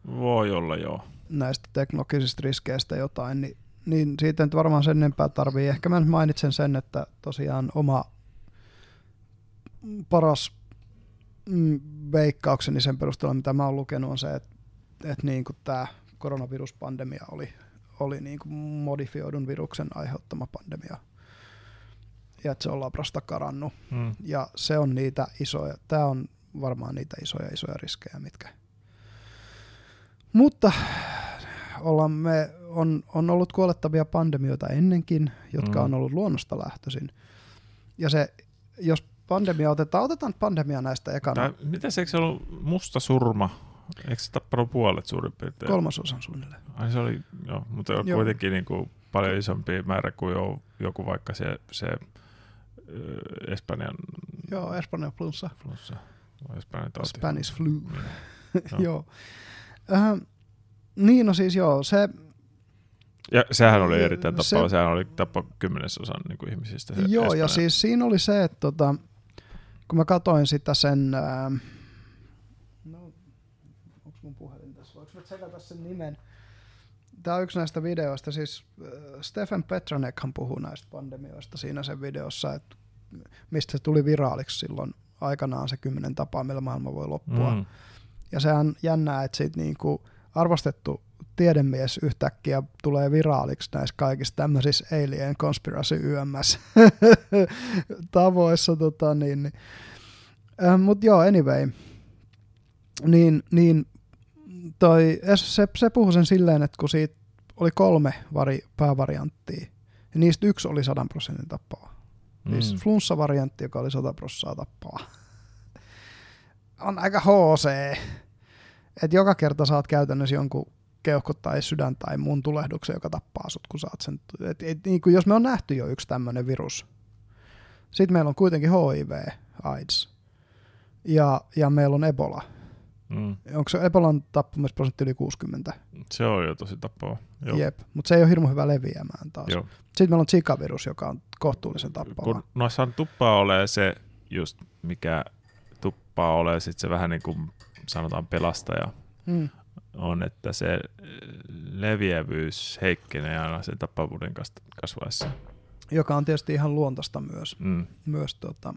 Voi olla joo näistä teknologisista riskeistä jotain, niin, niin siitä nyt varmaan sen enempää tarvii. Ehkä mä nyt mainitsen sen, että tosiaan oma paras mm, veikkaukseni sen perusteella, mitä mä oon lukenut, on se, että, että niin kuin tämä koronaviruspandemia oli, oli niin kuin modifioidun viruksen aiheuttama pandemia. Ja että se on labrasta karannut. Hmm. Ja se on niitä isoja, tämä on varmaan niitä isoja isoja riskejä, mitkä, mutta ollaan me, on, on ollut kuolettavia pandemioita ennenkin, jotka mm. on ollut luonnosta lähtöisin. Ja se, jos pandemia otetaan, otetaan pandemia näistä ekana. Tää, mitä se, eikö se ollut musta surma? Eikö se tappanut puolet suurin piirtein? Kolmasosan suunnilleen. Ai se oli, joo, mutta joo. kuitenkin niin kuin paljon isompi määrä kuin joku vaikka se, se Espanjan... Joo, Espanjan flunssa. Flunssa. Espanjan. Spanish flu. Niin. joo. Uh, niin, no siis joo, se... Ja sehän oli erittäin tappava, se, sehän oli tappa kymmenesosan niin kuin ihmisistä. Se joo, Espanja. ja siis siinä oli se, että tota, kun mä katsoin sitä sen... Ää, no, onko mun puhelin tässä? Voinko mä tsekata sen nimen? Tämä on yksi näistä videoista, siis äh, Stefan Petranekhan puhuu näistä pandemioista siinä sen videossa, että mistä se tuli viraaliksi silloin aikanaan se kymmenen tapaa, millä maailma voi loppua. Mm. Ja sehän jännää, että siitä niinku, arvostettu tiedemies yhtäkkiä tulee viraaliksi näissä kaikissa tämmöisissä alien conspiracy YMS tavoissa. Tota, niin, niin. Äh, Mutta joo, anyway, niin, niin toi, se, se puhui sen silleen, että kun siitä oli kolme vari, päävarianttia, ja niistä yksi oli 100 prosentin tappava. Mm. Siis flunssa-variantti, joka oli 100 prosenttia tappava. On aika HC että joka kerta saat käytännössä jonkun keuhko tai sydän tai muun tulehduksen, joka tappaa sut, kun saat sen. Et, et, niin kuin jos me on nähty jo yksi tämmöinen virus, sitten meillä on kuitenkin HIV, AIDS, ja, ja meillä on Ebola. Mm. Onko se Ebolan tappumisprosentti yli 60? Se on jo tosi tappava. Joo. Jep, mutta se ei ole hirmu hyvä leviämään taas. Joo. Sitten meillä on Zika-virus, joka on kohtuullisen tappava. Kun noissa tuppaa ole se just, mikä tappaa ole, sitten se vähän niin kuin sanotaan pelastaja Mm. on, että se leviävyys heikkenee aina sen tappavuuden kas- kasvaessa. Joka on tietysti ihan luontaista myös. Mm. myös tota,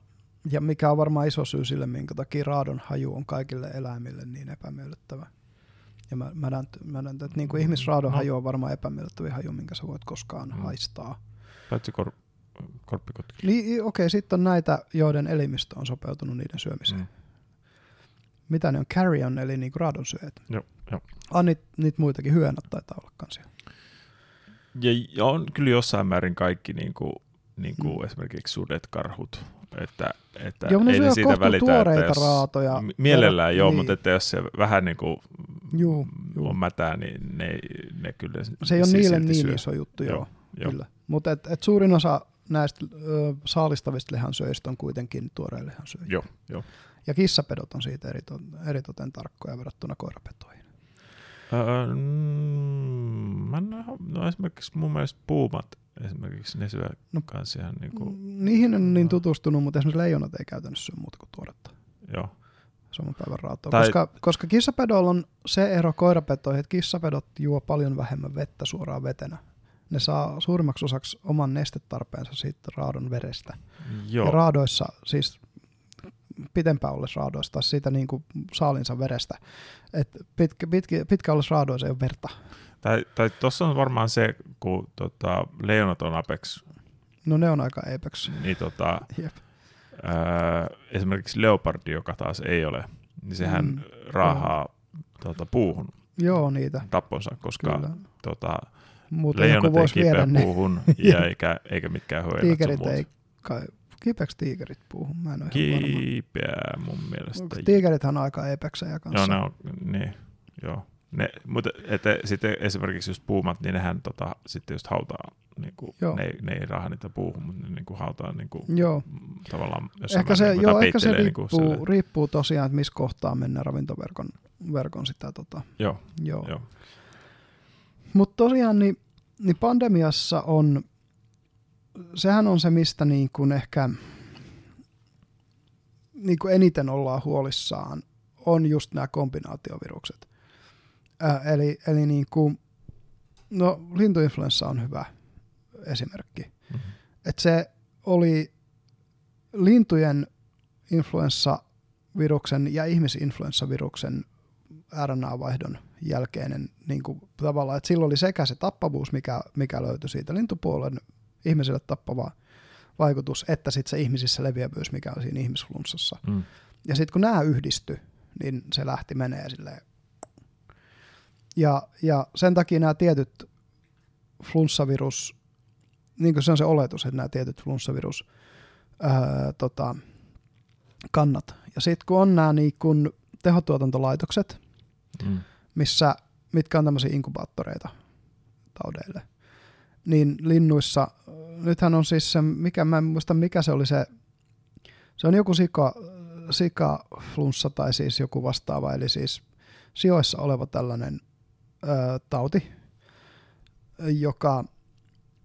ja mikä on varmaan iso syy sille, minkä takia raadon haju on kaikille eläimille niin epämiellyttävä. Ja mä, mä, näen, mä näen, että niin kuin ihmisraadon No. haju on varmaan epämiellyttävä haju, minkä sä voit koskaan Mm. haistaa. Paitsi kor- korppikotki. Niin, okei, sitten on näitä, joiden elimistö on sopeutunut niiden syömiseen. Mm. Mitä ne on? Carrion, eli niin raadon syöt. Joo, joo. Ah, niitä niit muitakin hyönät taitaa olla kanssa. Ja, ja on kyllä jossain määrin kaikki niin kuin, niin kuin Mm. esimerkiksi sudet, karhut, että, että Joo, ei ne siitä välitä, tuoreita että jos, raatoja. Mielellään joo, Niin. mutta että jos se vähän niin kuin Juu, juu. on mätää, niin ne, ne kyllä Se ei ole siis niille niin syö. iso juttu, joo. Joo, joo. Kyllä. Mutta et, et suurin osa näistä ö, saalistavista lihansyöjistä on kuitenkin tuoreen lihansyöjiä. Joo, joo. Ja kissapedot on siitä eritoten, eritoten tarkkoja verrattuna koirapetoihin. Öö, mm, mä no esimerkiksi mun mielestä puumat, esimerkiksi ne syö No, kans ihan niin kuin, Mm, Niihin en niin tutustunut, mutta esimerkiksi leijonat ei käytännössä syö muuta kuin tuoretta joo. saman päivän raatoa. Tai- Koska, koska kissapedoilla on se ero koirapetoihin, että kissapedot juo paljon vähemmän vettä suoraan vetenä. Ne saa suurimmaksi osaksi oman nestetarpeensa siitä raadon verestä. Joo, Ja raadoissa, siis pitempään ollessa raadoissa, tai siitä niin kuin saalinsa verestä. Et pitkä, pitkä, pitkä ollessa raadoissa ei ole verta. tai, tai tuossa on varmaan se, kun tota, leijonat on apex, No ne on aika apex. niin tota, Jep. öö, esimerkiksi leopardi, joka taas ei ole, niin sehän Mm, raahaa tota, puuhun Joo, niitä. tapponsa, koska Kyllä. tota, Muuten ei kipeä puuhun ja eikä, eikä mitkään sun Tiikerit ei kai. Kipeäks tiikerit puuhun? Mä en ole ihan varma. Kipeää mun mielestä. Tiikerithän on aika apexejä kanssa. Joo, ne on, niin, joo. Ne, mutta että sitten esimerkiksi just puumat, niin nehän tota, sitten just hautaa, niin kuin, Joo. ne, ne ei raha niitä puuhun, mutta ne niin kuin hautaa niin kuin, Joo. tavallaan jossain Ehkä se, niin joo, ehkä se peittelee riippuu, niin kuin riippuu tosiaan, että missä kohtaa mennään ravintoverkon verkon sitä. Tota, Joo, joo. joo. Mutta tosiaan niin, niin pandemiassa on, sehän on se, mistä niin kuin ehkä niin kuin eniten ollaan huolissaan, on just nämä kombinaatiovirukset. Ää, eli eli niin kuin, no lintuinfluenssa on hyvä esimerkki. Mhm. Et se oli lintujen influenssaviruksen ja ihmisinfluenssaviruksen RNA-vaihdon jälkeinen niin kuin, tavallaan, että silloin oli sekä se tappavuus, mikä, mikä löytyi siitä lintupuolen ihmiselle tappava vaikutus, että sitten se ihmisissä leviävyys, mikä oli siinä ihmisflunssassa. Mm. Ja sitten kun nämä yhdistyi, niin se lähti menee silleen. Ja, ja sen takia nämä tietyt flunssavirus, niin kuin se on se oletus, että nämä tietyt flunssavirus ää, tota, kannat. Ja sitten kun on nämä niin kun tehotuotantolaitokset, Mm. missä, mitkä on tämmöisiä inkubaattoreita taudeille, niin linnuissa, nythän on siis se, mikä, mä en muista mikä se oli se, se on joku sika, sikaflunssa tai siis joku vastaava, eli siis sijoissa oleva tällainen ö, tauti, joka,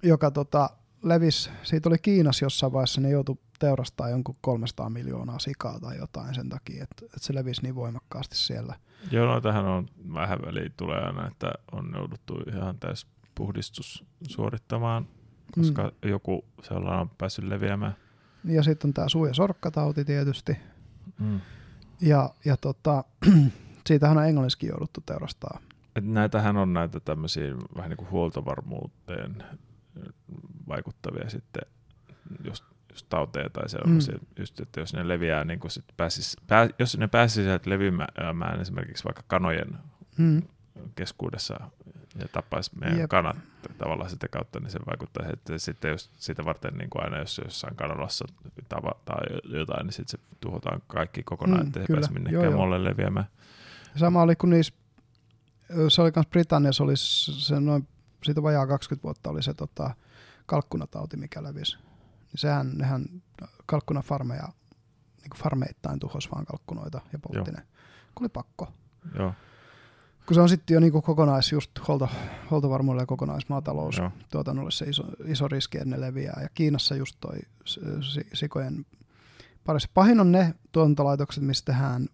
joka tota, levisi, siitä oli Kiinassa jossain vaiheessa, ne joutui teurastaa jonkun 300 miljoonaa sikaa tai jotain sen takia, että, että se levisi niin voimakkaasti siellä. Joo, no tähän on vähän väliin tulee aina, että on jouduttu ihan täys puhdistus suorittamaan, koska mm. joku sellainen on päässyt leviämään. Ja sitten on tämä suu- ja sorkkatauti tietysti. Mm. Ja, ja tota, siitähän on englanniskin jouduttu teurastaa. Et näitähän on näitä tämmöisiä vähän niin kuin huoltovarmuuteen vaikuttavia sitten just, just tauteja tai sellaisia, mm. just, että jos ne leviää, niin kuin sit pääsis, pää, jos ne pääsisivät leviämään esimerkiksi vaikka kanojen Hmm. keskuudessa ja tappaisi meidän Jep. kanat tavallaan sitä kautta, niin se vaikuttaa, että sitten jos sitä varten niin kuin aina jos jossain kanalassa tava, tai jotain, niin sitten se tuhotaan kaikki kokonaan, Mm, ettei kyllä. pääse minnekään joo. muualle leviämään. Sama oli kun niissä, se oli myös Britanniassa, oli se noin, siitä vajaa 20 vuotta oli se tota, kalkkunatauti, mikä levisi. Niin sehän, nehän kalkkunafarmeja, niin kuin farmeittain tuhos vaan kalkkunoita ja poltti ne. Oli pakko. Joo, Kun se on sitten jo niin kuin kokonais just huolto, huoltovarmuudelle ja kokonaismaatalous joo. tuotannolle se iso, iso riski, että ne leviää. Ja Kiinassa just toi sikojen parissa. Pahin on ne tuotantolaitokset, missä tehdään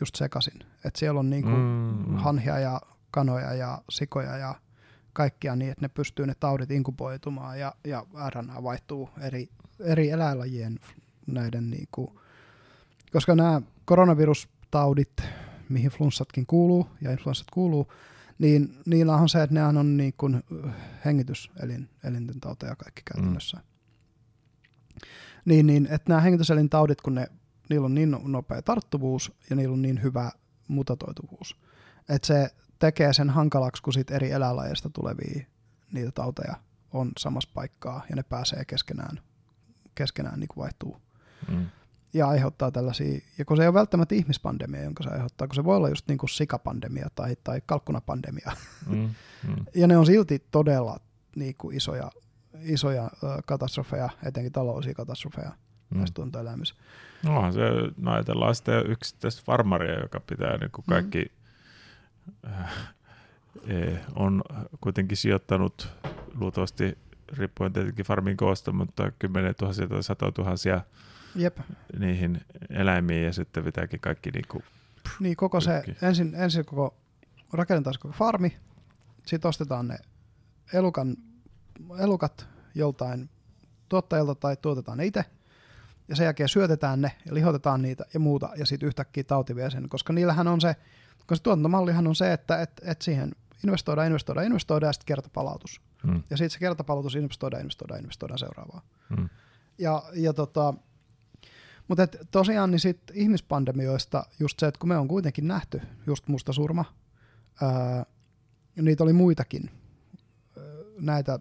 just sekaisin. Että siellä on niinku mm. hanhia ja kanoja ja sikoja ja kaikkia niin, että ne pystyy ne taudit inkuboitumaan ja, ja RNA vaihtuu eri, eri eläinlajien näiden niinku, koska nämä koronavirustaudit, mihin flunssatkin kuuluu ja influenssat kuuluu, niin niillä on se, että ne on niin kuin hengityselin, elinten tauteja kaikki käytännössä. Mm. Niin, niin, että nämä hengityselintaudit, kun ne, niillä on niin nopea tarttuvuus ja niillä on niin hyvä mutatoituvuus, että se tekee sen hankalaksi, kun sit eri eläinlajeista tulevia niitä tauteja on samassa paikkaa ja ne pääsee keskenään, keskenään niin kuin vaihtuu. Mm. Ja aiheuttaa tällaisia, ja kun se ei ole välttämättä ihmispandemia, jonka se aiheuttaa, kun se voi olla just niin kuin sikapandemia tai, tai kalkkunapandemia. Mm. Mm. ja ne on silti todella niin kuin isoja, isoja katastrofeja, etenkin taloudellisia katastrofeja mm. näissä tuontoeläimissä. No se, no ajatellaan sitten yksittäistä farmaria, joka pitää niin kuin kaikki mm äh, on kuitenkin sijoittanut luultavasti riippuen tietenkin farmin koosta, mutta kymmenen tuhansia tai satoja tuhansia Jep. niihin eläimiin ja sitten pitääkin kaikki niin kuin Niin koko se, ensin, ensin koko, rakennetaan koko farmi, sitten ostetaan ne elukan, elukat joltain tuottajalta tai tuotetaan ne itse, ja sen jälkeen syötetään ne ja lihotetaan niitä ja muuta, ja sitten yhtäkkiä tauti vie sen, koska niillähän on se, koska tuotantomallihan on se, että et, et siihen investoidaan, investoidaan, investoidaan ja sitten kertapalautus. Mm. Ja sitten se kertapalautus investoidaan, investoidaan, investoidaan seuraavaan. Mm. Ja, ja tota, mutta et tosiaan niin sit ihmispandemioista just se, että kun me on kuitenkin nähty just mustasurma, ää, niitä oli muitakin, näitä,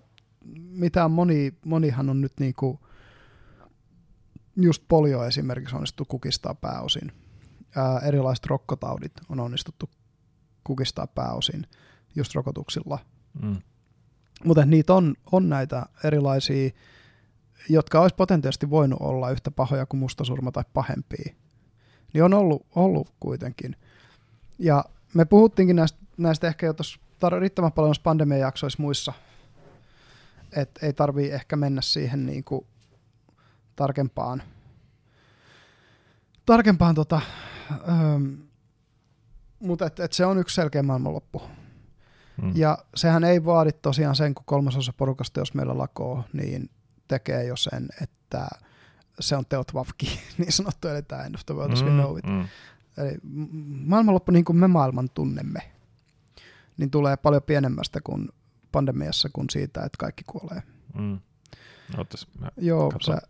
mitä moni, monihan on nyt niinku, just polio esimerkiksi onnistu kukistaa pääosin ää, erilaiset rokkotaudit on onnistuttu kukistaa pääosin just rokotuksilla. Mm. Mutta niitä on, on näitä erilaisia, jotka olisi potentiaalisesti voinut olla yhtä pahoja kuin mustasurma tai pahempia. Niin on ollut, ollut kuitenkin. Ja me puhuttiinkin näistä, näistä ehkä jo tuossa riittävän paljon pandemian jaksoissa muissa, että ei tarvii ehkä mennä siihen niin kuin tarkempaan, tarkempaan tota, Ähm, mutta et, et se on yksi selkeä maailmanloppu. Hmm. Ja sehän ei vaadi tosiaan sen, kun kolmasosa porukasta, jos meillä lakoo, niin tekee jo sen, että se on teot vafki, niin sanottu, eli tämä end of the world as we know it. Mm. Eli maailmanloppu niin kuin me maailman tunnemme, niin tulee paljon pienemmästä kuin pandemiassa kuin siitä, että kaikki kuolee. Mm. Ootas, Joo, sä,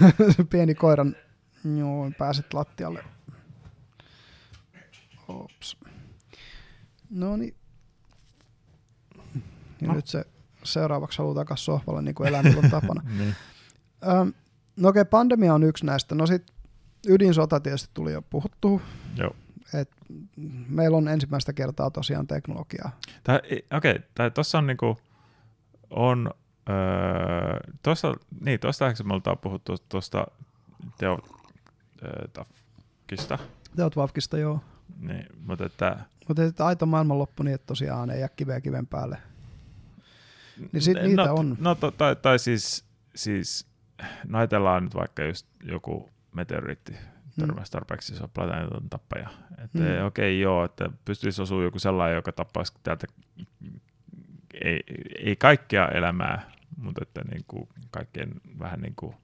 pieni koiran, joo, pääsit lattialle Ops. No niin. Ja no. nyt se seuraavaksi haluaa takaisin sohvalle, niin kuin eläimillä on tapana. niin. Öm, no okei, okay, pandemia on yksi näistä. No sitten ydinsota tietysti tuli jo puhuttua. Joo. Et meillä on ensimmäistä kertaa tosiaan teknologiaa. Okei, okay, tuossa on niinku, on, öö, tuossa, niin tuosta me oltaan puhuttu tuosta Teotafkista. Teotvafkista, joo. Niin, mutta että... Mutta että aito maailmanloppu niin, että tosiaan ei jää kiveä kiven päälle. Niin sit no, niitä on. No to, tai, tai siis, siis no ajatellaan nyt vaikka just joku meteoriitti mm. törmäsi tarpeeksi iso planeetan tappaja. Että mm. okei okay, joo, että pystyisi osua joku sellainen, joka tappaisi täältä ei, ei kaikkea elämää, mutta että niin kuin kaikkien vähän niin kuin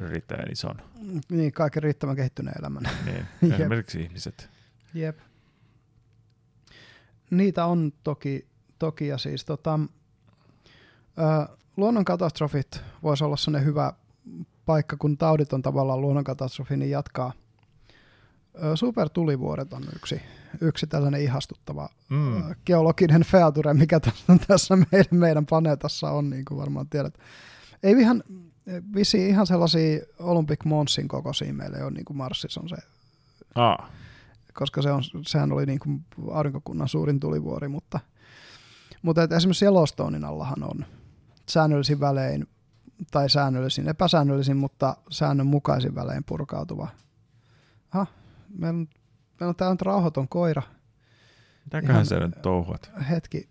riittävän ison. Niin, kaiken riittävän kehittyneen elämän. Niin, esimerkiksi ihmiset. Jep. Niitä on toki, toki ja siis tota, luonnonkatastrofit voisi olla sellainen hyvä paikka, kun taudit on tavallaan luonnonkatastrofi, niin jatkaa. Supertulivuoret on yksi, yksi tällainen ihastuttava mm. geologinen feature, mikä tässä, meidän, meidän planeetassa on, niin kuin varmaan tiedät. Ei ihan, visi ihan sellaisia Olympic Monsin kokoisia meillä on, niin kuin Marsissa on se. Aa. Koska se on, sehän oli niin kuin aurinkokunnan suurin tulivuori, mutta, mutta että esimerkiksi Yellowstonein allahan on säännöllisin välein, tai säännöllisin, epäsäännöllisin, mutta säännönmukaisin välein purkautuva. Aha, meillä on, meillä on täällä nyt rauhaton koira. Mitäköhän se nyt touhuat? Hetki.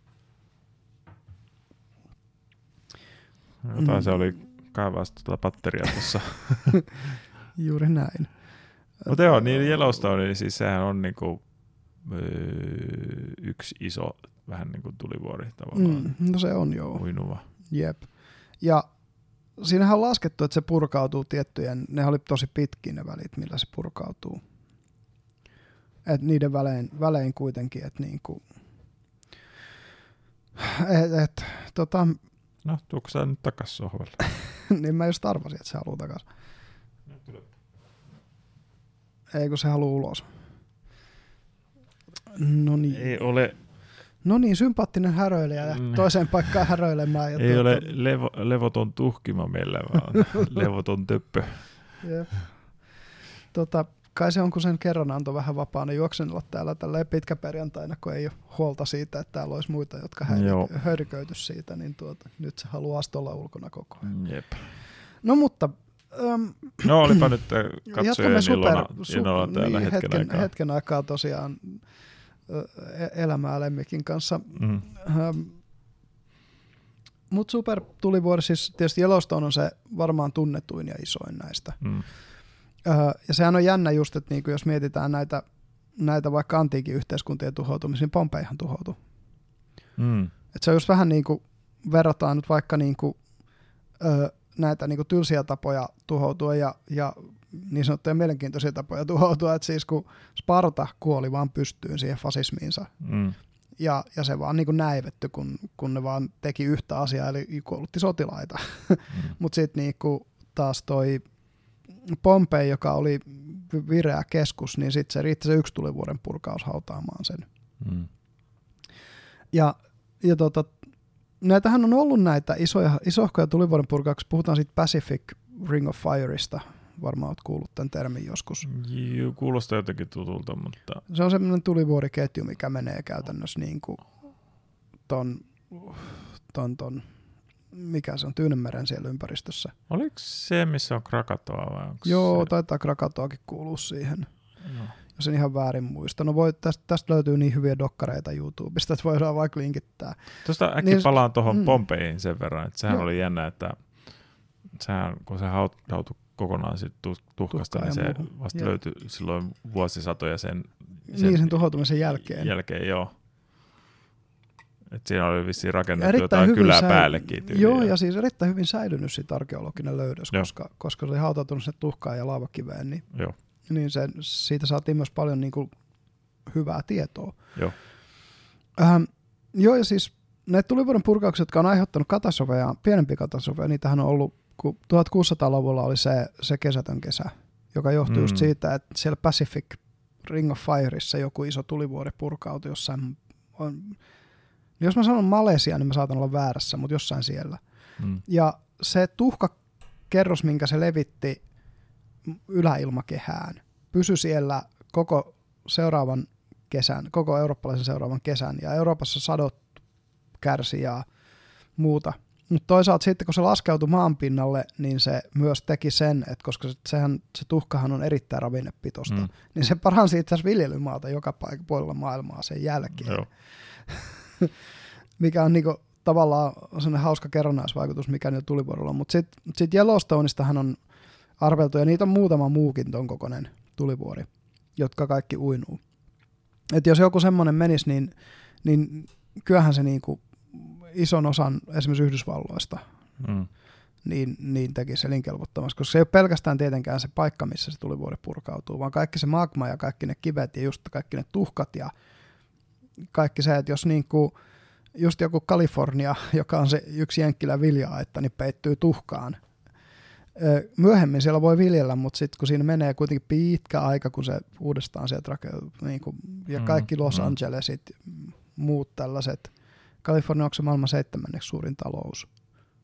Jotain mm. se oli kaivaa tuota batteriaa tuossa. Juuri näin. Mutta joo, niin Yellowstone, niin siis sehän on niinku, öö, yksi iso vähän niin kuin tulivuori tavallaan. Mm, no se on joo. Uinuva. Jep. Ja siinähän on laskettu, että se purkautuu tiettyjen, ne oli tosi pitkin ne välit, millä se purkautuu. Et niiden välein, välein kuitenkin, että niinku, et, et, tota, No, tuutko sä nyt takas sohvalle? niin mä just arvasin, että se haluaa takas. Ei, kun se haluaa ulos. No niin. Ei ole, No niin, sympaattinen häröilijä ja Mm. toiseen paikkaan häröilemään. Ja ei tuota- ole levo, levoton tuhkima meillä, vaan levoton töppö. Jep. Tota, kai se on, kun sen kerran antoi vähän vapaana juoksennella täällä tälleen pitkäperjantaina, kun ei ole huolta siitä, että täällä olisi muita, jotka höyryköity siitä, niin tuota, nyt se haluaa olla ulkona koko ajan. Jep. No mutta äm, No olipa nyt äh, katsojien super, illona, täällä niin, hetken, hetken, aikaa. hetken aikaa tosiaan elämää Lemmikin kanssa. Mm. Ähm, Mutta super tulivuori, siis tietysti Yellowstone on se varmaan tunnetuin ja isoin näistä. Mm. Öö, ja sehän on jännä just, että niinku jos mietitään näitä, näitä vaikka antiikin yhteiskuntien tuhoutumisia, niin Pompeihan tuhoutui. Mm. Et se on just vähän niin kuin verrataan nyt vaikka niinku, öö, näitä niinku tylsiä tapoja tuhoutua ja, ja niin sanottuja mielenkiintoisia tapoja tuhoutua, että siis kun Sparta kuoli vaan pystyyn siihen fasismiinsa Mm. ja, ja se vaan niinku näivetty, kun, kun ne vaan teki yhtä asiaa, eli koulutti sotilaita. Mm. Mutta sitten niinku taas toi Pompei, joka oli vi- vireä keskus, niin sitten se riitti se yksi tulivuoren purkaus hautaamaan sen. Mm. Ja, ja tota, näitähän on ollut näitä isoja, isohkoja tulivuoren purkauksia. Puhutaan siitä Pacific Ring of Fireista. Varmaan olet kuullut tämän termin joskus. Juu, kuulostaa jotenkin tutulta, mutta Se on semmoinen tulivuoriketju, mikä menee käytännössä niin kuin ton, ton, ton, mikä se on, Tyynemeren siellä ympäristössä. oliko se, missä on Krakatoa vai onko Joo, se? taitaa Krakatoakin kuulua siihen. Joo. jos en ihan väärin muista. No voi, tästä, tästä löytyy niin hyviä dokkareita YouTubesta, että voidaan vaikka linkittää. Tuosta äkki Niin- palaan tuohon mm. Pompeihin sen verran, että sehän Joo. oli jännä, että sehän, kun se hautautui kokonaan sit tu- tuhkasta, niin se muuhun. vasta Joo. löytyi silloin vuosisatoja sen, Sen, niin sen tuhoutumisen jälkeen. jälkeen, joo. Et siinä oli vissiin rakennettu jotain kylää säily- päällekin tyyliin. Joo, ja siis erittäin hyvin säilynyt sit arkeologinen löydös, Joo. koska, koska se oli hautautunut sinne tuhkaan ja laavakiveen, niin, Joo. niin se, siitä saatiin myös paljon niin kuin, hyvää tietoa. Joo. Ähm, joo, ja siis näitä tulivuoren purkauksia, jotka on aiheuttanut katastrofeja, pienempiä katastrofeja, niitähän on ollut, kun 1600-luvulla oli se, se kesätön kesä, joka johtui mm. just siitä, että siellä Pacific Ring of Fireissa joku iso tulivuori purkautui jossain, on, niin jos mä sanon Malesia, niin mä saatan olla väärässä, mutta jossain siellä. Mm. Ja se tuhkakerros, minkä se levitti yläilmakehään, pysyi siellä koko seuraavan kesän, koko eurooppalaisen seuraavan kesän, ja Euroopassa sadot kärsi ja muuta. Mutta toisaalta sitten, kun se laskeutui maanpinnalle, niin se myös teki sen, että koska se, sehän, se tuhkahan on erittäin ravinnepitoista, mm. Niin se paransi itse asiassa viljelymaata joka puolella maailmaa sen jälkeen Joo. mikä on niinku tavallaan sellainen hauska kerrannaisvaikutus, mikä niillä tulivuorolla on. Mutta sitten sit Yellowstoneistahan on arveltu, ja niitä on muutama muukin ton kokoinen tulivuori, jotka kaikki uinuu. Et jos joku semmoinen menisi, niin, niin kyllähän se niinku ison osan esimerkiksi Yhdysvalloista Mm. niin, niin tekisi elinkelvottomasti, koska se ei ole pelkästään tietenkään se paikka, missä se tulivuori purkautuu, vaan kaikki se magma ja kaikki ne kivet ja just kaikki ne tuhkat ja kaikki se, että jos niin kuin just joku Kalifornia, joka on se yksi jenkkilä vilja että niin peittyy tuhkaan. Myöhemmin siellä voi viljellä, mutta sitten kun siinä menee kuitenkin pitkä aika, kun se uudestaan sieltä rakentuu, niin kuin, ja Mm, kaikki Los mm. Angelesit, muut tällaiset, Kalifornia onko se maailman seitsemänneksi suurin talous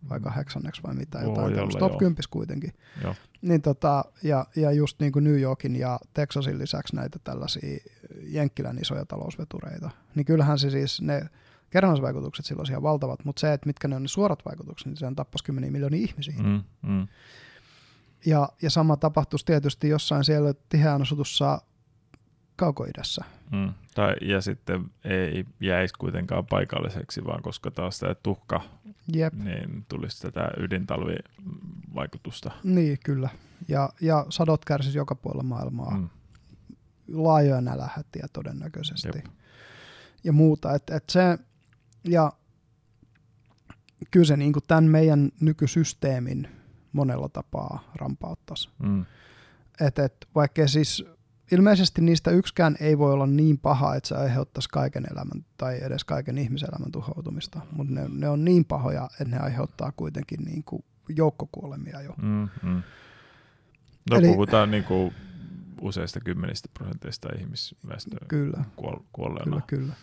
vai kahdeksanneksi vai mitä, jotain olla, tällaista. Top joo. 10 kuitenkin. Joo. Niin tota, ja, ja just niin kuin New Yorkin ja Texasin lisäksi näitä tällaisia Jenkkilän isoja talousvetureita, niin kyllähän se siis ne kerrannaisvaikutukset silloin ihan valtavat, mutta se, että mitkä ne on ne suorat vaikutukset, niin se on tappasi kymmeniä miljoonia ihmisiä. Mm. Mm. Ja, ja sama tapahtuisi tietysti jossain siellä tiheään asutussa kaukoidässä. Mm. Tai, ja sitten ei jäisi kuitenkaan paikalliseksi, vaan koska taas tämä tuhka, Jep, niin tulisi tätä ydintalvivaikutusta. niin kyllä. Ja, ja sadot kärsisi joka puolella maailmaa. Mm. Laajoja nälähätiä todennäköisesti. Jep. Ja muuta. Et, et se, ja kyllä se niin kuin tämän meidän nykysysteemin monella tapaa rampauttaisi. Mm. Et, et, vaikka siis ilmeisesti niistä yksikään ei voi olla niin paha, että se aiheuttaisi kaiken elämän tai edes kaiken ihmiselämän tuhoutumista, mutta ne, ne on niin pahoja, että ne aiheuttaa kuitenkin niin kuin joukkokuolemia jo. Mm, mm. No Eli, puhutaan niin kuin useista kymmenistä prosentista ihmisväestöä kyllä, kuol- kuolleena. Kyllä, kyllä.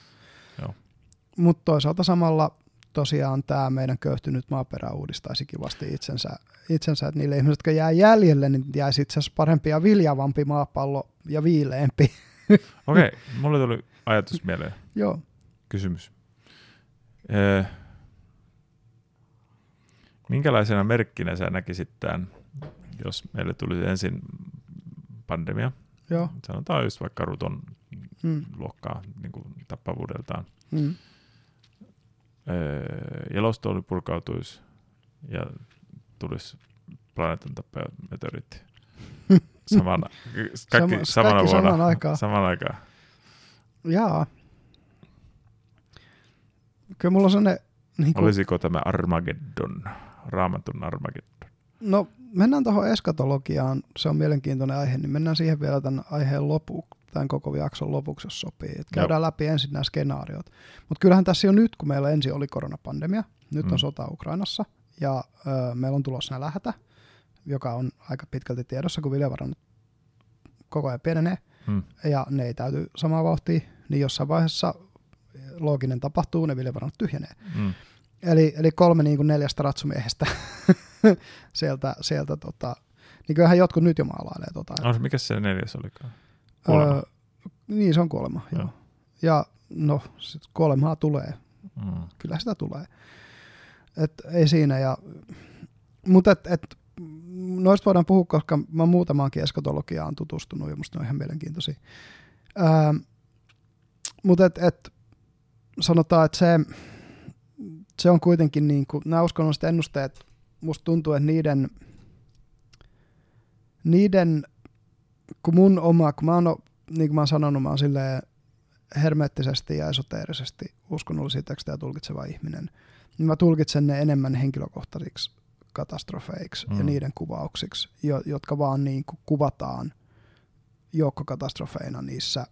Mutta toisaalta samalla tosiaan tämä meidän köyhtynyt maaperä uudistaisi kivasti itsensä, itsensä että niille ihmisille, jotka jää jäljelle, niin jäisi itse asiassa parempi ja viljavampi maapallo ja viileempi. Okei, okay, mulle tuli ajatus mieleen. Joo. Kysymys. Ee, minkälaisena merkkinä sä näkisit tämän, jos meille tulisi ensin pandemia? Joo. Sanotaan just vaikka ruton hmm. luokkaa niin kuin tappavuudeltaan. Hmm Yellowstone purkautuisi ja tulisi planeetan tappaja meteoriitti. Samana, kaikki Sama, samana kaikki vuonna. Saman aikaan. Saman aikaan. Jaa. Kyllä mulla on sellainen... Niin kuin... Olisiko tämä Armageddon, raamatun Armageddon? No mennään tuohon eskatologiaan, se on mielenkiintoinen aihe, niin mennään siihen vielä tämän aiheen lopuun tämän koko jakson lopuksi, jos sopii. Et käydään Joo. läpi ensin nämä skenaariot. Mutta kyllähän tässä jo nyt, kun meillä ensin oli koronapandemia, nyt mm. on sota Ukrainassa, ja ö, meillä on tulossa lähetä, joka on aika pitkälti tiedossa, kun viljavarannut koko ajan pienenee, mm. ja ne ei täyty samaa vauhtia, niin jossain vaiheessa looginen tapahtuu, ne viljavarannut tyhjenee. Mm. Eli, eli kolme niin kuin neljästä ratsumiehestä sieltä, sieltä tota, niin kyllähän jotkut nyt jo maalailee tota. No, mikä se neljäs olikaan? Kuolema. Öö, niin, se on kuolema, joo. joo. Ja no, sit kuolemaa tulee. Mm. Kyllä sitä tulee. Et ei siinä. Ja, mutta et, et, noista voidaan puhua, koska mä muutamaankin eskatologiaan tutustunut ja musta ne on ihan mielenkiintoisia. Öö, mutta et, et, sanotaan, että se, se on kuitenkin niin kuin, nämä uskonnolliset ennusteet, musta tuntuu, että niiden, niiden kun mun oma, kun mä oon, niin kuin mä oon sanonut, mä oon silleen hermeettisesti ja esoteerisesti uskonnollisia tekstejä tulkitseva ihminen, niin mä tulkitsen ne enemmän henkilökohtaisiksi katastrofeiksi mm. ja niiden kuvauksiksi, jo, jotka vaan niin kuin kuvataan joukkokatastrofeina niissä,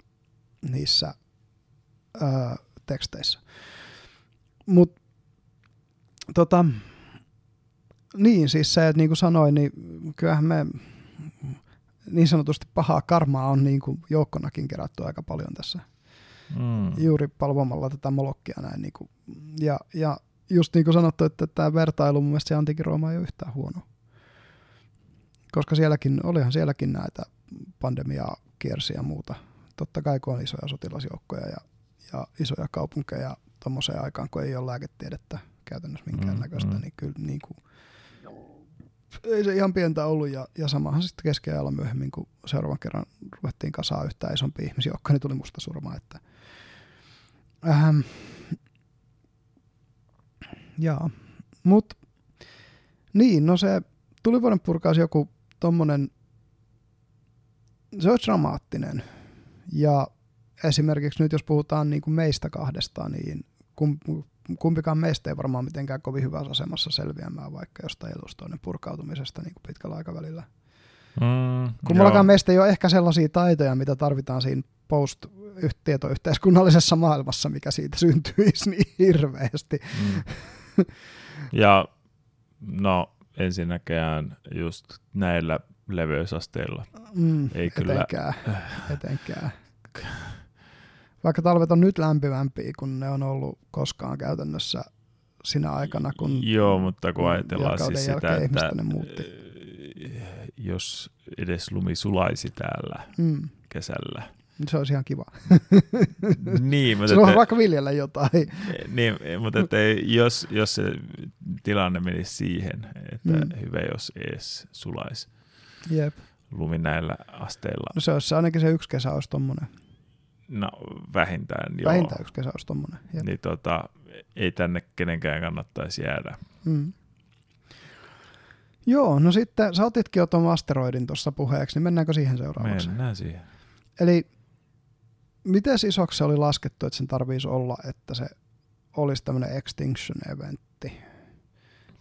niissä öö, teksteissä. Mutta tota, niin siis se, että niin kuin sanoin, niin kyllähän me niin sanotusti pahaa karmaa on niin kuin joukkonakin kerätty aika paljon tässä. Mm. Juuri palvomalla tätä molokkia näin. Niin kuin, ja, ja just niin kuin sanottu, että tämä vertailu mun mielestä se antikin Rooma ei ole yhtään huono. Koska sielläkin, olihan sielläkin näitä pandemiaa kiersi ja muuta. Totta kai kun on isoja sotilasjoukkoja ja, ja isoja kaupunkeja tuommoiseen aikaan, kun ei ole lääketiedettä käytännössä minkäännäköistä, mm, mm. niin kyllä niin kuin, ei se ihan pientä ollut ja, ja samahan sitten keskiajalla myöhemmin, kun seuraavan kerran ruvettiin kasaa yhtään isompi ihmisjoukko, niin tuli musta surma. Että, ähm, jaa, mut niin, no se tulivuoden purkaus joku tommonen, se olisi dramaattinen. Ja esimerkiksi nyt jos puhutaan niin kuin meistä kahdesta, niin kun kumpikaan meistä ei varmaan mitenkään kovin hyvässä asemassa selviämään vaikka jostain elustoinen purkautumisesta niin kuin pitkällä aikavälillä. Mm, Kummallakaan meistä ei ole ehkä sellaisia taitoja, mitä tarvitaan siinä post-tietoyhteiskunnallisessa maailmassa, mikä siitä syntyisi niin hirveästi. Mm. Ja no ensinnäkään just näillä leveysasteilla mm, ei etenkään, kyllä... Etenkään vaikka talvet on nyt lämpimämpiä, kun ne on ollut koskaan käytännössä sinä aikana, kun Joo, mutta kun ajatellaan siis sitä, että ne muutti. Eh, jos edes lumi sulaisi täällä mm. kesällä. Se olisi ihan kiva. niin, mutta se on vaikka viljellä jotain. niin, mutta että jos, jos se tilanne menisi siihen, että mm. hyvä jos edes sulaisi Jep. lumi näillä asteilla. No se olisi ainakin se yksi kesä olisi tommonen. No vähintään joo. Vähintään yksi kesä olisi tommonen. Jep. Niin tota, ei tänne kenenkään kannattaisi jäädä. Mm. Joo, no sitten sä otitkin jo tuon asteroidin tuossa puheeksi, niin mennäänkö siihen seuraavaksi? Mennään siihen. Eli miten isoksi se oli laskettu, että sen tarvitsisi olla, että se olisi tämmöinen extinction-eventti?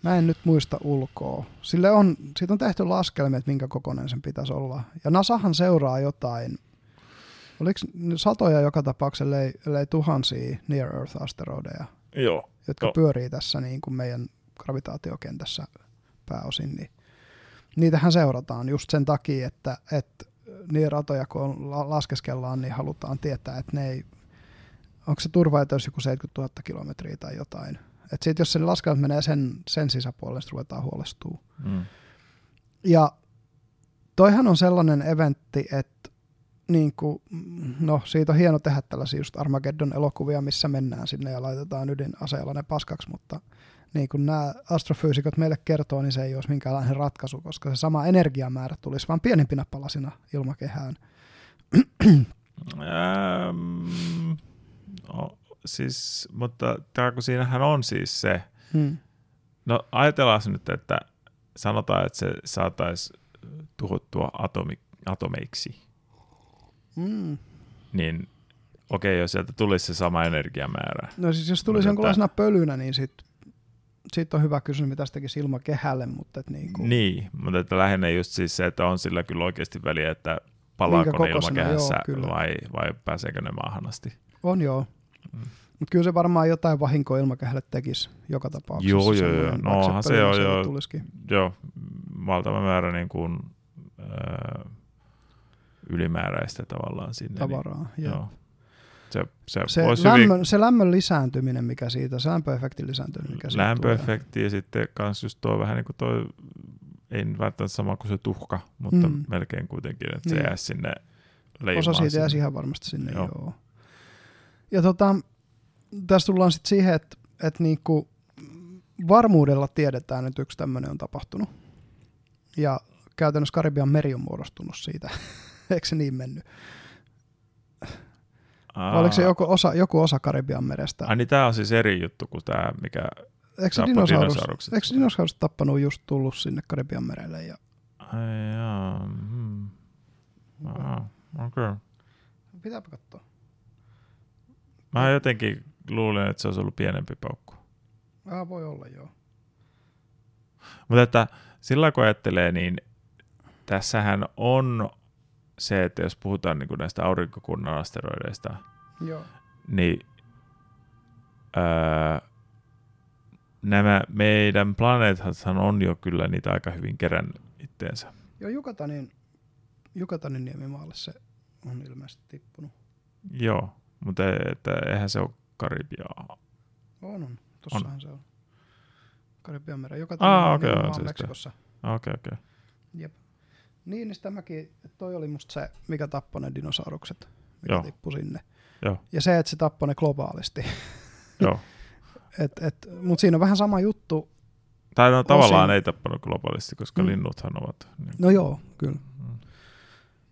Mä en nyt muista ulkoa. Sille on, siitä on tehty laskelmia, että minkä kokoinen sen pitäisi olla. Ja NASAhan seuraa jotain, oliko satoja joka tapauksessa, ellei, ellei tuhansia Near Earth-asteroideja, Joo. jotka Joo. pyörii tässä niin kuin meidän gravitaatiokentässä pääosin, niin niitähän seurataan just sen takia, että, että niin ratoja kun laskeskellaan, niin halutaan tietää, että ne ei, onko se turvaetäys joku 70 000 kilometriä tai jotain. Että sit jos se laskelmat menee sen, sen sisäpuolelle, sitten ruvetaan huolestua. Mm. Ja toihan on sellainen eventti, että niin kuin, no siitä on hieno tehdä tällaisia just Armageddon elokuvia, missä mennään sinne ja laitetaan ydinaseella ne paskaksi, mutta niin kuin nämä astrofyysikot meille kertoo, niin se ei olisi minkäänlainen ratkaisu, koska se sama energiamäärä tulisi vain pienempinä palasina ilmakehään. Ähm, no, siis, mutta tää, kun siinähän on siis se, Hmm. no ajatellaan se nyt, että sanotaan, että se saataisiin tuhottua atomi, atomeiksi, Mm. niin okei, jos sieltä tulisi se sama energiamäärä. No siis jos tulisi Mutta jonkunlaisena pölynä, niin sit, sit on hyvä kysymys, mitä se tekisi ilmakehälle, mutta et niin kuin, Niin, mutta että lähinnä just siis se, että on sillä kyllä oikeasti väliä, että palaako ne ilmakehässä joo, kyllä. vai, vai pääseekö ne maahan asti. on joo. Mm. Mutta kyllä se varmaan jotain vahinkoa ilmakehälle tekisi joka tapauksessa. Joo, joo, joo. Nohan se pölynä on sieltä jo- Tulisikin. Joo, valtava määrä niin kuin, öö, ylimääräistä tavallaan sinne. tavaraa. Niin, Niin, joo. Se, se, se, lämmön, hyvin se lämmön lisääntyminen, mikä siitä, se lämpöefektin lisääntyminen, mikä siitä lämpöefekti ja sitten kans just tuo vähän niin kuin toi, ei välttämättä sama kuin se tuhka, mutta Mm. melkein kuitenkin, että se Niin. jää sinne leimaan Osa siitä jää sinne. ihan varmasti sinne, joo. Joo. Ja tota, tässä tullaan sitten siihen, että, että niinku varmuudella tiedetään, että yksi tämmöinen on tapahtunut. Ja käytännössä Karibian meri on muodostunut siitä. Eikö se niin mennyt? Aa. Vai Oliko se joku osa, joku osa Karibian merestä? Ai niin tää on siis eri juttu kuin tämä, mikä... Eikö se dinosaurus, dinosaurukset. eikö dinosaurus tappanut just tullut sinne Karibian merelle? Ja... Ai jaa, hmm. Okei. Okay. Pitääpä katsoa. Mä jotenkin luulen, että se olisi ollut pienempi paukku. Ah, voi olla, joo. Mutta että sillä kun ajattelee, niin tässähän on se, että jos puhutaan niin kuin näistä aurinkokunnan asteroideista, Joo. niin öö, nämä meidän planeetathan on jo kyllä niitä aika hyvin kerännyt itteensä. Joo, Jukatanin, Jukatanin niemimaalle se on ilmeisesti tippunut. Joo, mutta että eihän se ole Karibiaa. On, on. Tossahan on. se on. Karibian meren. Joka Aa, okei, niemimaa on se Meksikossa. Okei, okei. Jep. Niin, niin sitä mäkin, toi oli musta se, mikä tappoi ne dinosaurukset, mikä Joo. tippui sinne. Joo. Ja se, että se tappoi ne globaalisti. Joo. et, et, Mutta siinä on vähän sama juttu. Tai no tavallaan Osin- ei tappanut globaalisti, koska Mm. mm. linnuthan ovat. Niin, No joo, kyllä.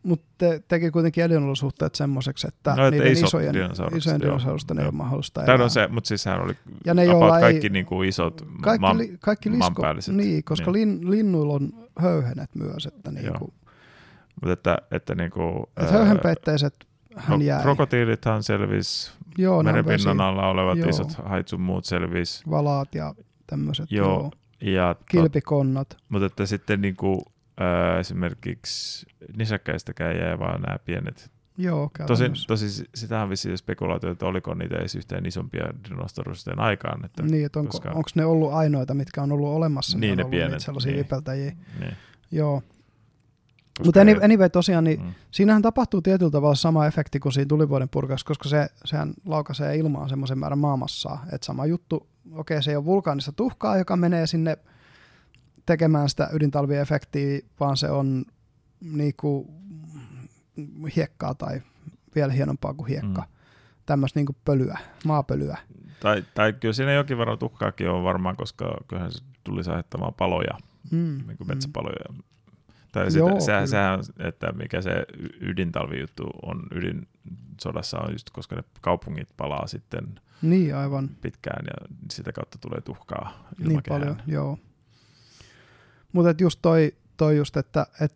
Mutta te, teki kuitenkin elinolosuhteet semmoiseksi, että No, niiden isot isojen, isojen dinosaurusten ei ole mahdollista elää. no se, mutta siis sehän oli Ja ne, joilla kaikki ei, niin kuin isot kaikki, maan, li, kaikki lisko, niin, koska Niin. Lin, linnuilla on höyhenet myös, että niinku, mutta että, että niin kuin, et höyhenpeitteiset hän no, jäi. krokotiilithan selvisi, Joo, on merenpinnan alla olevat Joo. isot haitsut muut selvisi. valaat ja tämmöiset. Joo, Joo. Ja, Kilpikonnat. mutta että sitten niin äh, esimerkiksi nisäkkäistäkään jäi vaan nämä pienet. Joo, Tosin, käytännössä. tosi sitähän on vissiin spekulaatio, että oliko niitä edes yhtään isompia dinosaurusien aikaan. Että, Niin, että onko, koska- onko ne ollut ainoita, mitkä on ollut olemassa? Niin, ne ollut pienet, niitä sellaisia niin. vipeltäjiä. niin, Joo. Mutta anyway, anyway, tosiaan, niin mm, siinähän tapahtuu tietyllä tavalla sama efekti kuin siinä tulivuoden purkauksessa, koska se, sehän laukaisee ilmaan semmoisen määrän maamassaa. Että sama juttu, okei se ei ole vulkaanista tuhkaa, joka menee sinne tekemään sitä ydintalviefektiä, vaan se on niinku hiekkaa tai vielä hienompaa kuin hiekka. Mm. Tämmöistä niinku pölyä, maapölyä. tai, tai kyllä siinä jonkin verran tuhkaakin on varmaan, koska kyllähän se tuli aiheuttamaan paloja, Mm, niin kuin mm. metsäpaloja. Tai Joo, sitä, kyllä. sehän, sehän, että mikä se ydintalvijuttu on ydinsodassa on just, koska ne kaupungit palaa sitten Niin, aivan. pitkään ja sitä kautta tulee tuhkaa Niin ilmakehään. paljon, joo. Mutta just toi, toi just, että et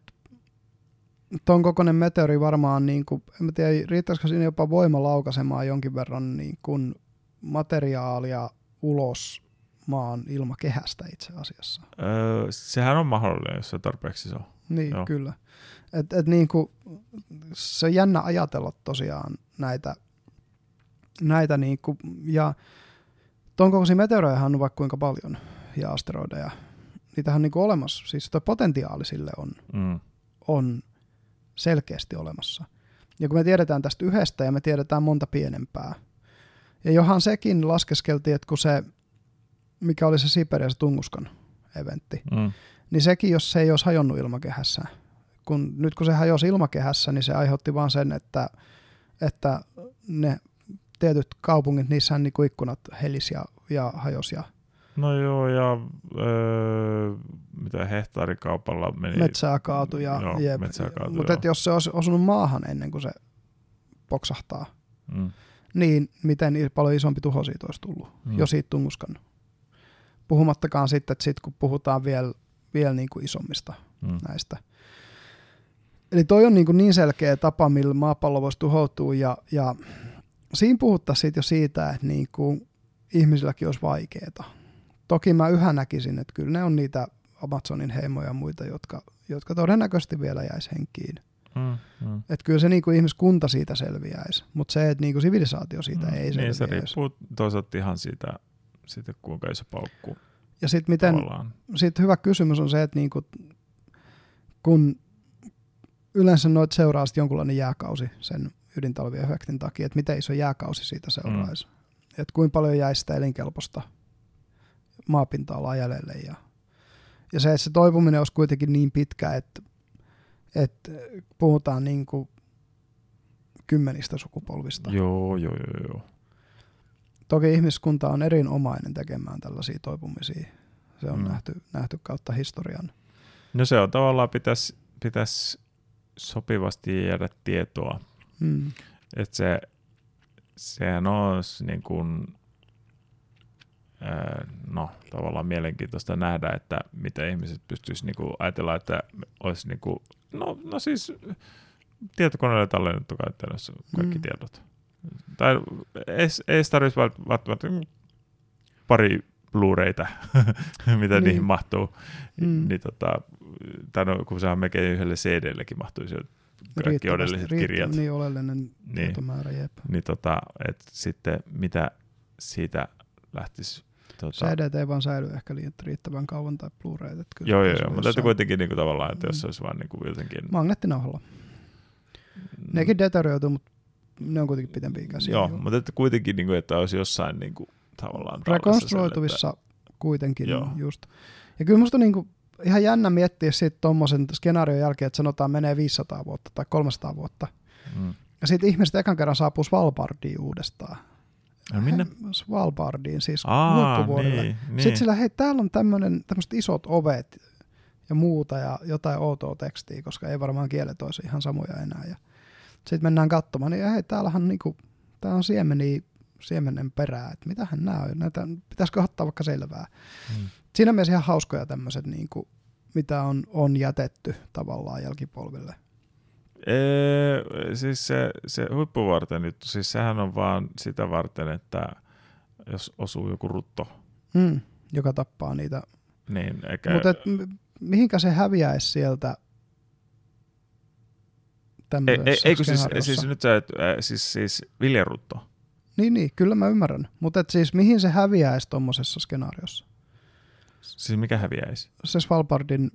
ton kokoinen meteori varmaan, niin kuin, en mä tiedä, riittäisikö siinä jopa voima laukaisemaan jonkin verran niin kuin materiaalia ulos maan ilmakehästä itse asiassa. Öö, sehän on mahdollinen, jos se tarpeeksi iso. Niin, Joo. kyllä. Et, et niin kuin, se on jännä ajatella tosiaan näitä, näitä niin kuin, ja ton kokoisia meteoroja on vaikka kuinka paljon ja asteroideja. Niitähän on niin kuin olemassa, siis tuo potentiaali sille on, mm. on selkeästi olemassa. Ja kun me tiedetään tästä yhdestä ja me tiedetään monta pienempää, ja johan sekin laskeskeltiin, että kun se, mikä oli se Siperiassa Tunguskan eventti, mm. niin sekin, jos se ei olisi hajonnut ilmakehässä, kun, nyt kun se hajosi ilmakehässä, niin se aiheutti vaan sen, että, että ne tietyt kaupungit, niissä niin ikkunat helis ja, ja hajosi ja No joo, ja öö, mitä hehtaarikaupalla meni. Metsää kaatu ja joo, jep. Metsää kaatu, Mutta jos se olisi osunut maahan ennen kuin se poksahtaa, mm. niin miten paljon isompi tuho siitä olisi tullut mm. jo siitä tunnuskan. Puhumattakaan sitten, että sit kun puhutaan vielä, vielä niin kuin isommista mm. näistä. Eli toi on niin, kuin niin selkeä tapa, millä maapallo voisi tuhoutua ja, ja siinä puhuttaisiin jo siitä, että niin kuin ihmisilläkin olisi vaikeaa Toki mä yhä näkisin, että kyllä ne on niitä Amazonin heimoja ja muita, jotka, jotka todennäköisesti vielä jäisi henkiin. Mm, mm. Että kyllä se niinku ihmiskunta siitä selviäisi, mutta se, että niinku sivilisaatio siitä mm, ei selviäisi. Niin se riippuu toisaalta ihan siitä, siitä kuinka iso paukku. Ja sitten miten, sit hyvä kysymys on se, että niinku, kun yleensä noit seuraa jonkunlainen jääkausi sen ydintalviefektin takia, että miten iso jääkausi siitä seuraisi. Mm. Että kuinka paljon jäisi sitä elinkelpoista maapinta-alaa jäljelle. Ja, ja se, että se toipuminen olisi kuitenkin niin pitkä, että, että puhutaan niin kuin kymmenistä sukupolvista. Joo, joo, joo, joo. Toki ihmiskunta on erinomainen tekemään tällaisia toipumisia. Se on mm. nähty, nähty kautta historian. No se on tavallaan, pitäisi pitäis sopivasti jäädä tietoa. Mm. Että se, sehän olisi niin kuin no, tavallaan mielenkiintoista nähdä, että miten ihmiset pystyisivät niinku ajatella, että olisi niinku, no, no siis tietokoneelle tallennettu käytännössä kaikki mm. tiedot. Tai ei, ei tarvitsisi välttämättä pari Blu-rayta, mitä niin. niihin mahtuu. Mm. Niin, tota, tai no, kun sehän melkein yhdelle CD-llekin mahtuisi kaikki odelliset kirjat. Niin oleellinen niin, tietomäärä, jep. Niin tota, et sitten mitä siitä lähtisi Tota... CD ei vaan säily ehkä riittävän kauan tai Blu-ray. Että kyllä joo, joo, joo, mutta että kuitenkin niin kuin tavallaan, että mm. jos se olisi vaan niin kuin jotenkin... Magneettinauhalla. Mm. Nekin deterioituu, mutta ne on kuitenkin pitempiä käsiä. Joo, mutta että kuitenkin, niin kuin, että olisi jossain niin kuin, tavallaan... Rekonstruoituvissa että... kuitenkin joo. just. Ja kyllä musta niin kuin, ihan jännä miettiä sitten tuommoisen skenaarion jälkeen, että sanotaan menee 500 vuotta tai 300 vuotta. Mm. Ja sitten ihmiset ekan kerran saapuu Svalbardiin uudestaan. Ja minne? Svalbardiin, siis Aa, huippuvuorille. Niin, niin. Sitten sillä, hei, täällä on tämmöiset isot ovet ja muuta ja jotain outoa tekstiä, koska ei varmaan kielet olisi ihan samoja enää. Ja sitten mennään katsomaan, niin hei, täällähän niinku, tää on siemeni, siemenen perää, että mitähän nämä on, näitä, pitäisikö ottaa vaikka selvää. Hmm. Siinä mielessä ihan hauskoja tämmöiset, niinku, mitä on, on jätetty tavallaan jälkipolville. Ee, siis se, se huippuvarten nyt, siis sehän on vaan sitä varten, että jos osuu joku rutto. Mm, joka tappaa niitä. Niin, eikä... Mutta mihinkä se häviäisi sieltä ei, ei, eikö siis, siis nyt sä, et, äh, siis, siis viljarutto? Niin, niin, kyllä mä ymmärrän. Mutta siis mihin se häviäisi tuommoisessa skenaariossa? Siis mikä häviäisi? Se Svalbardin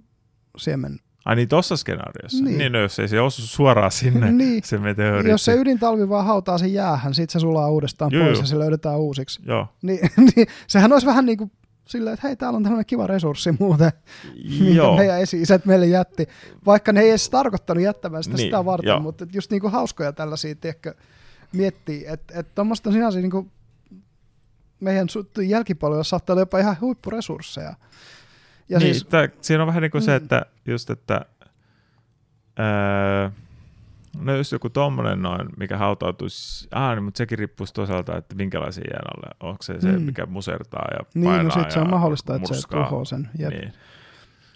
siemen Ai niin, tuossa skenaariossa? Niin. niin no, jos ei se osu suoraan sinne, niin. se meteoriitti. Jos se ydintalvi vaan hautaa sen jäähän, sit se sulaa uudestaan joo, pois joo. ja se löydetään uusiksi. Joo. Niin, niin, sehän olisi vähän niin kuin silleen, että hei, täällä on tämmöinen kiva resurssi muuten, minkä meidän esi-isät meille jätti. Vaikka ne ei edes tarkoittanut jättämään sitä niin, sitä varten, jo. mutta just niin kuin hauskoja tällaisia, tiedätkö, miettii, että et tuommoista sinänsä niin kuin meidän jälkipolvilla saattaa olla jopa ihan huippuresursseja. Ja niin, siis, tää, siinä on vähän niin kuin mm. se, että just, että ää, no jos joku tommonen noin, mikä hautautuisi, ah, niin, mutta sekin riippuu toisaalta, että minkälaisia jään alle. Onko se se, mm. mikä musertaa ja niin, painaa no sit se on mahdollista, että se tuhoaa sen. Jep. Niin.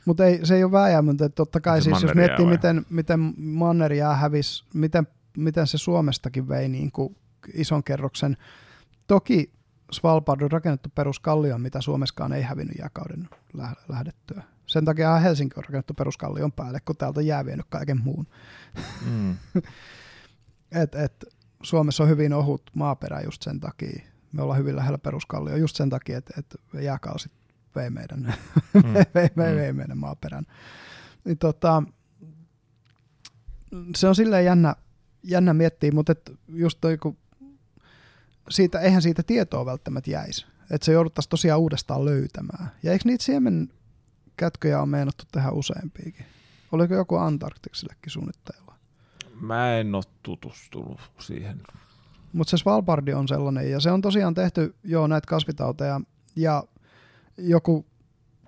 Mutta ei, se ei ole vääjäämätöntä, että totta kai Se siis jos miettii, vai? miten, miten Manner jää hävis, miten, miten se Suomestakin vei niin kuin ison kerroksen. Toki Svalbard on rakennettu peruskallion, mitä Suomeskaan ei hävinnyt jääkauden lä- lähdettyä. Sen takia Helsinki on rakennettu peruskallion päälle, kun täältä on jää vienyt kaiken muun. Mm. Et, et, Suomessa on hyvin ohut maaperä just sen takia. Me ollaan hyvin lähellä peruskallio just sen takia, että et jääkausi vei meidän, Mm. vei, vei, Mm. vei meidän maaperän. Niin tota, se on silleen jännä, jännä miettiä, mutta et just toi, kun siitä, eihän siitä tietoa välttämättä jäisi. Että se jouduttaisiin tosiaan uudestaan löytämään. Ja eikö niitä siemenkätköjä on meinattu tehdä useampiakin? Oliko joku Antarktiksillekin suunnitteilla? Mä en ole tutustunut siihen. Mutta se Svalbardi on sellainen, ja se on tosiaan tehty jo näitä kasvitauteja, ja joku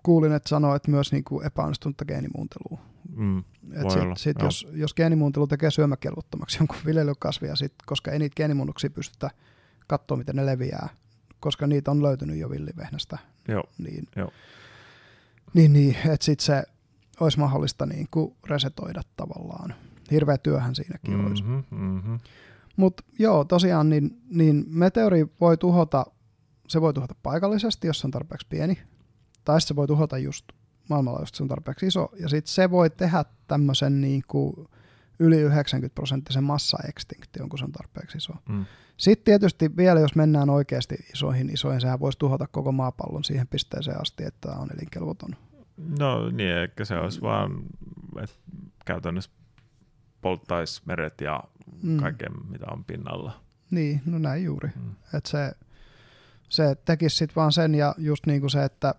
kuulin, että sanoi, että myös niinku epäonnistunutta geenimuuntelua. Mm. Et sit, olla, sit joo. jos, jos geenimuuntelu tekee syömäkelvottomaksi jonkun viljelykasvia, sit, koska ei niitä geenimuunnoksia pystytä katsoa, miten ne leviää, koska niitä on löytynyt jo villivehnästä, Joo. niin, Joo. niin, niin että sitten se olisi mahdollista niin kuin resetoida tavallaan. Hirveä työhän siinäkin mm. olisi. Mm-hmm, mm-hmm. Mutta joo, tosiaan niin, niin meteori voi tuhota, se voi tuhota paikallisesti, jos se on tarpeeksi pieni, tai se voi tuhota just maailmanlaajuisesti, jos se on tarpeeksi iso, ja sitten se voi tehdä tämmöisen niin kuin yli 90 prosenttisen massa-extinktion, kun se on tarpeeksi iso. Mm. Sitten tietysti vielä, jos mennään oikeasti isoihin isoihin, sehän voisi tuhota koko maapallon siihen pisteeseen asti, että tämä on elinkelvoton. No niin, eikä se olisi vaan, että käytännössä polttaisi meret ja Mm. kaiken, mitä on pinnalla. Niin, no näin juuri. Mm. Että se, se tekisi sitten vaan sen ja just niin kuin se, että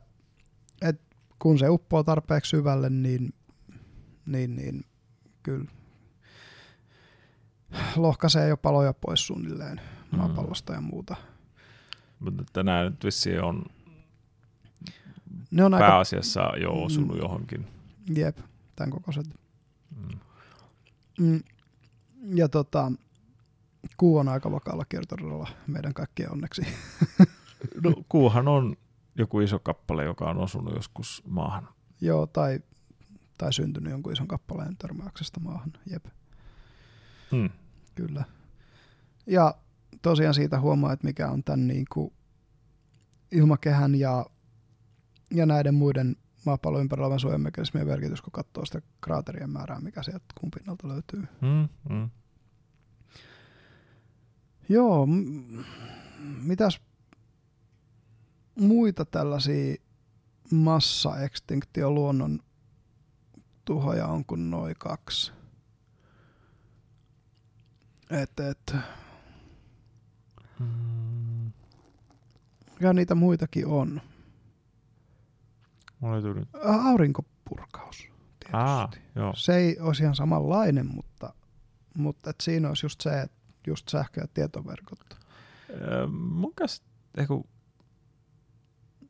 et kun se uppoo tarpeeksi syvälle, niin, niin, niin kyllä lohkaisee jo paloja pois suunnilleen Mm. maapallosta ja muuta. Mutta että nämä nyt vissiin on Ne on aika, pääasiassa jo Mm. osunut johonkin. jep, tämän kokoiset. Mm. Mm. Ja tota, kuu on aika vakaalla kiertoradalla meidän kaikkien onneksi. No, kuuhan on joku iso kappale, joka on osunut joskus maahan. Joo, tai, tai syntynyt jonkun ison kappaleen törmäyksestä maahan. Jep. Mm. Kyllä. Ja tosiaan siitä huomaa, että mikä on tämän niin kuin ilmakehän ja, ja näiden muiden maapallon ympärillä olevan suojamekanismien merkitys, kun katsoo sitä kraaterien määrää, mikä sieltä kuun pinnalta löytyy. Mm. Mm. Joo, m- mitäs muita tällaisia massa-extinktio luonnon tuhoja on kuin noin kaksi? Et, et, Mm. ja niitä muitakin on. Mulla löytyy nyt. Aurinkopurkaus, tietysti. Aa, joo. Se ei olisi ihan samanlainen, mutta, mutta et siinä olisi just se, että just sähkö- ja tietoverkot. Ö, Mun, käs, eiku,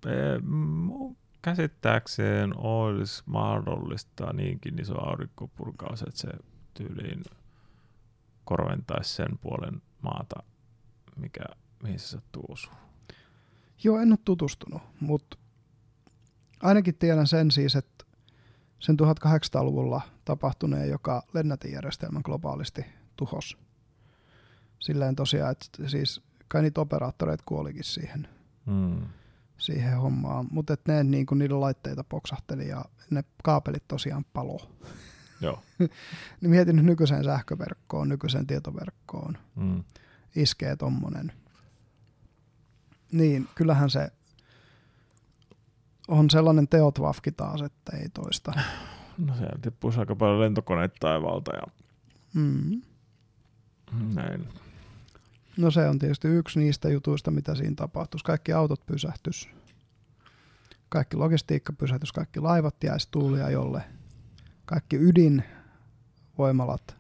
ö, mun käsittääkseen olisi mahdollista niinkin iso aurinkopurkaus, että se tyyliin korventaisi sen puolen maata, mikä, mihin se sattuu osua. Joo, en ole tutustunut, mutta ainakin tiedän sen siis, että sen 1800-luvulla tapahtuneen, joka lennätinjärjestelmän globaalisti tuhos. Silleen tosiaan, että siis kai niitä operaattoreita kuolikin siihen, Mm. siihen hommaan, mutta ne niin niiden laitteita poksahteli ja ne kaapelit tosiaan palo. Joo. Niin mietin nyt nykyiseen sähköverkkoon, nykyiseen tietoverkkoon, Mm. iskee tommonen. Niin, kyllähän se on sellainen teotvafki taas, että ei toista. No siellä tippuisi aika paljon lentokoneita taivaalta ja Mm. näin. No se on tietysti yksi niistä jutuista, mitä siinä tapahtuisi. Kaikki autot pysähtys, kaikki logistiikka pysähtys, kaikki laivat jäisi tuuliajolle, kaikki ydinvoimalat,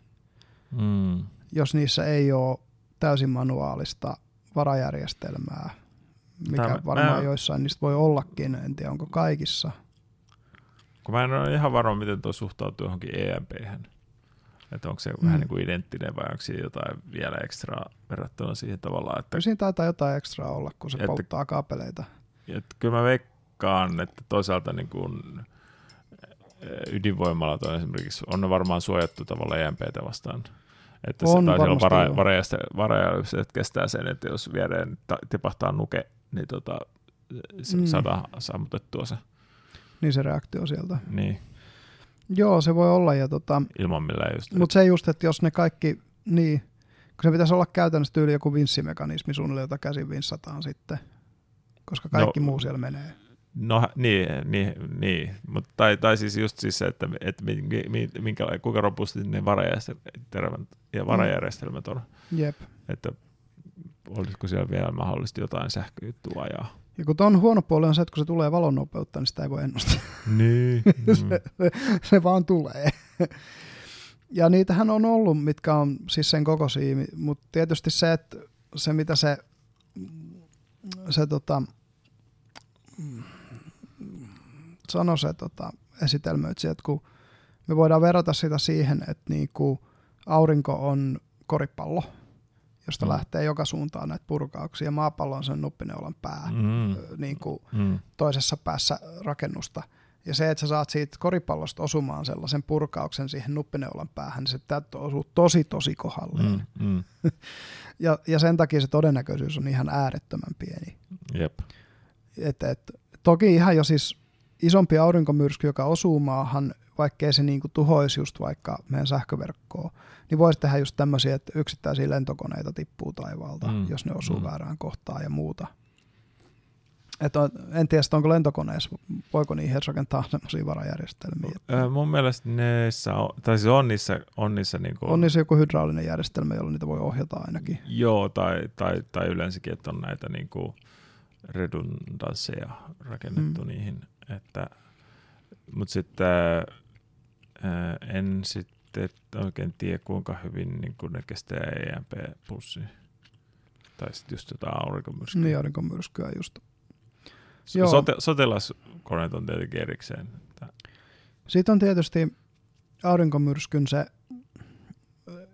Mm. jos niissä ei ole täysin manuaalista varajärjestelmää, mikä Tämä- varmaan mä- joissain niistä voi ollakin, en tiedä onko kaikissa. Kun mä en ole ihan varma, miten tuo suhtautuu johonkin EMP-hän. Että onko se Mm. mm. vähän niin kuin identtinen vai onko siinä jotain vielä ekstraa verrattuna siihen tavallaan, että, Kyllä siinä taitaa jotain ekstraa olla, kun se Että- polttaa kaapeleita. että kyllä mä veikkaan, että toisaalta niin kuin ydinvoimalat on esimerkiksi, on ne varmaan suojattu tavallaan EMPtä vastaan. Että On se, siellä varmasti vara, joo. varajärjestelmät kestää sen, että jos viereen ta- tipahtaa nuke, niin tota, se Mm. saadaan sammutettua se. Niin se reaktio sieltä. Niin, Joo, se voi olla. Ja tota, ilman millään just. Mutta se just, että jos ne kaikki, niin, kun se pitäisi olla käytännössä tyyli joku vinssimekanismi suunnilleen, jota käsin vinssataan sitten, koska kaikki No, muu siellä menee. No niin, niin, niin. Mut, tai, tai siis just siis se, että, että minkä, kuinka robusti ne varajärjestelmät, ja varajärjestelmät on. Jep. Että olisiko siellä vielä mahdollisesti jotain sähköjuttua ajaa. Ja kun ton huono puoli on se, että kun se tulee valon nopeutta, niin sitä ei voi ennustaa. Niin. Mm. se vaan tulee. ja niitähän on ollut, mitkä on siis sen kokoisia, mutta tietysti se, että se mitä se, se tota, sanoi se tota, esitelmöitsijä, että kun me voidaan verrata sitä siihen, että niinku aurinko on koripallo, josta Mm. lähtee joka suuntaan näitä purkauksia, ja maapallo on sen nuppineulan pää Mm. niin kuin Mm. toisessa päässä rakennusta. Ja se, että sä saat siitä koripallosta osumaan sellaisen purkauksen siihen nuppineulan päähän, niin se täytyy osua tosi tosi kohdalleen. Mm. Mm. Ja, ja sen takia se todennäköisyys on ihan äärettömän pieni. Jep. Et, et, toki ihan jo siis isompi aurinkomyrsky, joka osuu maahan, vaikkei se niinku tuhoisi just vaikka meidän sähköverkkoon, niin voisi tehdä just tämmöisiä, että yksittäisiä lentokoneita tippuu taivaalta, Mm, jos ne osuu mm. väärään kohtaan ja muuta. Et on, en tiedä, onko lentokoneessa, voiko niihin edes rakentaa semmoisia varajärjestelmiä. Ö, mun mielestä niissä on, tai siis on niissä, on niissä niinku, On niissä joku hydraulinen järjestelmä, jolla niitä voi ohjata ainakin. Joo, tai, tai, tai yleensäkin, että on näitä niinku redundansseja rakennettu. Mm. niihin. Että, mutta sitten ää, en sitten oikein tiedä, kuinka hyvin niin ne kestää EMP-pussia. Tai sitten just jotain aurinkomyrskyä. Niin aurinkomyrskyä just. Joo. Sote, sotilaskoneet on tietenkin erikseen. Että, Sitten on tietysti aurinkomyrskyn se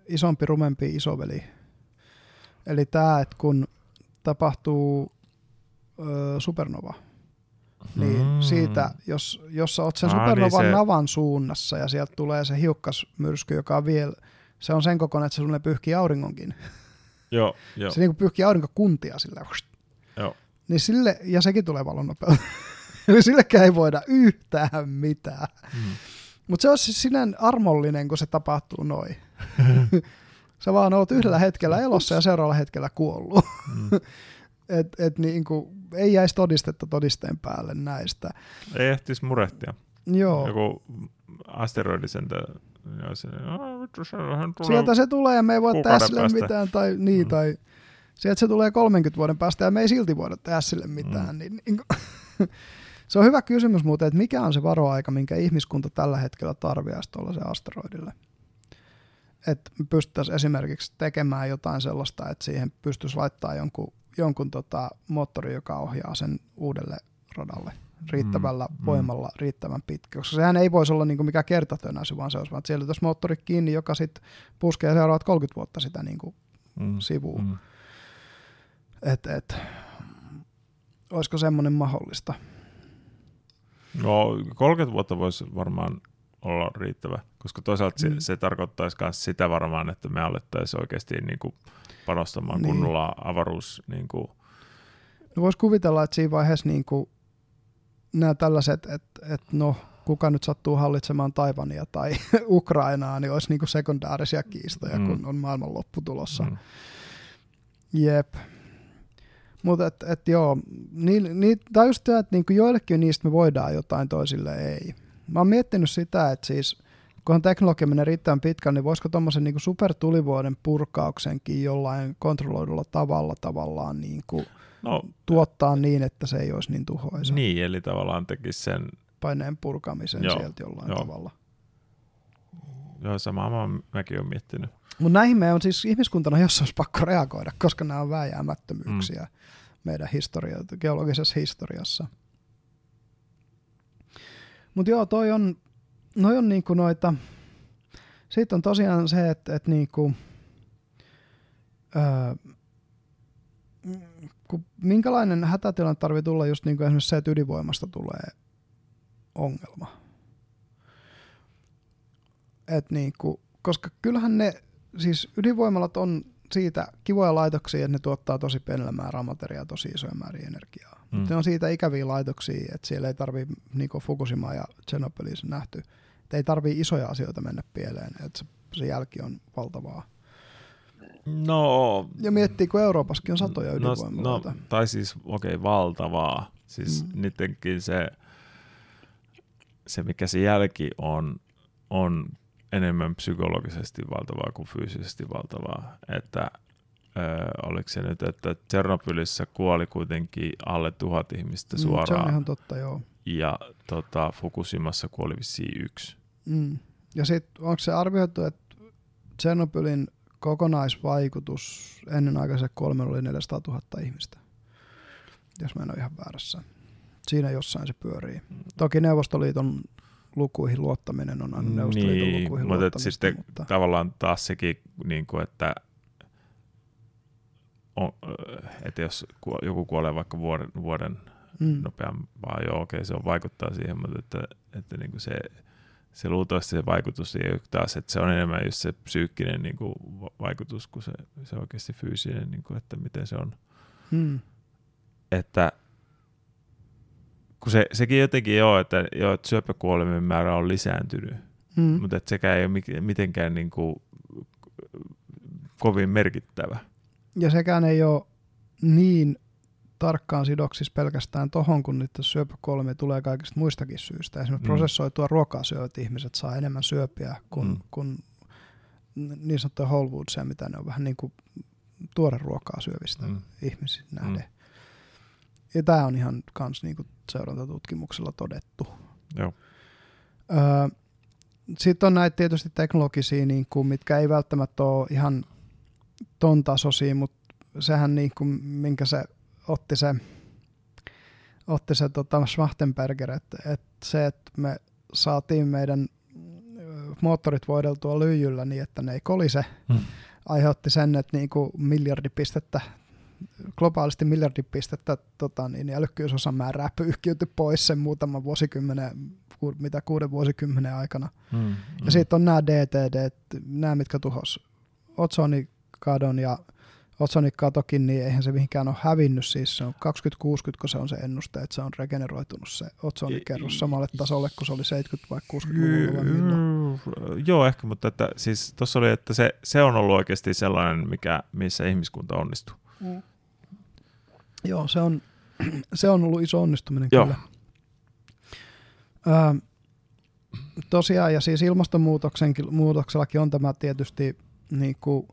isompi, rumempi isoveli. Eli tämä, että kun tapahtuu ö, supernova, niin Mm. siitä, jos, jos sä oot sen Aa, niin supernovan se- navan suunnassa ja sieltä tulee se hiukkasmyrsky, joka on vielä, se on sen kokoinen, että se sulle pyyhkii auringonkin. Joo, joo. Se niinku pyyhkii aurinkokuntia sillä. Joo. Niin sille, ja sekin tulee valon nopeutta. Eli sillekään ei voida yhtään mitään. Mm. Mutta se on siis sinän armollinen, kun se tapahtuu noin. Sä vaan oot yhdellä hetkellä elossa ja seuraavalla hetkellä kuollut. Mm. Et, et niinku, ei jäisi todistetta todisteen päälle näistä. Ei ehtis murehtia. Joo, Joku asteroidisentä. Ja se, "Aa, vittu, sehän tulee sieltä se tulee ja me ei voi tehdä sille päästä." mitään. Tai, niin, Mm. tai sieltä se tulee 30 vuoden päästä ja me ei silti voida tehdä sille mitään. Mm. Niin, niin, se on hyvä kysymys muuten, että mikä on se varoaika, minkä ihmiskunta tällä hetkellä tarvitsisi tuollaisen asteroidille. Että pystyttäisiin esimerkiksi tekemään jotain sellaista, että siihen pystyisi laittaa jonkun, jonkun tota moottori, joka ohjaa sen uudelle radalle riittävällä Mm, mm, mm. voimalla riittävän pitkä, koska sehän ei voisi olla niinku mikään kertatönäisy, vaan se olisi vaan, että siellä olisi moottori kiinni, joka sitten puskee seuraavat 30 vuotta sitä niinku mm. sivuun. Mm. Et, et, olisiko semmoinen mahdollista? No 30 vuotta voisi varmaan olla riittävä, koska toisaalta se, Mm. se tarkoittaisi myös sitä varmaan, että me alettaisiin oikeasti niin kuin panostamaan Niin. kunnolla avaruus. Niin kuin, No voisi kuvitella, että siinä vaiheessa niinku nämä tällaiset, että et no, kuka nyt sattuu hallitsemaan Taivania tai Ukrainaa, niin olisi niinku sekundaarisia kiistoja, Mm. kun on maailman loppu tulossa. mm. Mm. Jep. Mutta et, et joo, niin, niin, tai just tämä, että niinku joillekin niistä me voidaan jotain, toisille ei. Mä oon miettinyt sitä, että siis kunhan teknologia menee riittävän pitkään, niin voisiko tuommoisen niinku supertulivuoden purkauksenkin jollain kontrolloidulla tavalla tavallaan niinku No tuottaa niin, että se ei olisi niin tuhoisa. niin, eli tavallaan tekisi sen, Paineen purkamisen Joo, sieltä jollain joo. tavalla. joo samaa mä, mäkin olen miettinyt. Mutta näihin meidän on siis ihmiskuntana jossain olisi pakko reagoida, koska nämä on vääjäämättömyyksiä mm. meidän historia, geologisessa historiassa. Mutta joo, toi on, noi on niinku noita, sitten on tosiaan se, että et niinku, öö, kun minkälainen hätätilanne tarvii tulla just niinku esimerkiksi se, että ydinvoimasta tulee ongelma. Et niinku, koska kyllähän ne, siis ydinvoimalat on siitä kivoja laitoksia, että ne tuottaa tosi pienellä määrää materiaa, tosi isoja määriä energiaa. Mm. Ne on siitä ikäviä laitoksia, että siellä ei tarvi, niin kuin Fukushima ja Chernobylis nähty, että ei tarvii isoja asioita mennä pieleen, että se, se jälki on valtavaa. No... Ja miettii, kun Euroopassakin on satoja ydinvoimaloita. No, no, tai siis, okei, okay, valtavaa. Siis mm. niidenkin se, se, mikä se jälki on, on enemmän psykologisesti valtavaa kuin fyysisesti valtavaa. Että oliko se nyt, että Tsernobylissä kuoli kuitenkin alle tuhat ihmistä suoraan. Mm, se on ihan totta, joo. Ja tota, Fukushimassa kuoli vissiin yksi. Mm. Ja sitten onko se arvioitu, että Tsernobylin kokonaisvaikutus ennen aikaisen kuoleman oli 400 000 ihmistä, jos mä en ole ihan väärässä. Siinä jossain se pyörii. Toki Neuvostoliiton lukuihin luottaminen on aina Neuvostoliiton niin, lukuihin mutta luottamista. Sitten mutta... tavallaan taas sekin, niin kuin, että, on, että jos joku kuolee vaikka vuoden, vuoden mm. nopeampaa, joo okei, okay, se on vaikuttaa siihen, mutta että, että niin kuin se, se luultavasti se vaikutus ei ole taas, että se on enemmän just se psyykkinen niin kuin vaikutus kuin se, se oikeasti fyysinen, niin kuin, että miten se on. Mm. Että kun se, sekin jotenkin joo, että, joo, että syöpäkuolemien määrä on lisääntynyt, mm. mutta että sekään ei ole mitenkään niin kuin kovin merkittävä. Ja sekään ei ole niin tarkkaan sidoksissa pelkästään tohon, kun niitä syöpäkuolemia tulee kaikista muistakin syistä. Esimerkiksi mm. prosessoitua ruokaa syövät ihmiset saa enemmän syöpiä kuin, mm. kuin niin sanottuja whole foodsia, mitä ne on vähän niin kuin tuore ruokaa syövistä mm. ihmisiä nähden. Mm. Ja tämä on ihan kans niinku seurantatutkimuksella todettu. Joo. Öö, Sitten on näitä tietysti teknologisia, niin kuin, mitkä ei välttämättä ole ihan ton tasoisia, mutta sehän niin kuin, minkä se otti se, otti se tota Schwachtenberger, että, että se, että me saatiin meidän moottorit voideltua lyijyllä niin, että ne ei kolise, hmm. aiheutti sen, että niin kuin miljardi pistettä globaalisti miljardipistettä tota, niin älykkyysosan määrää pyyhkiytyi pois sen muutaman vuosikymmenen, mitä kuuden vuosikymmenen aikana. Mm, mm. Ja sitten on nämä DTD, nämä mitkä tuhos otsonikadon ja otsonikatokin, niin eihän se mihinkään ole hävinnyt. Siis se on 2060, kun se on se ennuste, että se on regeneroitunut se otsonikerros samalle tasolle, kun se oli 70 vai 60-luvulla. Joo, ehkä, mutta että, siis tuossa oli, että se, se on ollut oikeasti sellainen, mikä, missä ihmiskunta onnistuu. Mm. Joo, se on, se on ollut iso onnistuminen Joo. kyllä. Ö, tosiaan, ja siis ilmastonmuutoksellakin on tämä tietysti, niin kuin,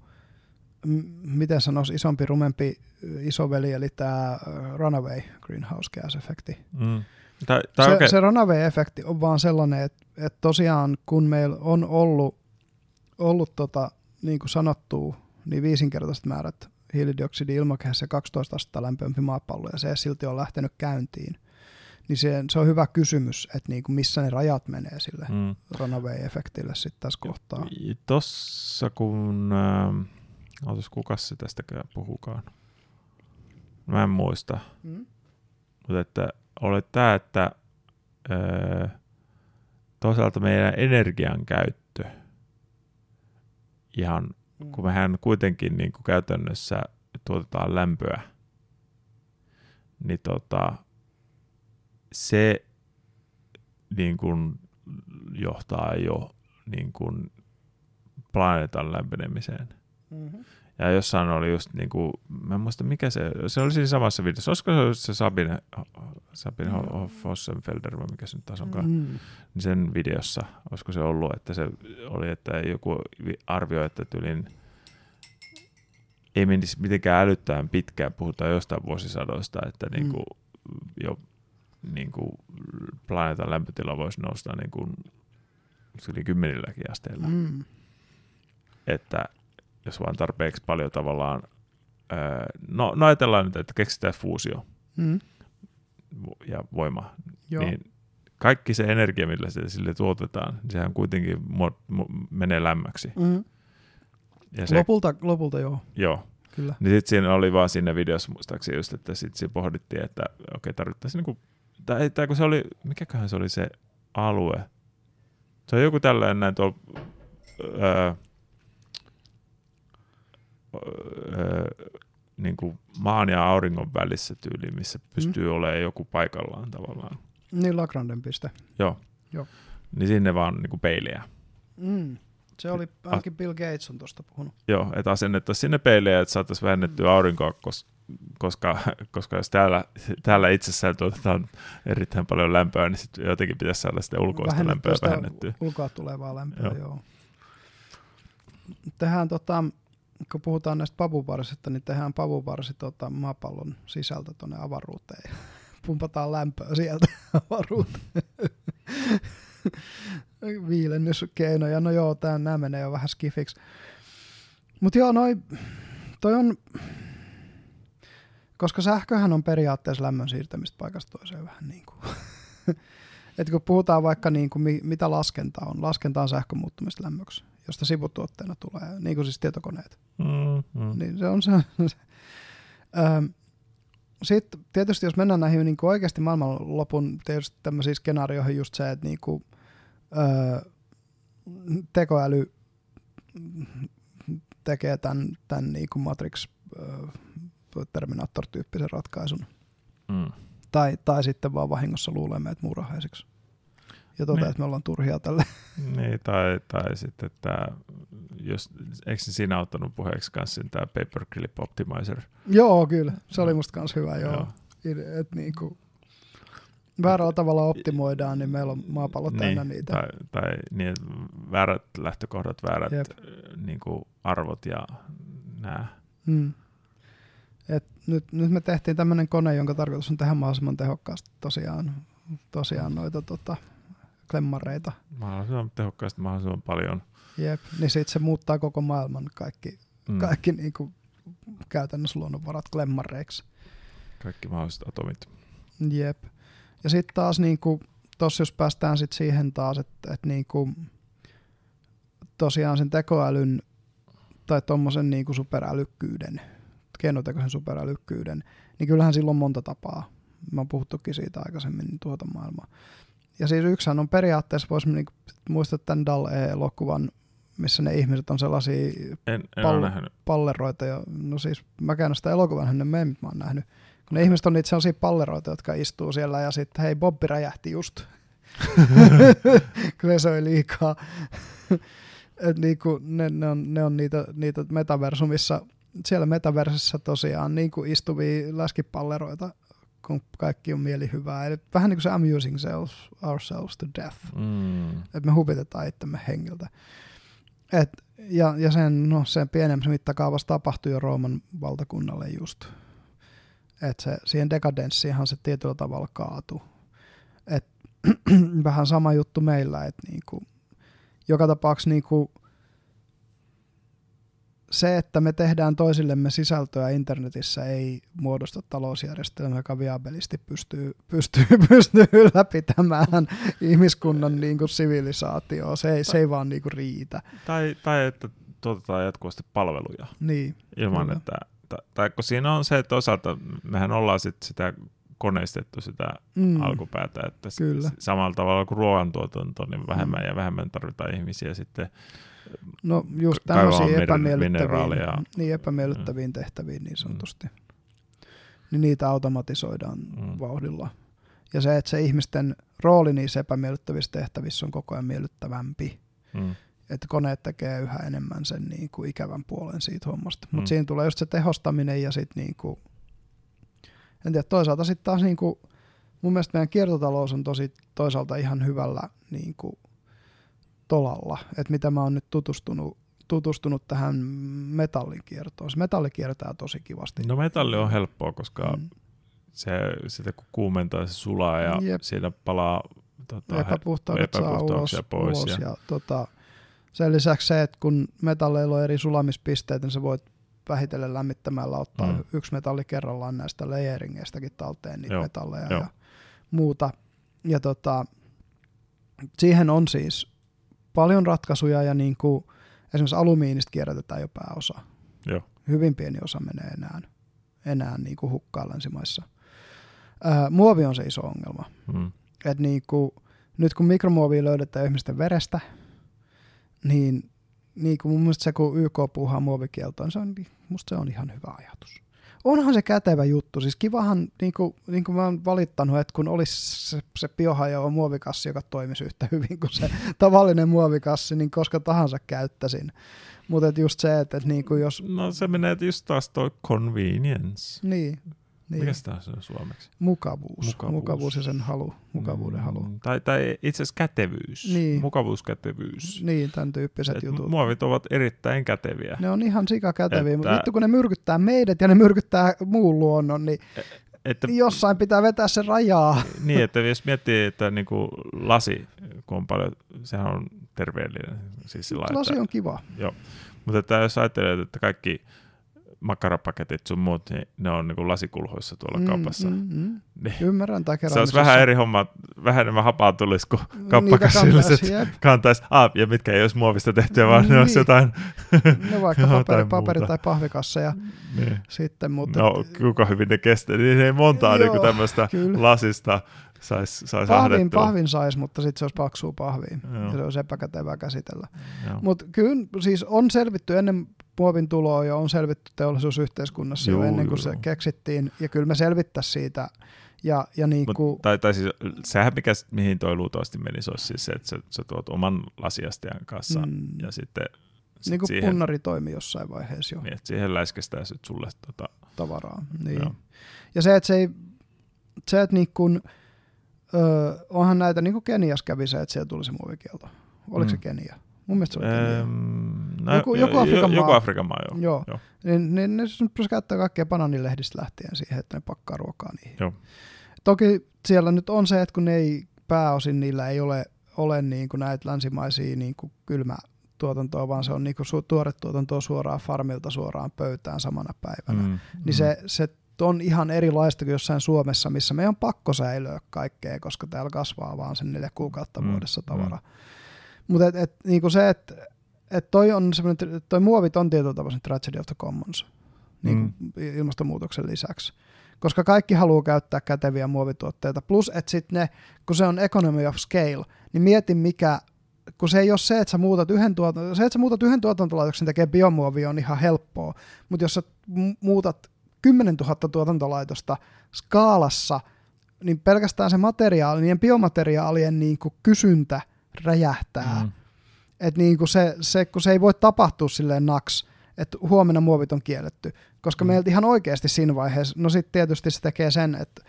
miten sanoisi, isompi, rumempi isoveli, eli tämä runaway greenhouse gas-efekti. Mm. Tää, tää se, okay. se runaway-efekti on vaan sellainen, että, että tosiaan kun meillä on ollut, ollut tota, niin kuin sanottu, niin viisinkertaiset määrät hiilidioksidi ilmakehässä 12 astetta lämpömpi maapallo ja se silti on lähtenyt käyntiin, niin se, se on hyvä kysymys, että niin kuin missä ne rajat menee sille mm. runaway-efektille sitten tässä kohtaa. Tossa kun, äh, otas kukas se tästä puhukaan? Mä en muista. Mm. Mutta että oli tämä, että äh, toisaalta meidän energian käyttö ihan mm. kun mehän kuitenkin niin kuin käytännössä tuotetaan lämpöä, niin tota, se niin kuin johtaa jo niin kuin planeetan lämpenemiseen. Mm-hmm. Ja jossain oli just niin kuin, mä en muista mikä se, se oli siinä samassa videossa, olisiko se se Sabine, Sabine mm. Fossenfelder vai mikä se nyt taas onkaan, mm. niin sen videossa, olisiko se ollut, että se oli, että joku arvioi, että tylin ei menisi mitenkään älyttään pitkään, puhutaan jostain vuosisadoista, että niin kuin mm. jo niin kuin planeetan lämpötila voisi nousta niin kuin yli kymmenilläkin asteilla. Mm. Että jos vaan tarpeeksi paljon tavallaan, no, no ajatellaan nyt, että keksitään fuusio mm. ja voima, Joo. niin kaikki se energia, millä se sille tuotetaan, niin sehän kuitenkin mo- mo- menee lämmöksi. Mm. Ja se, lopulta, lopulta joo. Joo. Kyllä. Niin sitten siinä oli vaan siinä videossa muistaakseni just, että sitten siinä pohdittiin, että okei okay, tarvittaisiin niinku, tai, tai kun se oli, mikäköhän se oli se alue, se on joku tällainen näin tuolla öö, öö, niin kuin maan ja auringon välissä tyyli, missä pystyy mm. olemaan joku paikallaan tavallaan. Niin, Lagranden piste. Joo. Joo. Niin sinne vaan niin kuin peilejä. Mm. Se oli, ainakin Bill Gates on tuosta puhunut. Joo, että asennettaisiin sinne peilejä, että saataisiin vähennettyä aurinkoa, koska, koska jos täällä, täällä itsessään tuotetaan erittäin paljon lämpöä, niin sitten jotenkin pitäisi saada sitä ulkoista lämpöä vähennettyä. Ulkoa tulevaa lämpöä, joo. joo. Tehdään tota, kun puhutaan näistä pavuvarsista, niin tehdään pavuvarsi tota, maapallon sisältä tuonne avaruuteen. Pumpataan lämpöä sieltä avaruuteen. Viilennyskeinoja, no joo, nämä menee jo vähän skifiksi. Mutta joo, noi, toi on, koska sähköhän on periaatteessa lämmön siirtämistä paikasta toiseen vähän niin kuin. Et kun puhutaan vaikka niin kuin, mitä laskenta on, laskenta on sähkön muuttumista lämmöksi, josta sivutuotteena tulee, niin kuin siis tietokoneet. Mm, mm. Niin se on se. Sitten tietysti jos mennään näihin niin kuin oikeasti maailmanlopun tietysti tämmöisiin skenaarioihin just se, että niin kuin, öö, tekoäly tekee tämän, tämän niin kuin Matrix öö, Terminator-tyyppisen ratkaisun. Mm. Tai, tai sitten vaan vahingossa luulee meidät muurahaisiksi. Ja toteaa, niin. että me ollaan turhia tälle. Niin, tai, tai sitten tämä, jos, eikö siinä ottanut puheeksi kanssa tämä Paperclip Optimizer? Joo, kyllä. Se oli musta kanssa hyvä, joo. joo. Et niinku, väärällä tavalla optimoidaan, niin meillä on maapallo niin, täynnä niitä. Tai, tai niin, väärät lähtökohdat, väärät niin kuin arvot ja nämä. Hmm. Et nyt, nyt me tehtiin tämmöinen kone, jonka tarkoitus on tehdä mahdollisimman tehokkaasti tosiaan, tosiaan noita tota, klemmareita. Mahdollisimman tehokkaasti, mahdollisimman paljon. Jep, niin sitten se muuttaa koko maailman kaikki, mm. kaikki niin kuin käytännössä luonnonvarat klemmareiksi. Kaikki mahdolliset atomit. Jep. Ja sitten taas niin kuin, tossa jos päästään sit siihen taas, että et niin kuin, tosiaan sen tekoälyn tai tuommoisen niin superälykkyyden, keinotekoisen superälykkyyden, niin kyllähän sillä on monta tapaa. Mä oon puhuttukin siitä aikaisemmin niin tuota maailmaa. Ja siis yksihän on periaatteessa, voisi niin muistaa tämän Dal-elokuvan, missä ne ihmiset on sellaisia en, en pall- palleroita. Ja, no siis mä käyn sitä elokuvan, ne meemit mä oon nähnyt. Kun ne ihmiset on niitä sellaisia palleroita, jotka istuu siellä ja sitten hei, Bobbi räjähti just. kun se söi liikaa. Et niinku, ne, ne, on, ne on niitä, niitä metaversumissa, siellä metaversissa tosiaan niin kuin istuvia läskipalleroita, kun kaikki on mieli hyvää. Eli vähän niin kuin se amusing self, ourselves to death. Mm. Että me huvitetaan itsemme hengiltä. Et, ja, ja sen, no, sen pienemmässä mittakaavassa tapahtui jo Rooman valtakunnalle just. Että se, siihen dekadenssiinhan se tietyllä tavalla kaatui. Et, vähän sama juttu meillä, että niinku, joka tapauksessa niinku, se, että me tehdään toisillemme sisältöä internetissä, ei muodosta talousjärjestelmää, joka viabelisti pystyy, pystyy, pystyy ylläpitämään ihmiskunnan niin kuin sivilisaatioa. Se ei, se ei vaan niin kuin riitä. Tai, tai että tuotetaan jatkuvasti palveluja. Niin. Ilman, kyllä. että tai, tai kun siinä on se, että osalta mehän ollaan sit sitä koneistettu sitä mm. alkupäätä, että Kyllä. samalla tavalla kuin ruoantuotanto, niin vähemmän mm. ja vähemmän tarvitaan ihmisiä sitten No just tämmöisiin epämiellyttäviin, niin epämiellyttäviin mm. tehtäviin niin sanotusti. Mm. Niin niitä automatisoidaan mm. vauhdilla. Ja se, että se ihmisten rooli niissä epämiellyttävissä tehtävissä on koko ajan miellyttävämpi. Mm. Että koneet tekee yhä enemmän sen niin kuin ikävän puolen siitä hommasta. Mutta mm. siinä tulee just se tehostaminen ja sitten niin kuin, en tiedä, toisaalta sitten taas niin kuin, mun mielestä meidän kiertotalous on tosi toisaalta ihan hyvällä niin kuin, tolalla, että mitä mä oon nyt tutustunut, tutustunut tähän metallikiertoon. Se metalli kiertää tosi kivasti. No metalli on helppoa, koska mm. se, sitä kun kuumentaa, se sulaa ja Jep. siinä palaa tota, epäpuhtaudet epäpuhtauksia ulos, pois. Ulos ja, ja tota, sen lisäksi se, että kun metalleilla on eri sulamispisteet, niin sä voit vähitellen lämmittämällä ottaa mm. yksi metalli kerrallaan näistä layeringeistä talteen niitä Joo. metalleja Joo. ja muuta. Ja tota, siihen on siis paljon ratkaisuja ja niin kuin, esimerkiksi alumiinista kierrätetään jo pääosa. Joo. Hyvin pieni osa menee enää, enää niin kuin hukkaan länsimaissa. Ää, muovi on se iso ongelma. Mm. Et niin kuin, nyt kun mikromuovia löydetään ihmisten verestä, niin niin kuin mun mielestä se, kun YK puuhaa muovikieltoa, niin se on, musta se on ihan hyvä ajatus. Onhan se kätevä juttu. Siis kivahan, niin kuin, niin kuin mä oon valittanut, että kun olisi se, se biohajoava muovikassi, joka toimisi yhtä hyvin kuin se tavallinen muovikassi, niin koska tahansa käyttäisin. Mutta just se, että, että niin kuin jos... No se menee just taas toi convenience. Niin, niin. Mikä sitä on suomeksi? Mukavuus. Mukavuus. Mukavuus ja sen halu, mukavuuden halu. Mm, tai, tai itse asiassa kätevyys. Niin. Mukavuuskätevyys. Niin, tämän tyyppiset Et jutut. Muovit ovat erittäin käteviä. Ne on ihan sikakäteviä, että... mutta vittu kun ne myrkyttää meidät ja ne myrkyttää muun luonnon, niin e, että, jossain pitää vetää se rajaa. Niin, että jos miettii, että niin kuin lasi, kun on paljon, sehän on terveellinen. Siis sillä, lasi että, on kiva. Joo, mutta että jos ajattelee, että kaikki makkarapaketit sun muut, niin ne on niin lasikulhoissa tuolla mm, kaupassa. Mm, mm. Niin. Ymmärrän tai Se olisi vähän eri homma, vähän enemmän hapaa tulisi, kun kauppakassilliset kantaisi, ah, ja mitkä ei olisi muovista tehtyä, vaan niin. ne olisi jotain... No vaikka paperi, paperi tai pahvikassa ja niin. sitten, mutta... No, kuka hyvin ne kestää, niin ei montaa niin tämmöistä lasista saisi sais pahvin, pahvin saisi, mutta sitten se olisi paksua pahviin. Ja se olisi epäkätevää käsitellä. Mutta kyllä siis on selvitty ennen muovin tuloa jo on selvitty teollisuusyhteiskunnassa joo, jo ennen kuin joo. se keksittiin, ja kyllä me selvittäisiin siitä. Ja, ja niin kuin... Mut, tai, tai siis sehän, mikä, mihin toi luultavasti menisi, olisi siis se, että sä, sä tuot oman lasiastian kanssa mm. ja sitten Sit niin kuin siihen, punnari toimi jossain vaiheessa jo. Niin, että siihen läiskestää sitten sulle tota, tavaraa. Niin. Joo. Ja se, että se ei, se, että niin kun, ö, onhan näitä, niin kuin Kenias kävi se, että siellä tuli se muovikielto. Oliko mm. se Kenia? Mun mielestä se oli Kenia. no, joku, joku, Afrikan maa. Joku Afrikan maa, joo. joo. joo. Niin, niin ne käyttää kaikkea bananilehdistä lähtien siihen, että ne pakkaa ruokaa niihin. Joo. Toki siellä nyt on se, että kun ne ei pääosin niillä ei ole, ole niin kuin näitä länsimaisia niin kuin kylmätuotantoa, vaan se on niin kuin su- tuotantoa suoraan farmilta suoraan pöytään samana päivänä. Mm, niin mm. Se, se on ihan erilaista kuin jossain Suomessa, missä me on pakko säilyä kaikkea, koska täällä kasvaa vaan sen neljä kuukautta mm, vuodessa tavara. Mm. Mutta et, et, niinku se, että et toi, on toi muovit on tietyllä tavalla tragedy of the commons niin mm. ilmastonmuutoksen lisäksi. Koska kaikki haluaa käyttää käteviä muovituotteita. Plus, että sitten ne, kun se on economy of scale, niin mieti mikä, kun se ei ole se, että sä muutat yhden, tuotanto, se, että sä muutat yhden tuotantolaitoksen tekee biomuovia on ihan helppoa, mutta jos sä muutat 10 000 tuotantolaitosta skaalassa, niin pelkästään se materiaali, niiden biomateriaalien niin kuin kysyntä – räjähtää. Mm. Et niin kuin se, se, kun se ei voi tapahtua silleen naks, että huomenna muovit on kielletty. Koska mm. meiltä ihan oikeasti siinä vaiheessa, no sitten tietysti se tekee sen, että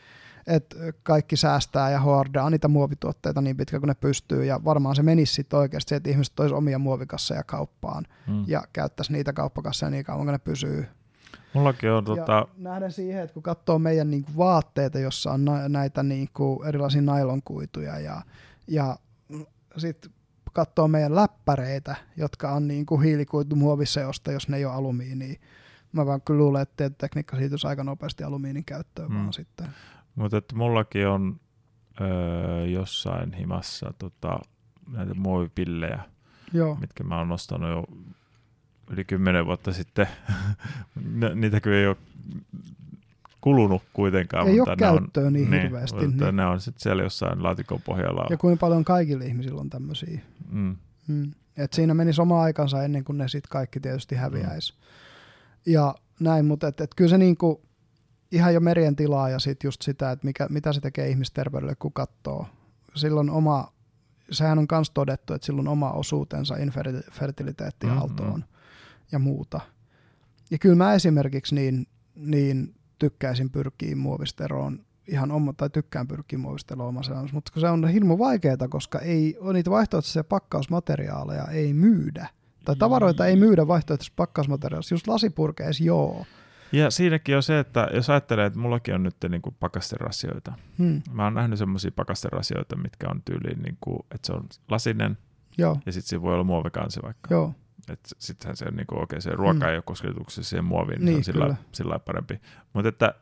että kaikki säästää ja hoardaa niitä muovituotteita niin pitkä kuin ne pystyy, ja varmaan se menisi sitten oikeasti että ihmiset tois omia muovikasseja kauppaan mm. ja käyttäisi niitä kauppakasseja niin kauan kuin ne pysyy. Mullakin on tota... nähdään siihen, että kun katsoo meidän niinku vaatteita, jossa on näitä niinku erilaisia nailonkuituja ja, ja sitten katsoo meidän läppäreitä, jotka on niin kuin hiilikuitu muoviseosta, jos ne ei ole alumiinia. Mä vaan kyllä luulen, että tietotekniikka siirtyisi aika nopeasti alumiinin käyttöön mm. vaan sitten. Mutta että mullakin on öö, jossain himassa tota, näitä muovipillejä, Joo. mitkä mä oon nostanut jo yli kymmenen vuotta sitten. Niitä kyllä ei ole kulunut kuitenkaan. Ei mutta ole käyttöä on, niin, niin hirveästi. Mutta niin. ne on sitten siellä jossain laatikon pohjalla. Ja kuinka paljon kaikilla ihmisillä on tämmöisiä. Mm. Mm. Et siinä meni oma aikansa ennen kuin ne sitten kaikki tietysti häviäisi. Mm. Ja näin, mutta et, et kyllä se niinku, ihan jo merien tilaa ja sitten just sitä, että mikä, mitä se tekee ihmisterveydelle, kun katsoo. Silloin oma, sehän on myös todettu, että silloin oma osuutensa infertiliteettiaaltoon mm-hmm. ja muuta. Ja kyllä mä esimerkiksi niin, niin tykkäisin pyrkiä muovista eroon ihan oma, tai tykkään pyrkiä muovista eroon mutta se on hirmu vaikeaa, koska ei niitä vaihtoehtoisia pakkausmateriaaleja ei myydä. Tai tavaroita ei myydä vaihtoehtoisissa pakkausmateriaalissa, just lasipurkeissa joo. Ja siinäkin on se, että jos ajattelee, että mullakin on nyt niin kuin pakasterasioita. Hmm. Mä oon nähnyt semmoisia pakasterasioita, mitkä on tyyliin, niin kuin, että se on lasinen Joo. ja sitten se voi olla muovikansi vaikka. Joo. Sittenhän se, niin kuin, okei, se ruoka mm. ei ole kosketuksessa siihen muoviin, niin, se on sillä, sillä parempi. Mutta että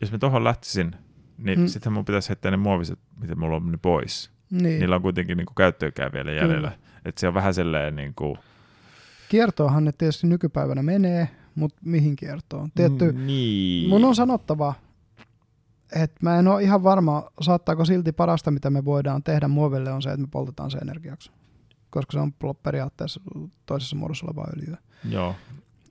jos mä tuohon lähtisin, niin mm. sittenhän mun pitäisi heittää ne muoviset, mitä mulla on, niin pois. Niin. Niillä on kuitenkin niin käyttöykää vielä jäljellä. Että se on vähän sellainen... Niin kuin... Kiertoahan ne tietysti nykypäivänä menee, mutta mihin kiertoon? Tietty, mm, niin. mun on sanottava, että mä en ole ihan varma, saattaako silti parasta, mitä me voidaan tehdä muoville, on se, että me poltetaan se energiaksi koska se on periaatteessa toisessa muodossa oleva öljyä. Joo.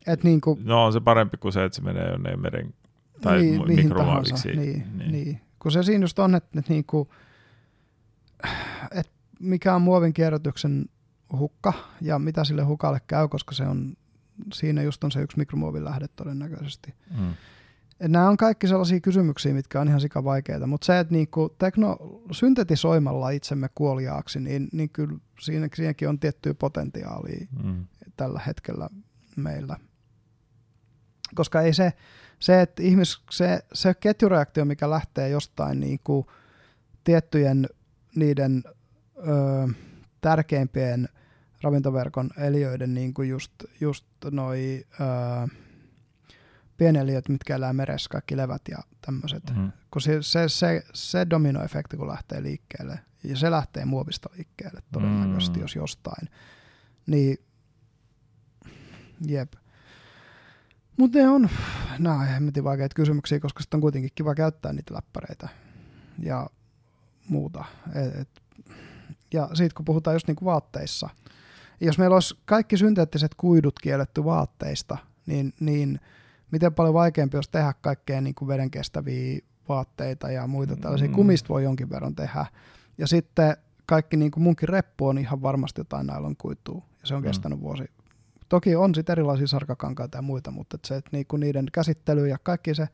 Et niin kuin, no on se parempi kuin se, että se menee jonnekin meren tai niin, mikromuoviksi. Niin, niin. niin. Kun se siinä just on, että, että, niin kuin, että mikä on muovin kierrätyksen hukka ja mitä sille hukalle käy, koska se on, siinä just on se yksi mikromuovin lähde todennäköisesti. Mm. Et nämä on kaikki sellaisia kysymyksiä, mitkä on ihan sika vaikeita, mutta se, että niinku tekno, syntetisoimalla itsemme kuoliaaksi, niin, niin kyllä siinä, siinäkin on tiettyä potentiaalia mm. tällä hetkellä meillä. Koska ei se, se että ihmis, se, se ketjureaktio, mikä lähtee jostain niinku tiettyjen niiden ö, tärkeimpien ravintoverkon eliöiden, niin kuin just, just noi ö, pieneliöt, mitkä elää meressä, kaikki levät ja tämmöiset. Mm. Kun se, se, se, se dominoefekti, kun lähtee liikkeelle, ja se lähtee muovista liikkeelle todennäköisesti, mm. jos jostain, niin jep. Mutta ne on, nämä on hemmetin vaikeita kysymyksiä, koska sitten on kuitenkin kiva käyttää niitä läppäreitä ja muuta. Et, et, ja siitä kun puhutaan just niinku vaatteissa, jos meillä olisi kaikki synteettiset kuidut kielletty vaatteista, niin, niin – miten paljon vaikeampi olisi tehdä kaikkea niin kuin vedenkestäviä vaatteita ja muita tällaisia. Mm. Kumista voi jonkin verran tehdä. Ja sitten kaikki niin kuin munkin reppu on ihan varmasti jotain nailon kuituu. Ja se on mm. kestänyt vuosi. Toki on sitten erilaisia sarkakankaita ja muita, mutta et se, että niinku niiden käsittely ja kaikki se,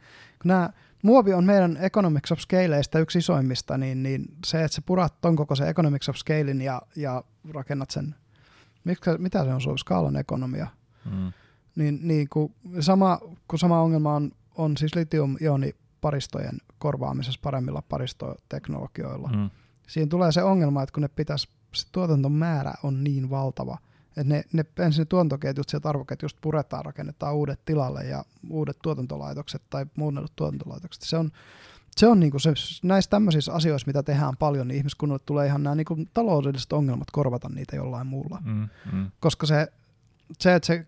kun nämä, muovi on meidän economics of scaleista yksi isoimmista, niin, niin se, että sä purat ton koko se economics of scalein ja, ja rakennat sen, mitkä, mitä se on sun skaalan ekonomia, mm niin, niin kuin sama, kun sama ongelma on, on siis litium-ioni-paristojen korvaamisessa paremmilla paristoteknologioilla. Mm. Siinä tulee se ongelma, että kun ne pitäisi, se tuotantomäärä on niin valtava, että ne, ne ensin tuotantoketjut sieltä arvoketjusta puretaan, rakennetaan uudet tilalle ja uudet tuotantolaitokset tai muunnellut tuotantolaitokset. Se on, se on niinku se, näissä tämmöisissä asioissa, mitä tehdään paljon, niin ihmiskunnalle tulee ihan nämä niinku taloudelliset ongelmat korvata niitä jollain muulla. Mm, mm. Koska se, se, että se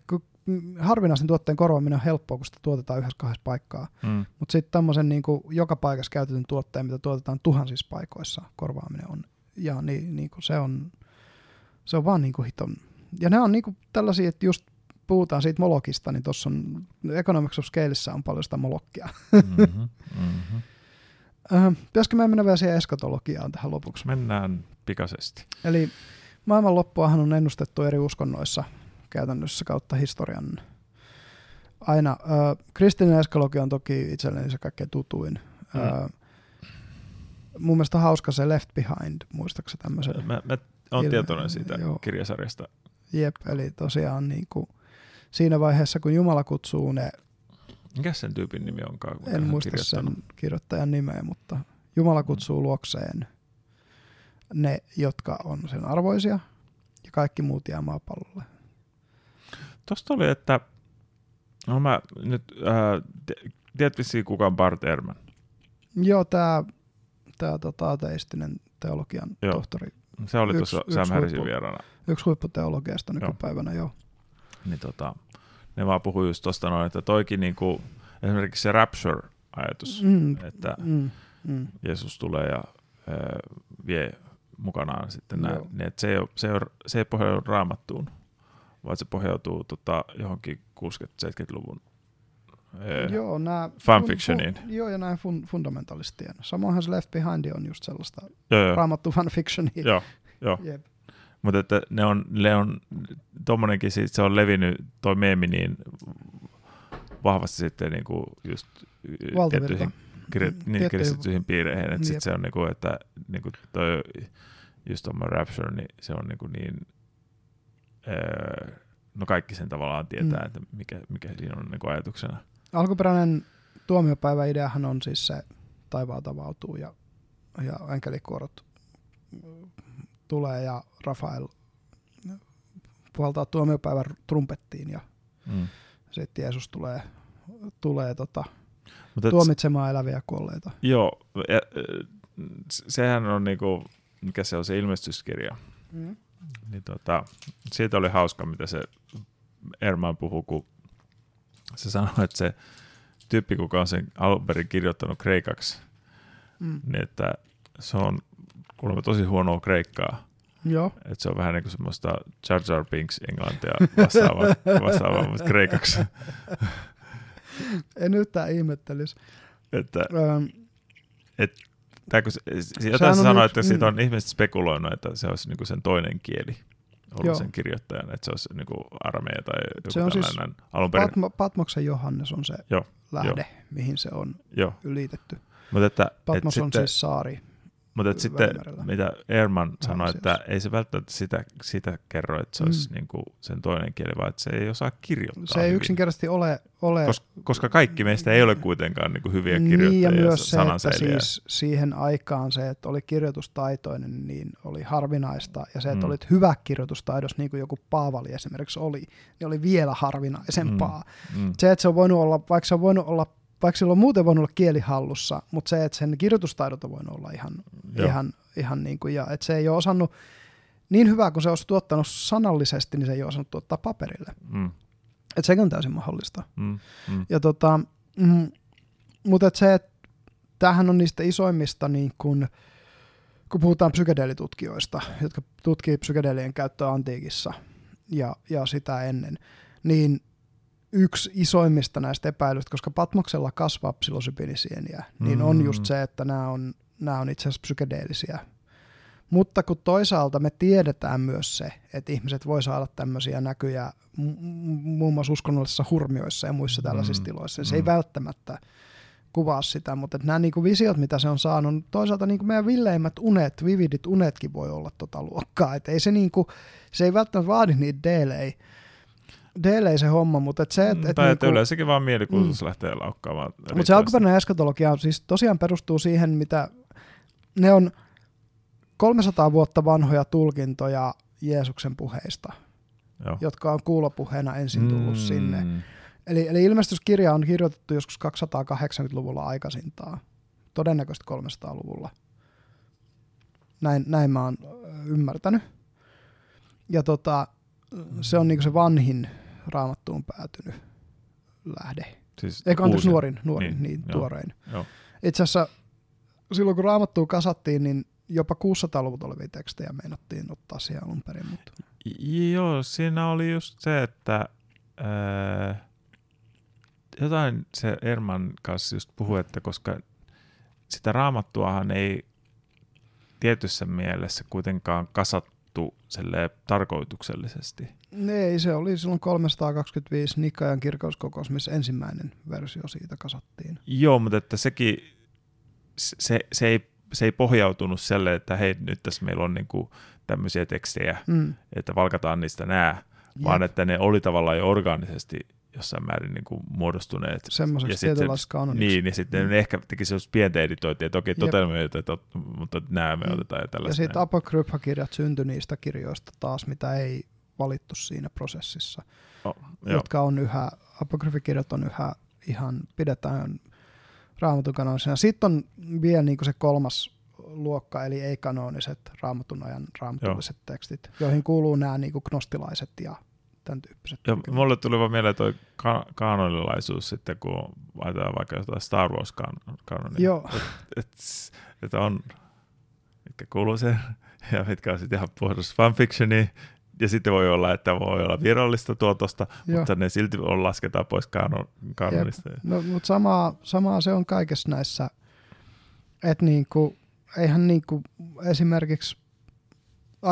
harvinaisen tuotteen korvaaminen on helppoa, kun sitä tuotetaan yhdessä kahdessa paikkaa. Mm. Mutta sitten tämmöisen niin kuin joka paikassa käytetyn tuotteen, mitä tuotetaan tuhansissa paikoissa, korvaaminen on, ja niin, niin kuin se on, se on vaan niin kuin hiton. Ja ne on niin kuin tällaisia, että just puhutaan siitä molokista, niin tuossa on Economics of Scaleissa on paljon sitä molokkia. Mm-hmm, mm-hmm. pitäisikö me mennä vielä siihen eskatologiaan tähän lopuksi? Mennään pikaisesti. Eli maailmanloppuahan on ennustettu eri uskonnoissa käytännössä kautta historian. Aina. Ö, kristillinen eskalogi on toki itselleni se kaikkein tutuin. Mm. Ö, mun mielestä hauska se Left Behind, muistaakseni tämmöisen? Mä, mä oon tietoinen siitä joo. kirjasarjasta. Jep, eli tosiaan niin kuin, siinä vaiheessa, kun Jumala kutsuu ne... Mikä sen tyypin nimi onkaan? En muista sen kirjoittajan nimeä, mutta Jumala kutsuu mm. luokseen ne, jotka on sen arvoisia, ja kaikki muut jää maapallolle. Tuosta oli, että no mä nyt, äh, tiedät vissiin kuka Bart Ehrman? Joo, tämä tää, tota, ateistinen teologian joo. tohtori. Se oli tuossa Sam Harrisin vieraana. Yksi huipputeologiasta nykypäivänä, joo. joo. Niin tota, ne vaan puhui just tuosta noin, että toikin niinku, esimerkiksi se rapture-ajatus, mm, että mm, mm. Jeesus tulee ja äh, vie mukanaan sitten nämä, niin että se ei, ole, se, ei ole, se ei pohjaudu raamattuun, vai se pohjautuu tota, johonkin 60-70-luvun joo, nää fanfictioniin. Fun, fun, joo, ja näin fun, fundamentalistien. Samoinhan se Left Behind on just sellaista joo, joo. raamattu fanfictionia. Joo, joo. Yep. Mutta että ne on, ne on tommonenkin, siis se on levinnyt, toi meemi niin vahvasti sitten niinku just tiettyihin, kirja, niin kristittyihin piireihin, että sit se on niinku, että niinku toi just Rapture, niin se on niinku niin Öö, no kaikki sen tavallaan tietää, mm. että mikä, mikä siinä on niin ajatuksena. Alkuperäinen tuomiopäiväideahan on siis se taivaat avautuu ja, ja enkelikuorot tulee ja Rafael puhaltaa tuomiopäivän trumpettiin ja mm. sitten Jeesus tulee, tulee tota, Mut tuomitsemaan eläviä kuolleita. Joo, ja, sehän on niinku, mikä se on se ilmestyskirja. Mm niin tota, siitä oli hauska, mitä se Erman puhui, kun se sanoi, että se tyyppi, kuka on sen alun perin kirjoittanut kreikaksi, mm. niin että se on kuulemma tosi huonoa kreikkaa. Joo. Et se on vähän niin kuin semmoista Jar Jar Binks englantia vastaavaa, vastaavaa mutta kreikaksi. en yhtään ihmettelisi. Että, Öm, et, tää, kun, jotain Sehän se on sanoi, yksi- että siitä mm. on ihmiset spekuloinut, että se olisi niinku sen toinen kieli ollut Joo. sen kirjoittajan, että se olisi niinku arameja tai joku Se on siis tällainen alun perin. Patmo, Patmoksen Johannes on se Joo, lähde, mihin se on Joo, ylitetty. mutta että, et Patmos on sitten, siis saari. Mutta että sitten mitä Ehrman sanoi, Aasiassa. että ei se välttämättä sitä, sitä kerro, että se olisi Mm. niinku sen toinen kieli, vaan että se ei osaa kirjoittaa Se ei hyvin. yksinkertaisesti ole... ole Koska, koska kaikki meistä ei ole kuitenkaan niinku hyviä niin, kirjoittajia ja ja myös se, että siis siihen aikaan se, että oli kirjoitustaitoinen, niin oli harvinaista. Ja se, että Mm. olit hyvä kirjoitustaidossa, niin kuin joku Paavali esimerkiksi oli, niin oli vielä harvinaisempaa. Mm. Se, että se on voinut olla, vaikka se on voinut olla vaikka sillä on muuten voinut olla kieli hallussa, mutta se, että sen kirjoitustaidot on voinut olla ihan, Joo. ihan, ihan niin kuin, ja että se ei ole osannut, niin hyvää kuin se olisi tuottanut sanallisesti, niin se ei ole osannut tuottaa paperille. Mm. Että sekin on täysin mahdollista. Mm. Mm. Ja tota, mm, mutta et se, että tämähän on niistä isoimmista, niin kun, kun puhutaan psykedeelitutkijoista, jotka tutkii psykedeelien käyttöä antiikissa ja, ja sitä ennen, niin yksi isoimmista näistä epäilyistä, koska Patmoksella kasvaa psilosybiinisieniä, niin on Mm. just se, että nämä on, nämä on itse asiassa psykedeellisiä. Mutta kun toisaalta me tiedetään myös se, että ihmiset voi saada tämmöisiä näkyjä mu- mu- muun muassa uskonnollisissa hurmioissa ja muissa tällaisissa Mm. tiloissa. Se ei Mm. välttämättä kuvaa sitä, mutta että nämä niinku visiot, mitä se on saanut, on toisaalta niinku meidän villeimmät unet, vividit unetkin voi olla tota luokkaa. Et ei se, niinku, se ei välttämättä vaadi niitä deelejä, deelejä se homma, mutta et se, että et tai että niinku, yleensäkin vaan mielikuvitus lähtee laukkaamaan. mutta se alkuperäinen eskatologia on siis tosiaan perustuu siihen, mitä ne on 300 vuotta vanhoja tulkintoja Jeesuksen puheista, Joo. jotka on kuulopuheena ensin tullut Mm. sinne. Eli, eli ilmestyskirja on kirjoitettu joskus 280-luvulla aikaisintaan, todennäköisesti 300-luvulla. Näin, näin mä oon ymmärtänyt. Ja tota, se on niinku se vanhin raamattuun päätynyt lähde. Siis Eikö anteeksi nuorin, nuorin niin, Niin, joo. tuorein. Joo. Itse asiassa silloin kun raamattua kasattiin, niin jopa 600-luvut olevia tekstejä meinattiin ottaa siihen alun perin. Mutta Joo, siinä oli just se, että ää, jotain se Erman kanssa just puhui, että koska sitä raamattuahan ei tietyssä mielessä kuitenkaan kasattu silleen tarkoituksellisesti. ei, se oli silloin 325 Nikajan kirkouskokous, missä ensimmäinen versio siitä kasattiin. Joo, mutta että sekin, se, se, ei, se ei pohjautunut selle, että hei, nyt tässä meillä on niinku tämmöisiä tekstejä, Mm. että valkataan niistä nää, vaan että ne oli tavallaan jo orgaanisesti jossain määrin niin kuin muodostuneet. Semmoiseksi ja sitten- tietynlaiseksi kanoniksi. Niin, niin sitten Mm. ne ehkä teki sellaista pientä editointia, että okei, Jep. totelemme, että tot, mutta nämä me Mm. otetaan ja Ja tällaista. sitten näin. apokrypha-kirjat syntyi niistä kirjoista taas, mitä ei valittu siinä prosessissa, Oh, jotka on yhä, apokryfikirjat on yhä ihan, pidetään raamatun kanonisena. Sitten on vielä niin se kolmas luokka, eli ei-kanoniset raamatun ajan raamatulliset tekstit, joihin kuuluu nämä niin gnostilaiset ja tämän tyyppiset. Ja mulle tuli vaan mieleen toi ka- kanonilaisuus sitten, kun ajatellaan vaikka jotain Star Wars kan- kanonia. Joo, Että et on, mitkä kuuluu sen, ja mitkä on sitten ihan puhdus fanfictioni, ja sitten voi olla, että voi olla virallista tuotosta, joo. mutta ne silti on lasketaan pois kanon, kanonista. No, mutta samaa, samaa se on kaikessa näissä, että niinku, eihän niinku, esimerkiksi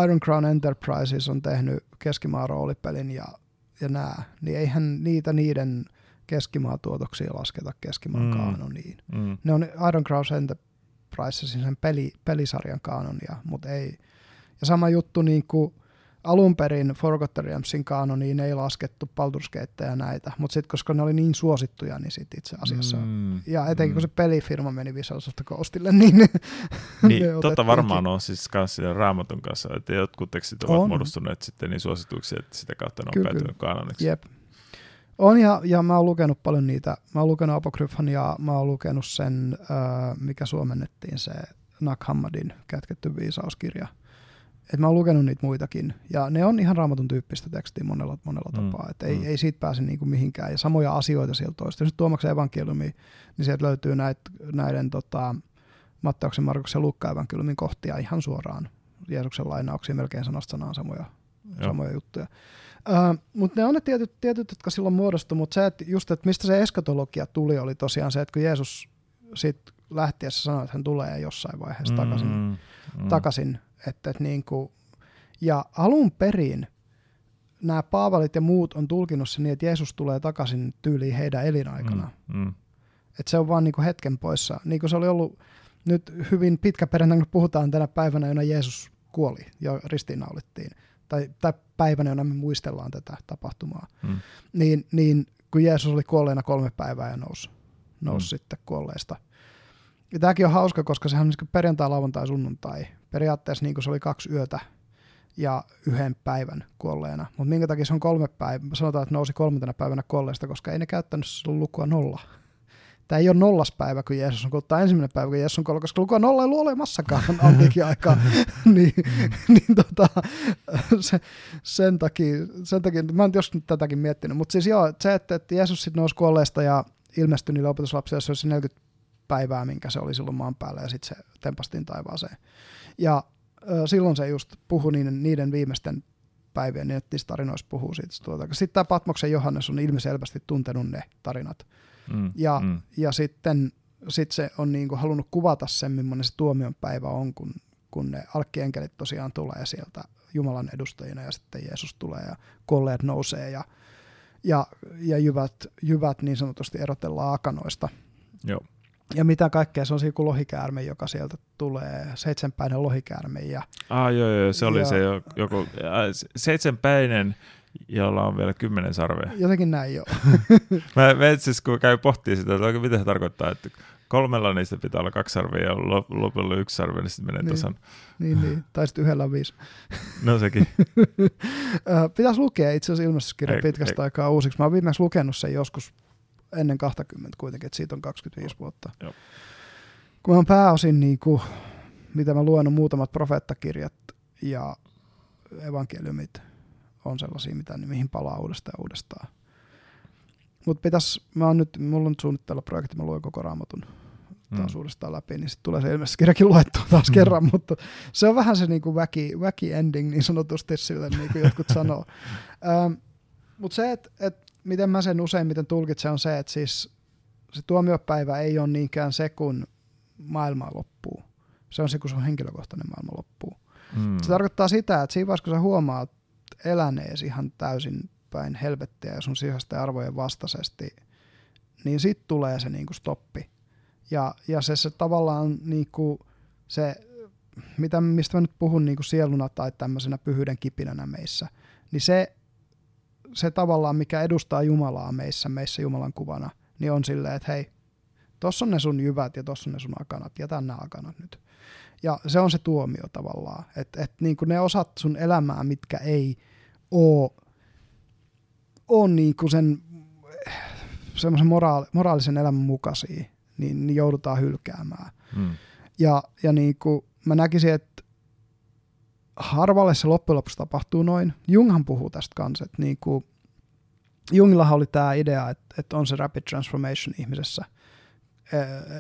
Iron Crown Enterprises on tehnyt keskimaan roolipelin ja, ja nää, niin eihän niitä niiden keskimaatuotoksia lasketa keskimaan Mm. kaanoniin. Mm. Ne on Iron Crown Enterprisesin sen peli, pelisarjan kaanonia, mutta ei. Ja sama juttu niin kuin alun perin Forgotten Realmsin kaanoniin ei laskettu Baldur's ja näitä, mutta sitten koska ne oli niin suosittuja, niin sit itse asiassa Mm. ja etenkin Mm. kun se pelifirma meni Wizards of the Coastille, niin, Niin, tota otettiinkin. varmaan on siis siinä raamatun kanssa, että jotkut tekstit ovat On. muodostuneet sitten niin suosituiksi, että sitä kautta ne on Kyllä, päätynyt kanoniksi. Jep. On ja, ja mä oon lukenut paljon niitä. Mä oon lukenut Apokryphan ja mä oon lukenut sen, äh, mikä suomennettiin, se Nag Hammadin kätketty viisauskirja. Et mä oon lukenut niitä muitakin. Ja ne on ihan raamatun tyyppistä tekstiä monella, monella Mm, tapaa. Et ei, mm. ei siitä pääse niinku mihinkään. Ja samoja asioita sieltä toista. Jos Tuomaksen evankeliumi, niin sieltä löytyy näit, näiden tota, Matteuksen, Markuksen ja Lukka evankeliumin kohtia ihan suoraan Jeesuksen lainauksia melkein sanasta sanaan samoja, samoja juttuja. Uh, mutta ne on ne tietyt, tietyt, jotka silloin muodostui, mutta se, että just, että mistä se eskatologia tuli, oli tosiaan se, että kun Jeesus sit lähtiessä sanoi, että hän tulee jossain vaiheessa mm, takaisin, mm. takaisin että, että niin kuin, ja alun perin nämä Paavalit ja muut on tulkinut sen niin, että Jeesus tulee takaisin tyyliin heidän elinaikana. Mm, mm. Että se on vaan niin kuin hetken poissa. Niin kuin se oli ollut nyt hyvin pitkä perjantai, kun puhutaan tänä päivänä, jona Jeesus kuoli ja ristiinnaulittiin, tai, tai päivänä, jona me muistellaan tätä tapahtumaa, mm. niin, niin kun Jeesus oli kuolleena kolme päivää ja nousi, nousi mm. sitten kuolleista. Ja tämäkin on hauska, koska sehän on niin perjantai, lauantai, sunnuntai. Periaatteessa niin se oli kaksi yötä ja yhden päivän kuolleena. Mutta minkä takia se on kolme päivää? Sanotaan, että nousi kolmantena päivänä kuolleesta, koska ei ne käyttänyt lukua nolla tämä ei ole nollas päivä, kun Jeesus on kuollut, tai ensimmäinen päivä, kun Jeesus on kuollut, koska lukua nolla ei ollut olemassakaan antiikin aikaa. niin, niin tota, se, sen, takia, sen takia, mä oon joskus tätäkin miettinyt, mutta siis joo, se, että, että Jeesus sitten nousi kuolleesta ja ilmestyi niille opetuslapsille, se olisi 40 päivää, minkä se oli silloin maan päällä, ja sitten se tempastiin taivaaseen. Ja ö, silloin se just puhui niiden, niiden viimeisten päivien, niin että niissä tarinoissa puhuu siitä. Sitten tämä Patmoksen Johannes on ilmiselvästi tuntenut ne tarinat Mm, ja, mm. ja sitten sit se on niinku halunnut kuvata sen, millainen se tuomion päivä on, kun, kun ne alkkienkelit tosiaan tulee sieltä Jumalan edustajina ja sitten Jeesus tulee ja kolleet nousee ja, ja, ja jyvät, jyvät niin sanotusti erotellaan akanoista. Joo. Ja mitä kaikkea, se on siinä kuin lohikäärme, joka sieltä tulee, seitsemänpäinen lohikäärme. Ja, ah, joo, joo, se oli ja, se joku, seitsemänpäinen jolla on vielä kymmenen sarvea. Jotenkin näin joo. mä, mä siis kun käy pohtii sitä, että mitä se tarkoittaa, että kolmella niistä pitää olla kaksi sarvea ja lopulla yksi sarve, niin sitten menee niin, tasan. Niin, niin. tai sitten yhdellä on viisi. no sekin. Pitäisi lukea itse asiassa ilmestyskirja pitkästä ei. aikaa uusiksi. Mä oon viimeksi lukenut sen joskus ennen 20 kuitenkin, että siitä on 25 vuotta. Joo. Kun mä oon pääosin, niin kuin, mitä mä luen, on muutamat profeettakirjat ja evankeliumit on sellaisia, mitä, mihin palaa uudestaan ja uudestaan. Mutta pitäis, mä oon nyt, mulla on suunnitteilla projekti, mä luen koko raamatun taas mm. uudestaan läpi, niin sitten tulee se ilmeisesti kirjakin luettua taas mm. kerran, mutta se on vähän se niinku väki, väki ending niin sanotusti sille, niin kuin jotkut sanoo. Ähm, mutta se, että et, miten mä sen useimmiten tulkitsen, on se, että siis se tuomiopäivä ei ole niinkään se, kun maailma loppuu. Se on se, kun sun henkilökohtainen maailma loppuu. Mm. Se tarkoittaa sitä, että siinä vaiheessa, kun sä huomaat, eläneesi ihan täysin päin helvettiä ja sun sisäisten arvojen vastaisesti, niin sitten tulee se niinku stoppi. Ja, ja se, se tavallaan niinku se, mitä, mistä mä nyt puhun niinku sieluna tai tämmöisenä pyhyyden kipinänä meissä, niin se, se tavallaan, mikä edustaa Jumalaa meissä, meissä Jumalan kuvana, niin on silleen, että hei, tossa on ne sun jyvät ja tossa on ne sun akanat, jätä nämä akanat nyt. Ja se on se tuomio tavallaan, että et niin ne osat sun elämää, mitkä ei ole, on niin kuin sen semmoisen moraali, moraalisen elämän mukaisia, niin, niin joudutaan hylkäämään. Hmm. Ja, ja niin kuin mä näkisin, että harvalle se loppujen lopuksi tapahtuu noin. Junghan puhuu tästä kanssa, että niin kuin Jungillahan oli tämä idea, että, että on se rapid transformation ihmisessä,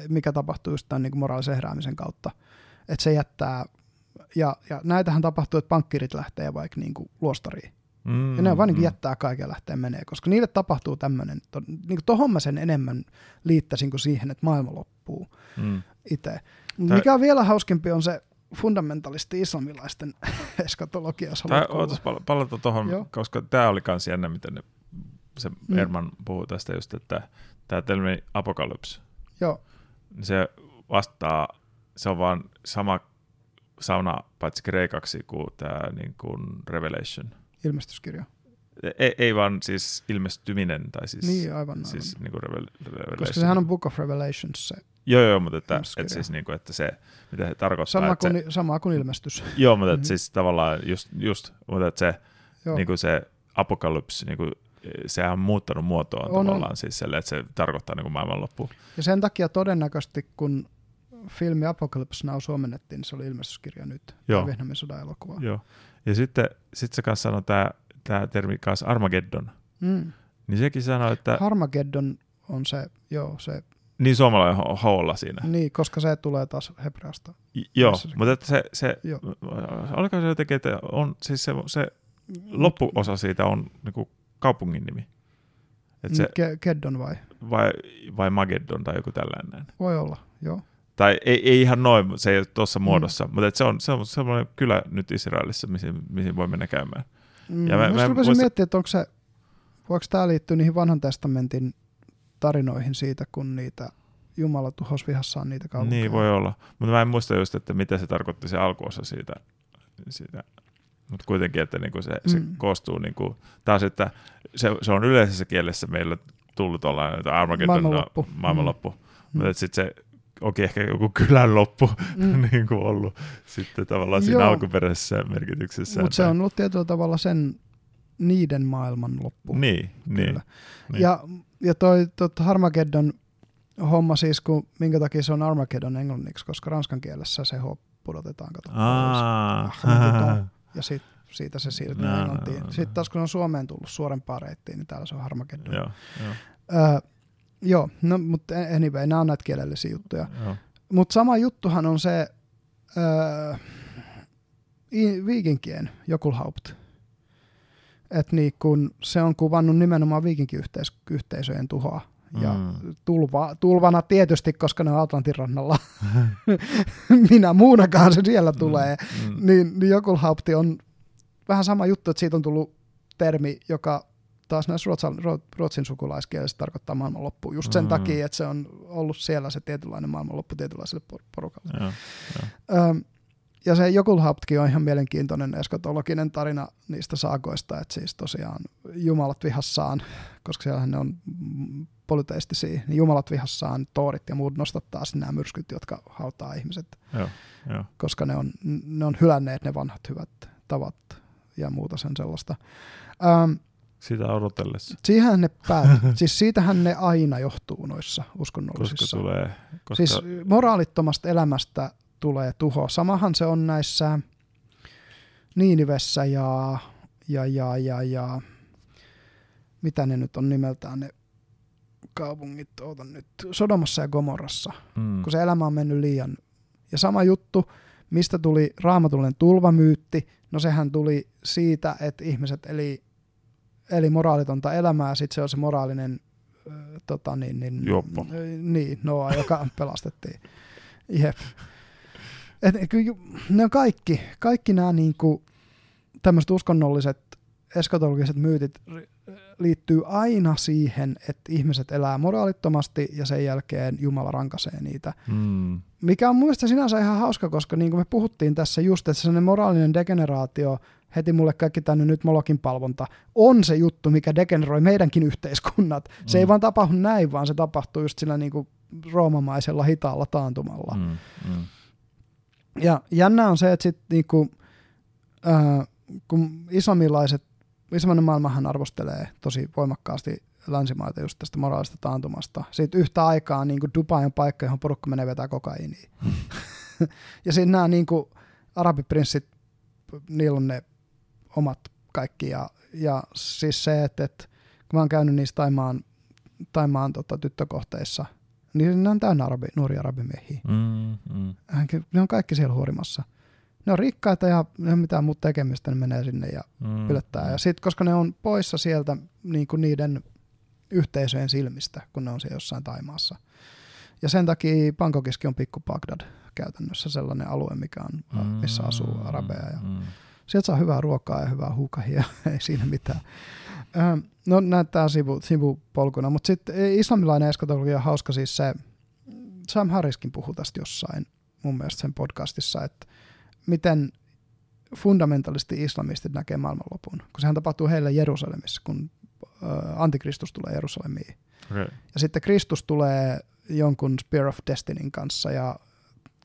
mikä tapahtuu just tämän niin kuin moraalisen heräämisen kautta että se jättää, ja, ja näitähän tapahtuu, että pankkirit lähtee vaikka niin kuin luostariin. Mm, ja ne vaan niin mm. jättää kaiken lähteä menee, koska niille tapahtuu tämmöinen, to, niin tohon mä sen enemmän liittäisin kuin siihen, että maailma loppuu mm. itse. Mikä on vielä hauskempi on se fundamentalisti islamilaisten eskatologia. Ootas palata tuohon, koska tämä oli kans jännä, miten ne, se mm. Erman puhuu tästä just, että tämä termi apokalypse, Joo. se vastaa se on vaan sama sauna paitsi kreikaksi kuin tämä niin kuin Revelation. Ilmestyskirja. Ei, ei vaan siis ilmestyminen, tai siis, niin, aivan, siis aivan. Niin kuin Revelation. Koska sehän on Book of Revelations se Joo, joo, mutta että, että, siis niin kuin, että se, mitä se tarkoittaa. Sama, kuin, se, sama kuin ilmestys. Joo, mutta mm-hmm. siis tavallaan just, just mutta että se, niin kuin se apokalypsi, niin kuin, sehän on muuttanut muotoaan on, tavallaan on. siis selle, että se tarkoittaa niin kuin maailmanloppu. Ja sen takia todennäköisesti, kun filmi Apocalypse Now suomennettiin, niin se oli ilmestyskirja nyt, Joo. Vietnamin sodan elokuva. Joo. Ja sitten sit se kanssa sanoi tämä tää termi kanssa Armageddon. Mm. Niin sekin sanoi, että... Armageddon on se, joo, se Niin suomalainen holla siinä. Niin, koska se tulee taas hebreasta. Joo, mutta että se, se joo. oliko se jotenkin, että on siis se, se loppuosa siitä on niin kuin kaupungin nimi. Et se, Ke- Keddon vai? vai? Vai Mageddon tai joku tällainen. Voi olla, joo. Tai ei, ei ihan noin, se ei ole tuossa mm. muodossa, mutta et se on, se on semmoinen kylä nyt Israelissa, mihin, mihin voi mennä käymään. Mm, ja mä, mä, mä muista... miettiä, että onko se, voiko tämä liittyä niihin vanhan testamentin tarinoihin siitä, kun niitä Jumala tuhos vihassaan niitä kaupunkeja. Niin voi olla, mutta mä en muista just, että mitä se tarkoitti se alkuosa siitä, siitä mutta kuitenkin, että niinku se, mm. se koostuu niinku, taas, että se, se on yleisessä kielessä meillä tullut olla Armageddon maailmanloppu, maailmanloppu. Mm. mutta sitten se onkin ehkä joku kylän loppu mm. niin kuin ollut sitten tavallaan siinä Joo. alkuperäisessä merkityksessä. Mutta se on ollut tietyllä tavalla sen niiden maailman loppu. Niin, niin, niin. Ja, ja toi tot Armageddon homma siis, kun, minkä takia se on Armageddon englanniksi, koska ranskan kielessä se H pudotetaan, kato, ja sit, siitä se siirtyy no, englantiin. No, no, Sitten taas kun on Suomeen tullut suorempaa reittiin, niin täällä se on Armageddon. Joo, joo. Öö, joo no, mutta anyway, nämä on näitä kielellisiä juttuja. Mutta sama juttuhan on se öö, viikinkien Jokulhaupt. Että niin kun se on kuvannut nimenomaan viikinkiyhteisöjen tuhoa. Ja mm. tulva, tulvana tietysti, koska ne on Atlantin rannalla. Minä muunakaan se siellä tulee. Mm. Mm. Niin, niin Jokulhaupti on vähän sama juttu, että siitä on tullut termi, joka taas näissä ruotsin, ruotsin sukulaiskielessä tarkoittaa maailmanloppu. Just sen mm. takia, että se on ollut siellä se tietynlainen maailmanloppu tietynlaiselle porukalle. Ja, ja. Öm, ja se Jokulhauptkin on ihan mielenkiintoinen eskatologinen tarina niistä saakoista, että siis tosiaan jumalat vihassaan, koska siellähän ne on polyteistisia, niin jumalat vihassaan toorit ja muut nostattaa sinne nämä myrskyt, jotka hautaa ihmiset, joo, joo. koska ne on, ne on hylänneet ne vanhat hyvät tavat ja muuta sen sellaista. Ähm, sitä odotellessa. Siihen ne päät, siis siitähän ne aina johtuu noissa uskonnollisissa. Koska tulee, koska... Siis moraalittomasta elämästä tulee tuho. Samahan se on näissä Niinivessä ja, ja, ja, ja, ja mitä ne nyt on nimeltään ne kaupungit, ootan nyt, Sodomassa ja Gomorrassa, mm. kun se elämä on mennyt liian. Ja sama juttu, mistä tuli raamatullinen tulvamyytti, no sehän tuli siitä, että ihmiset eli, eli moraalitonta elämää, sitten se on se moraalinen tota, niin, niin, Joppo. Niin, Noa, joka pelastettiin. Jep. Et, kyllä, ne on kaikki, kaikki nämä niinku, tämmöiset uskonnolliset eskatologiset myytit liittyy aina siihen, että ihmiset elää moraalittomasti ja sen jälkeen Jumala rankaisee niitä. Mm. Mikä on muista sinänsä ihan hauska, koska niin kuin me puhuttiin tässä just, että sellainen moraalinen degeneraatio, heti mulle kaikki tänne nyt Molokin palvonta, on se juttu, mikä degeneroi meidänkin yhteiskunnat. Mm. Se ei mm. vaan tapahdu näin, vaan se tapahtuu just sillä niin kuin roomamaisella hitaalla taantumalla. Mm. Mm. Ja jännä on se, että sit niin kuin, äh, kun islamilaiset islamilainen maailmahan arvostelee tosi voimakkaasti länsimaita just tästä moraalista taantumasta. Sitten yhtä aikaa niin kuin Dubai on paikka, johon porukka menee vetää kokaiiniin. ja sitten nämä niin arabiprinssit, niillä on ne omat kaikki. Ja, ja siis se, että, että kun mä oon käynyt niissä Taimaan, Taimaan tota, tyttökohteissa, niin ne on täynnä arabi, nuoria arabimiehiä. Mm, mm. Ne on kaikki siellä huorimassa ne on rikkaita ja ne on mitään muuta tekemistä, ne menee sinne ja mm. Ja sitten, koska ne on poissa sieltä niin kuin niiden yhteisöjen silmistä, kun ne on siellä jossain Taimaassa. Ja sen takia Bangkokiskin on pikku Bagdad käytännössä sellainen alue, mikä on, missä asuu mm. arabeja. Ja mm. Sieltä saa hyvää ruokaa ja hyvää huukahia, ei siinä mitään. No näyttää sivu, sivupolkuna, mutta sitten islamilainen eskatologia on hauska siis se, Sam Harriskin puhui tästä jossain mun mielestä sen podcastissa, että miten fundamentalisti islamistit näkee maailmanlopun, kun sehän tapahtuu heille Jerusalemissa, kun antikristus tulee Jerusalemiin. Okay. Ja sitten Kristus tulee jonkun Spear of Destinyn kanssa ja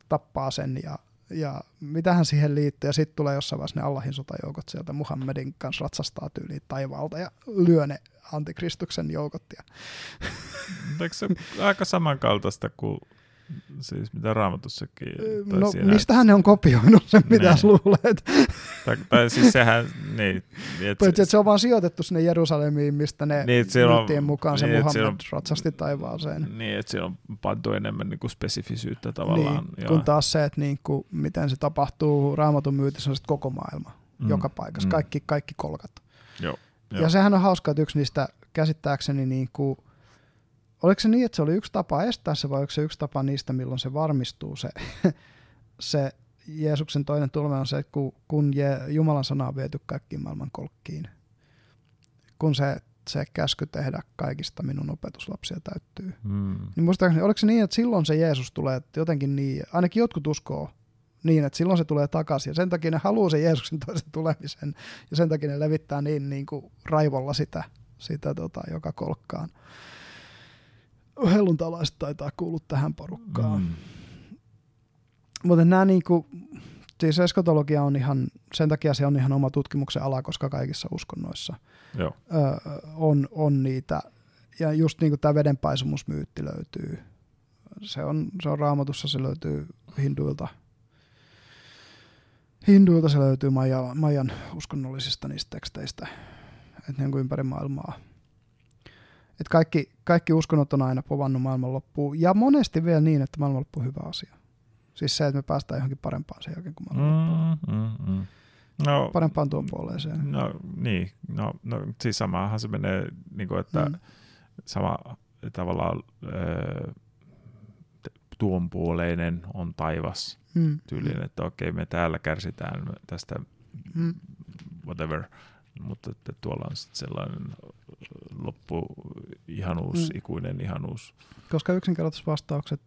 tappaa sen ja, ja mitähän siihen liittyy. Ja sitten tulee jossain vaiheessa ne Allahin sotajoukot sieltä Muhammedin kanssa ratsastaa tyyliin taivaalta ja lyö ne antikristuksen joukot. Ja. Eikö se aika samankaltaista kuin Siis mitä raamatussakin. No siinä, mistähän ne on kopioinut sen, mitä ne. luulet? Tai, tai siis sehän, niin. Et Paitsi, että se on vaan sijoitettu sinne Jerusalemiin, mistä ne niin, myyttien mukaan se niin, Muhammed on, ratsasti taivaaseen. Niin, että siinä on pantu enemmän niin kuin spesifisyyttä tavallaan. Niin, kun taas se, että niin kuin, miten se tapahtuu raamatun myytissä on koko maailma, mm, joka paikassa, mm. kaikki, kaikki kolkat. Joo, jo. Ja sehän on hauska, että yksi niistä käsittääkseni niin kuin, Oliko se niin, että se oli yksi tapa estää se vai oliko se yksi tapa niistä, milloin se varmistuu se, se Jeesuksen toinen tulma on se, että kun, kun Jumalan sana on viety kaikkiin maailman kolkkiin, kun se, se käsky tehdä kaikista minun opetuslapsia täyttyy. Mm. Niin muistaakseni, oliko se niin, että silloin se Jeesus tulee jotenkin niin, ainakin jotkut uskoo niin, että silloin se tulee takaisin. Ja sen takia ne haluaa sen Jeesuksen toisen tulemisen. Ja sen takia ne levittää niin, niin kuin raivolla sitä, sitä tota, joka kolkkaan helluntalaiset taitaa kuulua tähän porukkaan. Mm. Mutta nämä niinku, siis eskatologia on ihan, sen takia se on ihan oma tutkimuksen ala, koska kaikissa uskonnoissa Joo. Ö, on, on niitä. Ja just niin kuin tämä vedenpaisumusmyytti löytyy. Se on, se on raamatussa, se löytyy hinduilta. Hinduilta se löytyy Maja, Majan uskonnollisista niistä teksteistä, että ne on ympäri maailmaa että kaikki, kaikki uskonnot on aina povannut maailmanloppuun. Ja monesti vielä niin, että maailmanloppu on hyvä asia. Siis se, että me päästään johonkin parempaan sen jälkeen kuin maailmanloppu. Mm, mm, mm. No, parempaan tuon puoleeseen. No niin, no, no siis samahan se menee, niin kuin, että mm. sama tavallaan tuon puoleinen on taivas mm. tyyliin, että okei me täällä kärsitään tästä mm. whatever, mutta että tuolla on sitten sellainen loppu ihanuus, mm. ikuinen ihanuus. Koska yksinkertaisvastaukset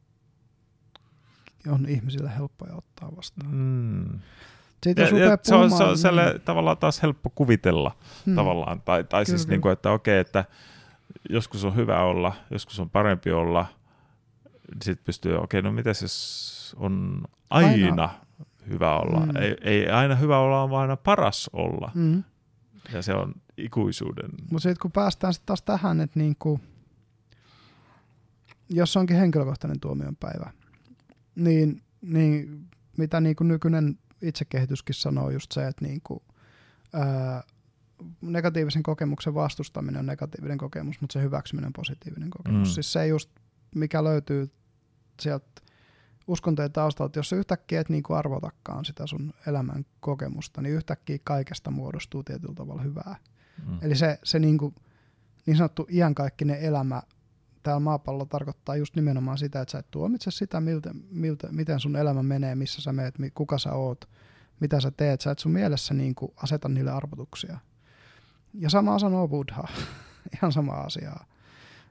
on ihmisille helppoja ottaa vastaan. Mm. Siitä ja, ja se on, se on niin. tavallaan taas helppo kuvitella hmm. tavallaan. Tai, tai siis niin kuin, että okei, että joskus on hyvä olla, joskus on parempi olla. Sitten pystyy, okei, no mitä jos on aina, aina. hyvä olla? Hmm. Ei, ei aina hyvä olla, vaan aina paras olla. Hmm. Ja se on ikuisuuden. Mutta sitten kun päästään sitten taas tähän, että niinku, jos onkin henkilökohtainen tuomionpäivä, niin, niin mitä niinku nykyinen itsekehityskin sanoo just se, että niinku, ää, negatiivisen kokemuksen vastustaminen on negatiivinen kokemus, mutta se hyväksyminen on positiivinen kokemus. Mm. Siis se just, mikä löytyy sieltä uskontojen taustalta, jos sä yhtäkkiä et niinku arvotakaan sitä sun elämän kokemusta, niin yhtäkkiä kaikesta muodostuu tietyllä tavalla hyvää. Mm. Eli se, se niinku, niin sanottu iankaikkinen elämä täällä maapallolla tarkoittaa just nimenomaan sitä, että sä et tuomitse sitä, miltä, miltä, miten sun elämä menee, missä sä meet, kuka sä oot, mitä sä teet. Sä et sun mielessä niinku aseta niille arvotuksia. Ja sama sanoo Buddha. Ihan sama asiaa.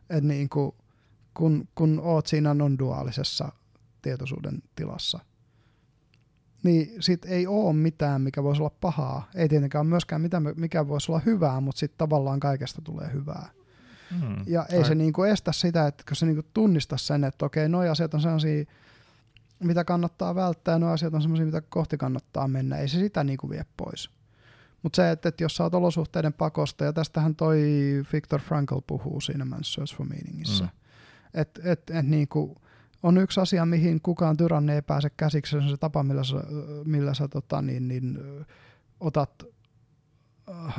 Että niinku, kun, kun oot siinä non-duaalisessa tietoisuuden tilassa, niin sit ei ole mitään, mikä voisi olla pahaa. Ei tietenkään ole myöskään mitään, mikä voisi olla hyvää, mutta sitten tavallaan kaikesta tulee hyvää. Mm, ja ei tai... se niinku estä sitä, että kun se niinku tunnistaa sen, että okei, nuo asiat on sellaisia, mitä kannattaa välttää, ja nuo asiat on sellaisia, mitä kohti kannattaa mennä. Ei se sitä niinku vie pois. Mutta se, että, että jos sä oot olosuhteiden pakosta, ja tästähän toi Viktor Frankl puhuu siinä Man's Search for Meaningissa, mm. että et, et, niinku, on yksi asia, mihin kukaan tyranni ei pääse käsiksi, se on se tapa, millä sä, millä sä tota, niin, niin, otat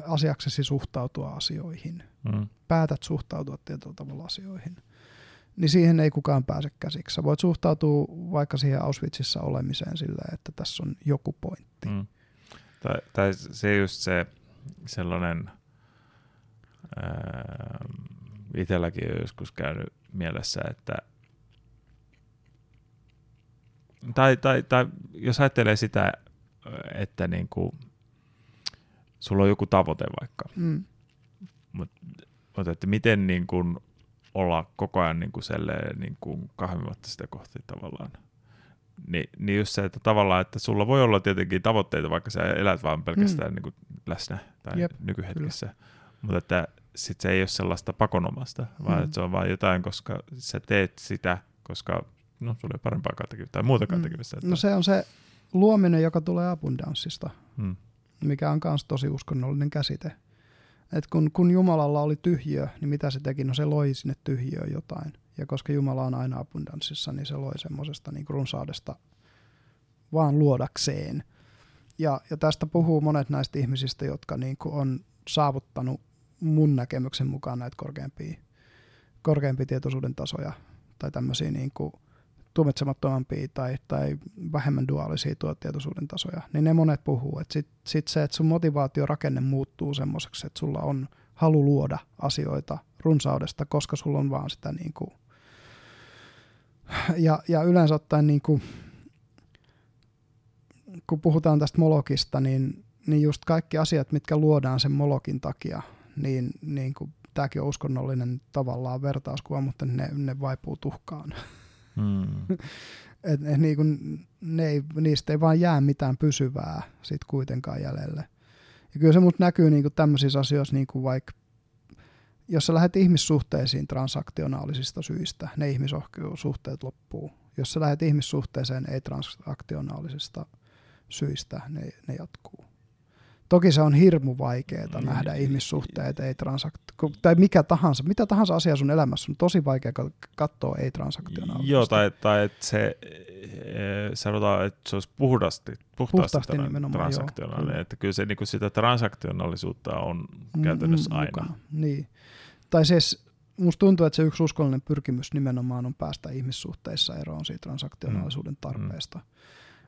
asiaksesi suhtautua asioihin. Mm. Päätät suhtautua tietyllä tavalla asioihin. Niin siihen ei kukaan pääse käsiksi. Sä voit suhtautua vaikka siihen Auschwitzissa olemiseen sillä, että tässä on joku pointti. Mm. Tai, tai se just se sellainen, ää, itselläkin on joskus käynyt mielessä, että tai, tai, tai jos ajattelee sitä, että niin kuin, sulla on joku tavoite vaikka, mm. mutta mut, että miten niin kuin, olla koko ajan niin kuin selleen, niin kuin kahvimatta sitä kohti tavallaan. Ni, niin just se, että tavallaan, että sulla voi olla tietenkin tavoitteita, vaikka sä elät vaan pelkästään mm. niin kuin läsnä tai Jep, nykyhetkessä. Kyllä. Mutta että sit se ei ole sellaista pakonomasta, vaan mm. että se on vain jotain, koska sä teet sitä, koska no sulla ei parempaa tekemistä tai muutakaan mm. tekemistä. Että... No se on se luominen, joka tulee abundanssista, mm. mikä on myös tosi uskonnollinen käsite. Et kun, kun Jumalalla oli tyhjiö, niin mitä se teki? No se loi sinne tyhjiöön jotain. Ja koska Jumala on aina abundanssissa, niin se loi semmoisesta niin runsaudesta vaan luodakseen. Ja, ja tästä puhuu monet näistä ihmisistä, jotka niin kuin on saavuttanut mun näkemyksen mukaan näitä korkeampia, korkeampia tietoisuuden tasoja tai tämmöisiä niin kuin tuomitsemattomampia tai, tai vähemmän duaalisia tietoisuuden tasoja, niin ne monet puhuu. Sitten sit se, että sun motivaatiorakenne muuttuu semmoiseksi, että sulla on halu luoda asioita runsaudesta, koska sulla on vaan sitä niin kuin, ja, ja yleensä ottaen niin kuin, kun puhutaan tästä molokista, niin, niin just kaikki asiat, mitkä luodaan sen molokin takia, niin, niin kuin, tämäkin on uskonnollinen tavallaan vertauskuva, mutta ne, ne vaipuu tuhkaan. Hmm. et, et, niin kuin, ne ei, niistä ei vaan jää mitään pysyvää sit kuitenkaan jäljelle. Ja kyllä se mut näkyy niin kuin tämmöisissä asioissa, niin kuin vaikka jos sä lähdet ihmissuhteisiin transaktionaalisista syistä, ne ihmissuhteet loppuu. Jos sä lähdet ihmissuhteeseen ei-transaktionaalisista syistä, ne, ne jatkuu. Toki se on hirmu vaikeaa mm. nähdä ihmissuhteet, ei transakt- tai mikä tahansa, mitä tahansa asia sun elämässä on tosi vaikea katsoa ei transaktionaalisesti. Joo, tai, tai että se, e, sanotaan, että se olisi puhdasti, puhtaasti, puhtaasti transaktionaalinen, joo, että kyllä se niin kuin sitä transaktionaalisuutta on mm, käytännössä mm, aina. Mukana. Niin. Tai siis musta tuntuu, että se yksi uskollinen pyrkimys nimenomaan on päästä ihmissuhteissa eroon siitä transaktionaalisuuden mm. tarpeesta. Mm.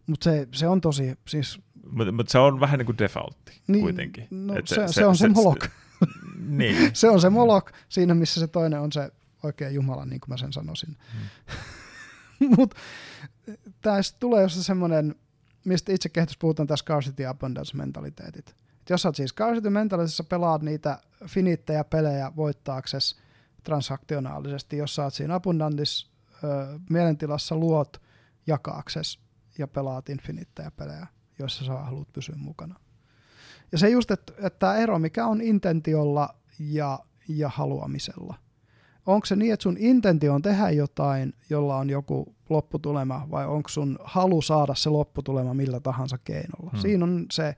Mutta se, se on tosi, siis... Mutta mut se on vähän niin kuin defaultti niin, kuitenkin. No, se, se, se, on se, se molok. Se, niin. se on se molok siinä, missä se toinen on se oikea Jumala, niin kuin mä sen sanoisin. Hmm. Mutta tässä tulee jossain semmoinen, mistä itse kehitys puhutaan tässä scarcity abundance mentaliteetit. Et jos sä oot siis scarcity mentalitisessa pelaat niitä finittejä pelejä voittaaksesi transaktionaalisesti, jos sä oot siinä abundantis mielentilassa luot jakaaksesi ja pelaat infinittejä pelejä, joissa sä haluat pysyä mukana. Ja se just, että, että tämä ero, mikä on intentiolla ja, ja haluamisella. Onko se niin, että sun intentio on tehdä jotain, jolla on joku lopputulema, vai onko sun halu saada se lopputulema millä tahansa keinolla? Hmm. Siinä on se,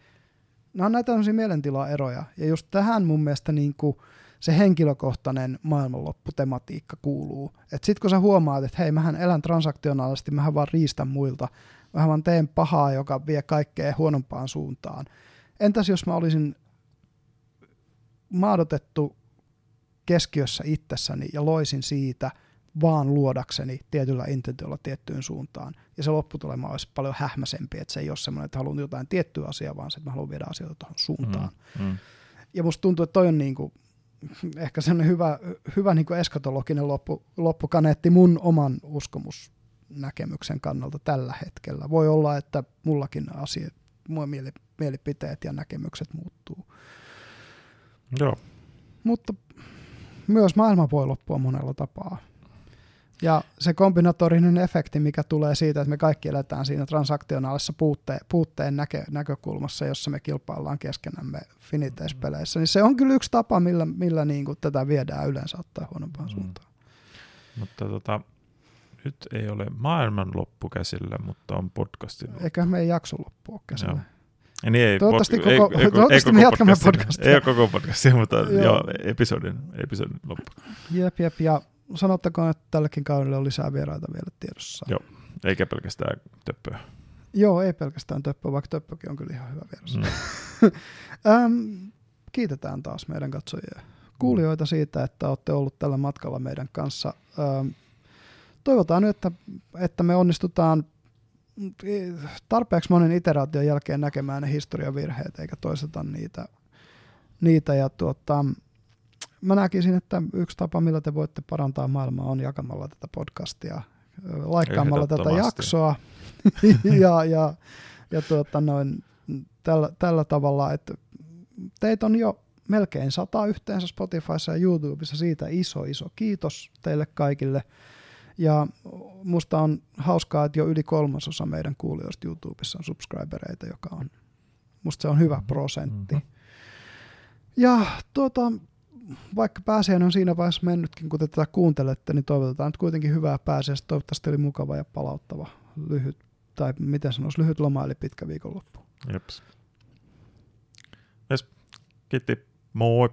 nämä on näitä tämmöisiä mielentilaeroja, ja just tähän mun mielestä niin kuin se henkilökohtainen maailmanlopputematiikka kuuluu. Että sit kun sä huomaat, että hei, mähän elän transaktionaalisesti, mähän vaan riistän muilta, mä vaan teen pahaa, joka vie kaikkea huonompaan suuntaan. Entäs jos mä olisin maadotettu keskiössä itsessäni ja loisin siitä vaan luodakseni tietyllä intentiolla tiettyyn suuntaan. Ja se lopputulema olisi paljon hähmäsempi, että se ei ole semmoinen, että haluan jotain tiettyä asiaa, vaan se, että mä haluan viedä asioita tuohon suuntaan. Mm, mm. Ja musta tuntuu, että toi on niin kuin ehkä semmoinen hyvä, hyvä niin eskatologinen loppu, loppukaneetti mun oman uskomus näkemyksen kannalta tällä hetkellä. Voi olla, että mullakin asia, mua mielipiteet ja näkemykset muuttuu. Joo. Mutta myös maailma voi loppua monella tapaa. Ja se kombinatorinen efekti, mikä tulee siitä, että me kaikki eletään siinä transaktionaalisessa puutteen, puutteen näkö, näkökulmassa, jossa me kilpaillaan keskenämme finiteispeleissä, niin se on kyllä yksi tapa, millä, millä niin kuin tätä viedään yleensä ottaa huonompaan mm. suuntaan. Mutta tota, nyt ei ole maailman loppu käsillä, mutta on podcastin loppu. Eikä meidän jakso loppu ole käsillä. Ja niin ei, toivottavasti, pod- koko, ei, ei, toivottavasti ei me jatkamme podcastia. Ei ole koko podcastia, mutta joo. joo episodin, episodin loppu. Jep, jep, ja sanottakoon, että tälläkin kaudella on lisää vieraita vielä tiedossa. Joo, eikä pelkästään töppöä. Joo, ei pelkästään töppöä, vaikka töppökin on kyllä ihan hyvä vieras. Mm. ähm, kiitetään taas meidän katsojia kuulijoita siitä, että olette ollut tällä matkalla meidän kanssa. Ähm, toivotaan nyt, että, että me onnistutaan tarpeeksi monen iteraation jälkeen näkemään ne historiavirheet eikä toisteta niitä. niitä ja tuota, mä näkisin, että yksi tapa, millä te voitte parantaa maailmaa on jakamalla tätä podcastia, laikkaamalla tätä jaksoa ja, ja, ja tuota noin, tällä, tällä tavalla, että teitä on jo melkein sata yhteensä Spotifyssa ja YouTubessa. Siitä iso, iso kiitos teille kaikille. Ja musta on hauskaa, että jo yli kolmasosa meidän kuulijoista YouTubessa on subscribereita, joka on, musta se on hyvä prosentti. Mm-hmm. Ja tuota, vaikka pääsiäinen on siinä vaiheessa mennytkin, kun te tätä kuuntelette, niin toivotetaan nyt kuitenkin hyvää pääsiäistä. Toivottavasti oli mukava ja palauttava lyhyt, tai miten sanoisi, lyhyt loma eli pitkä viikonloppu. Jeps. Yes. Kiitti. Moi.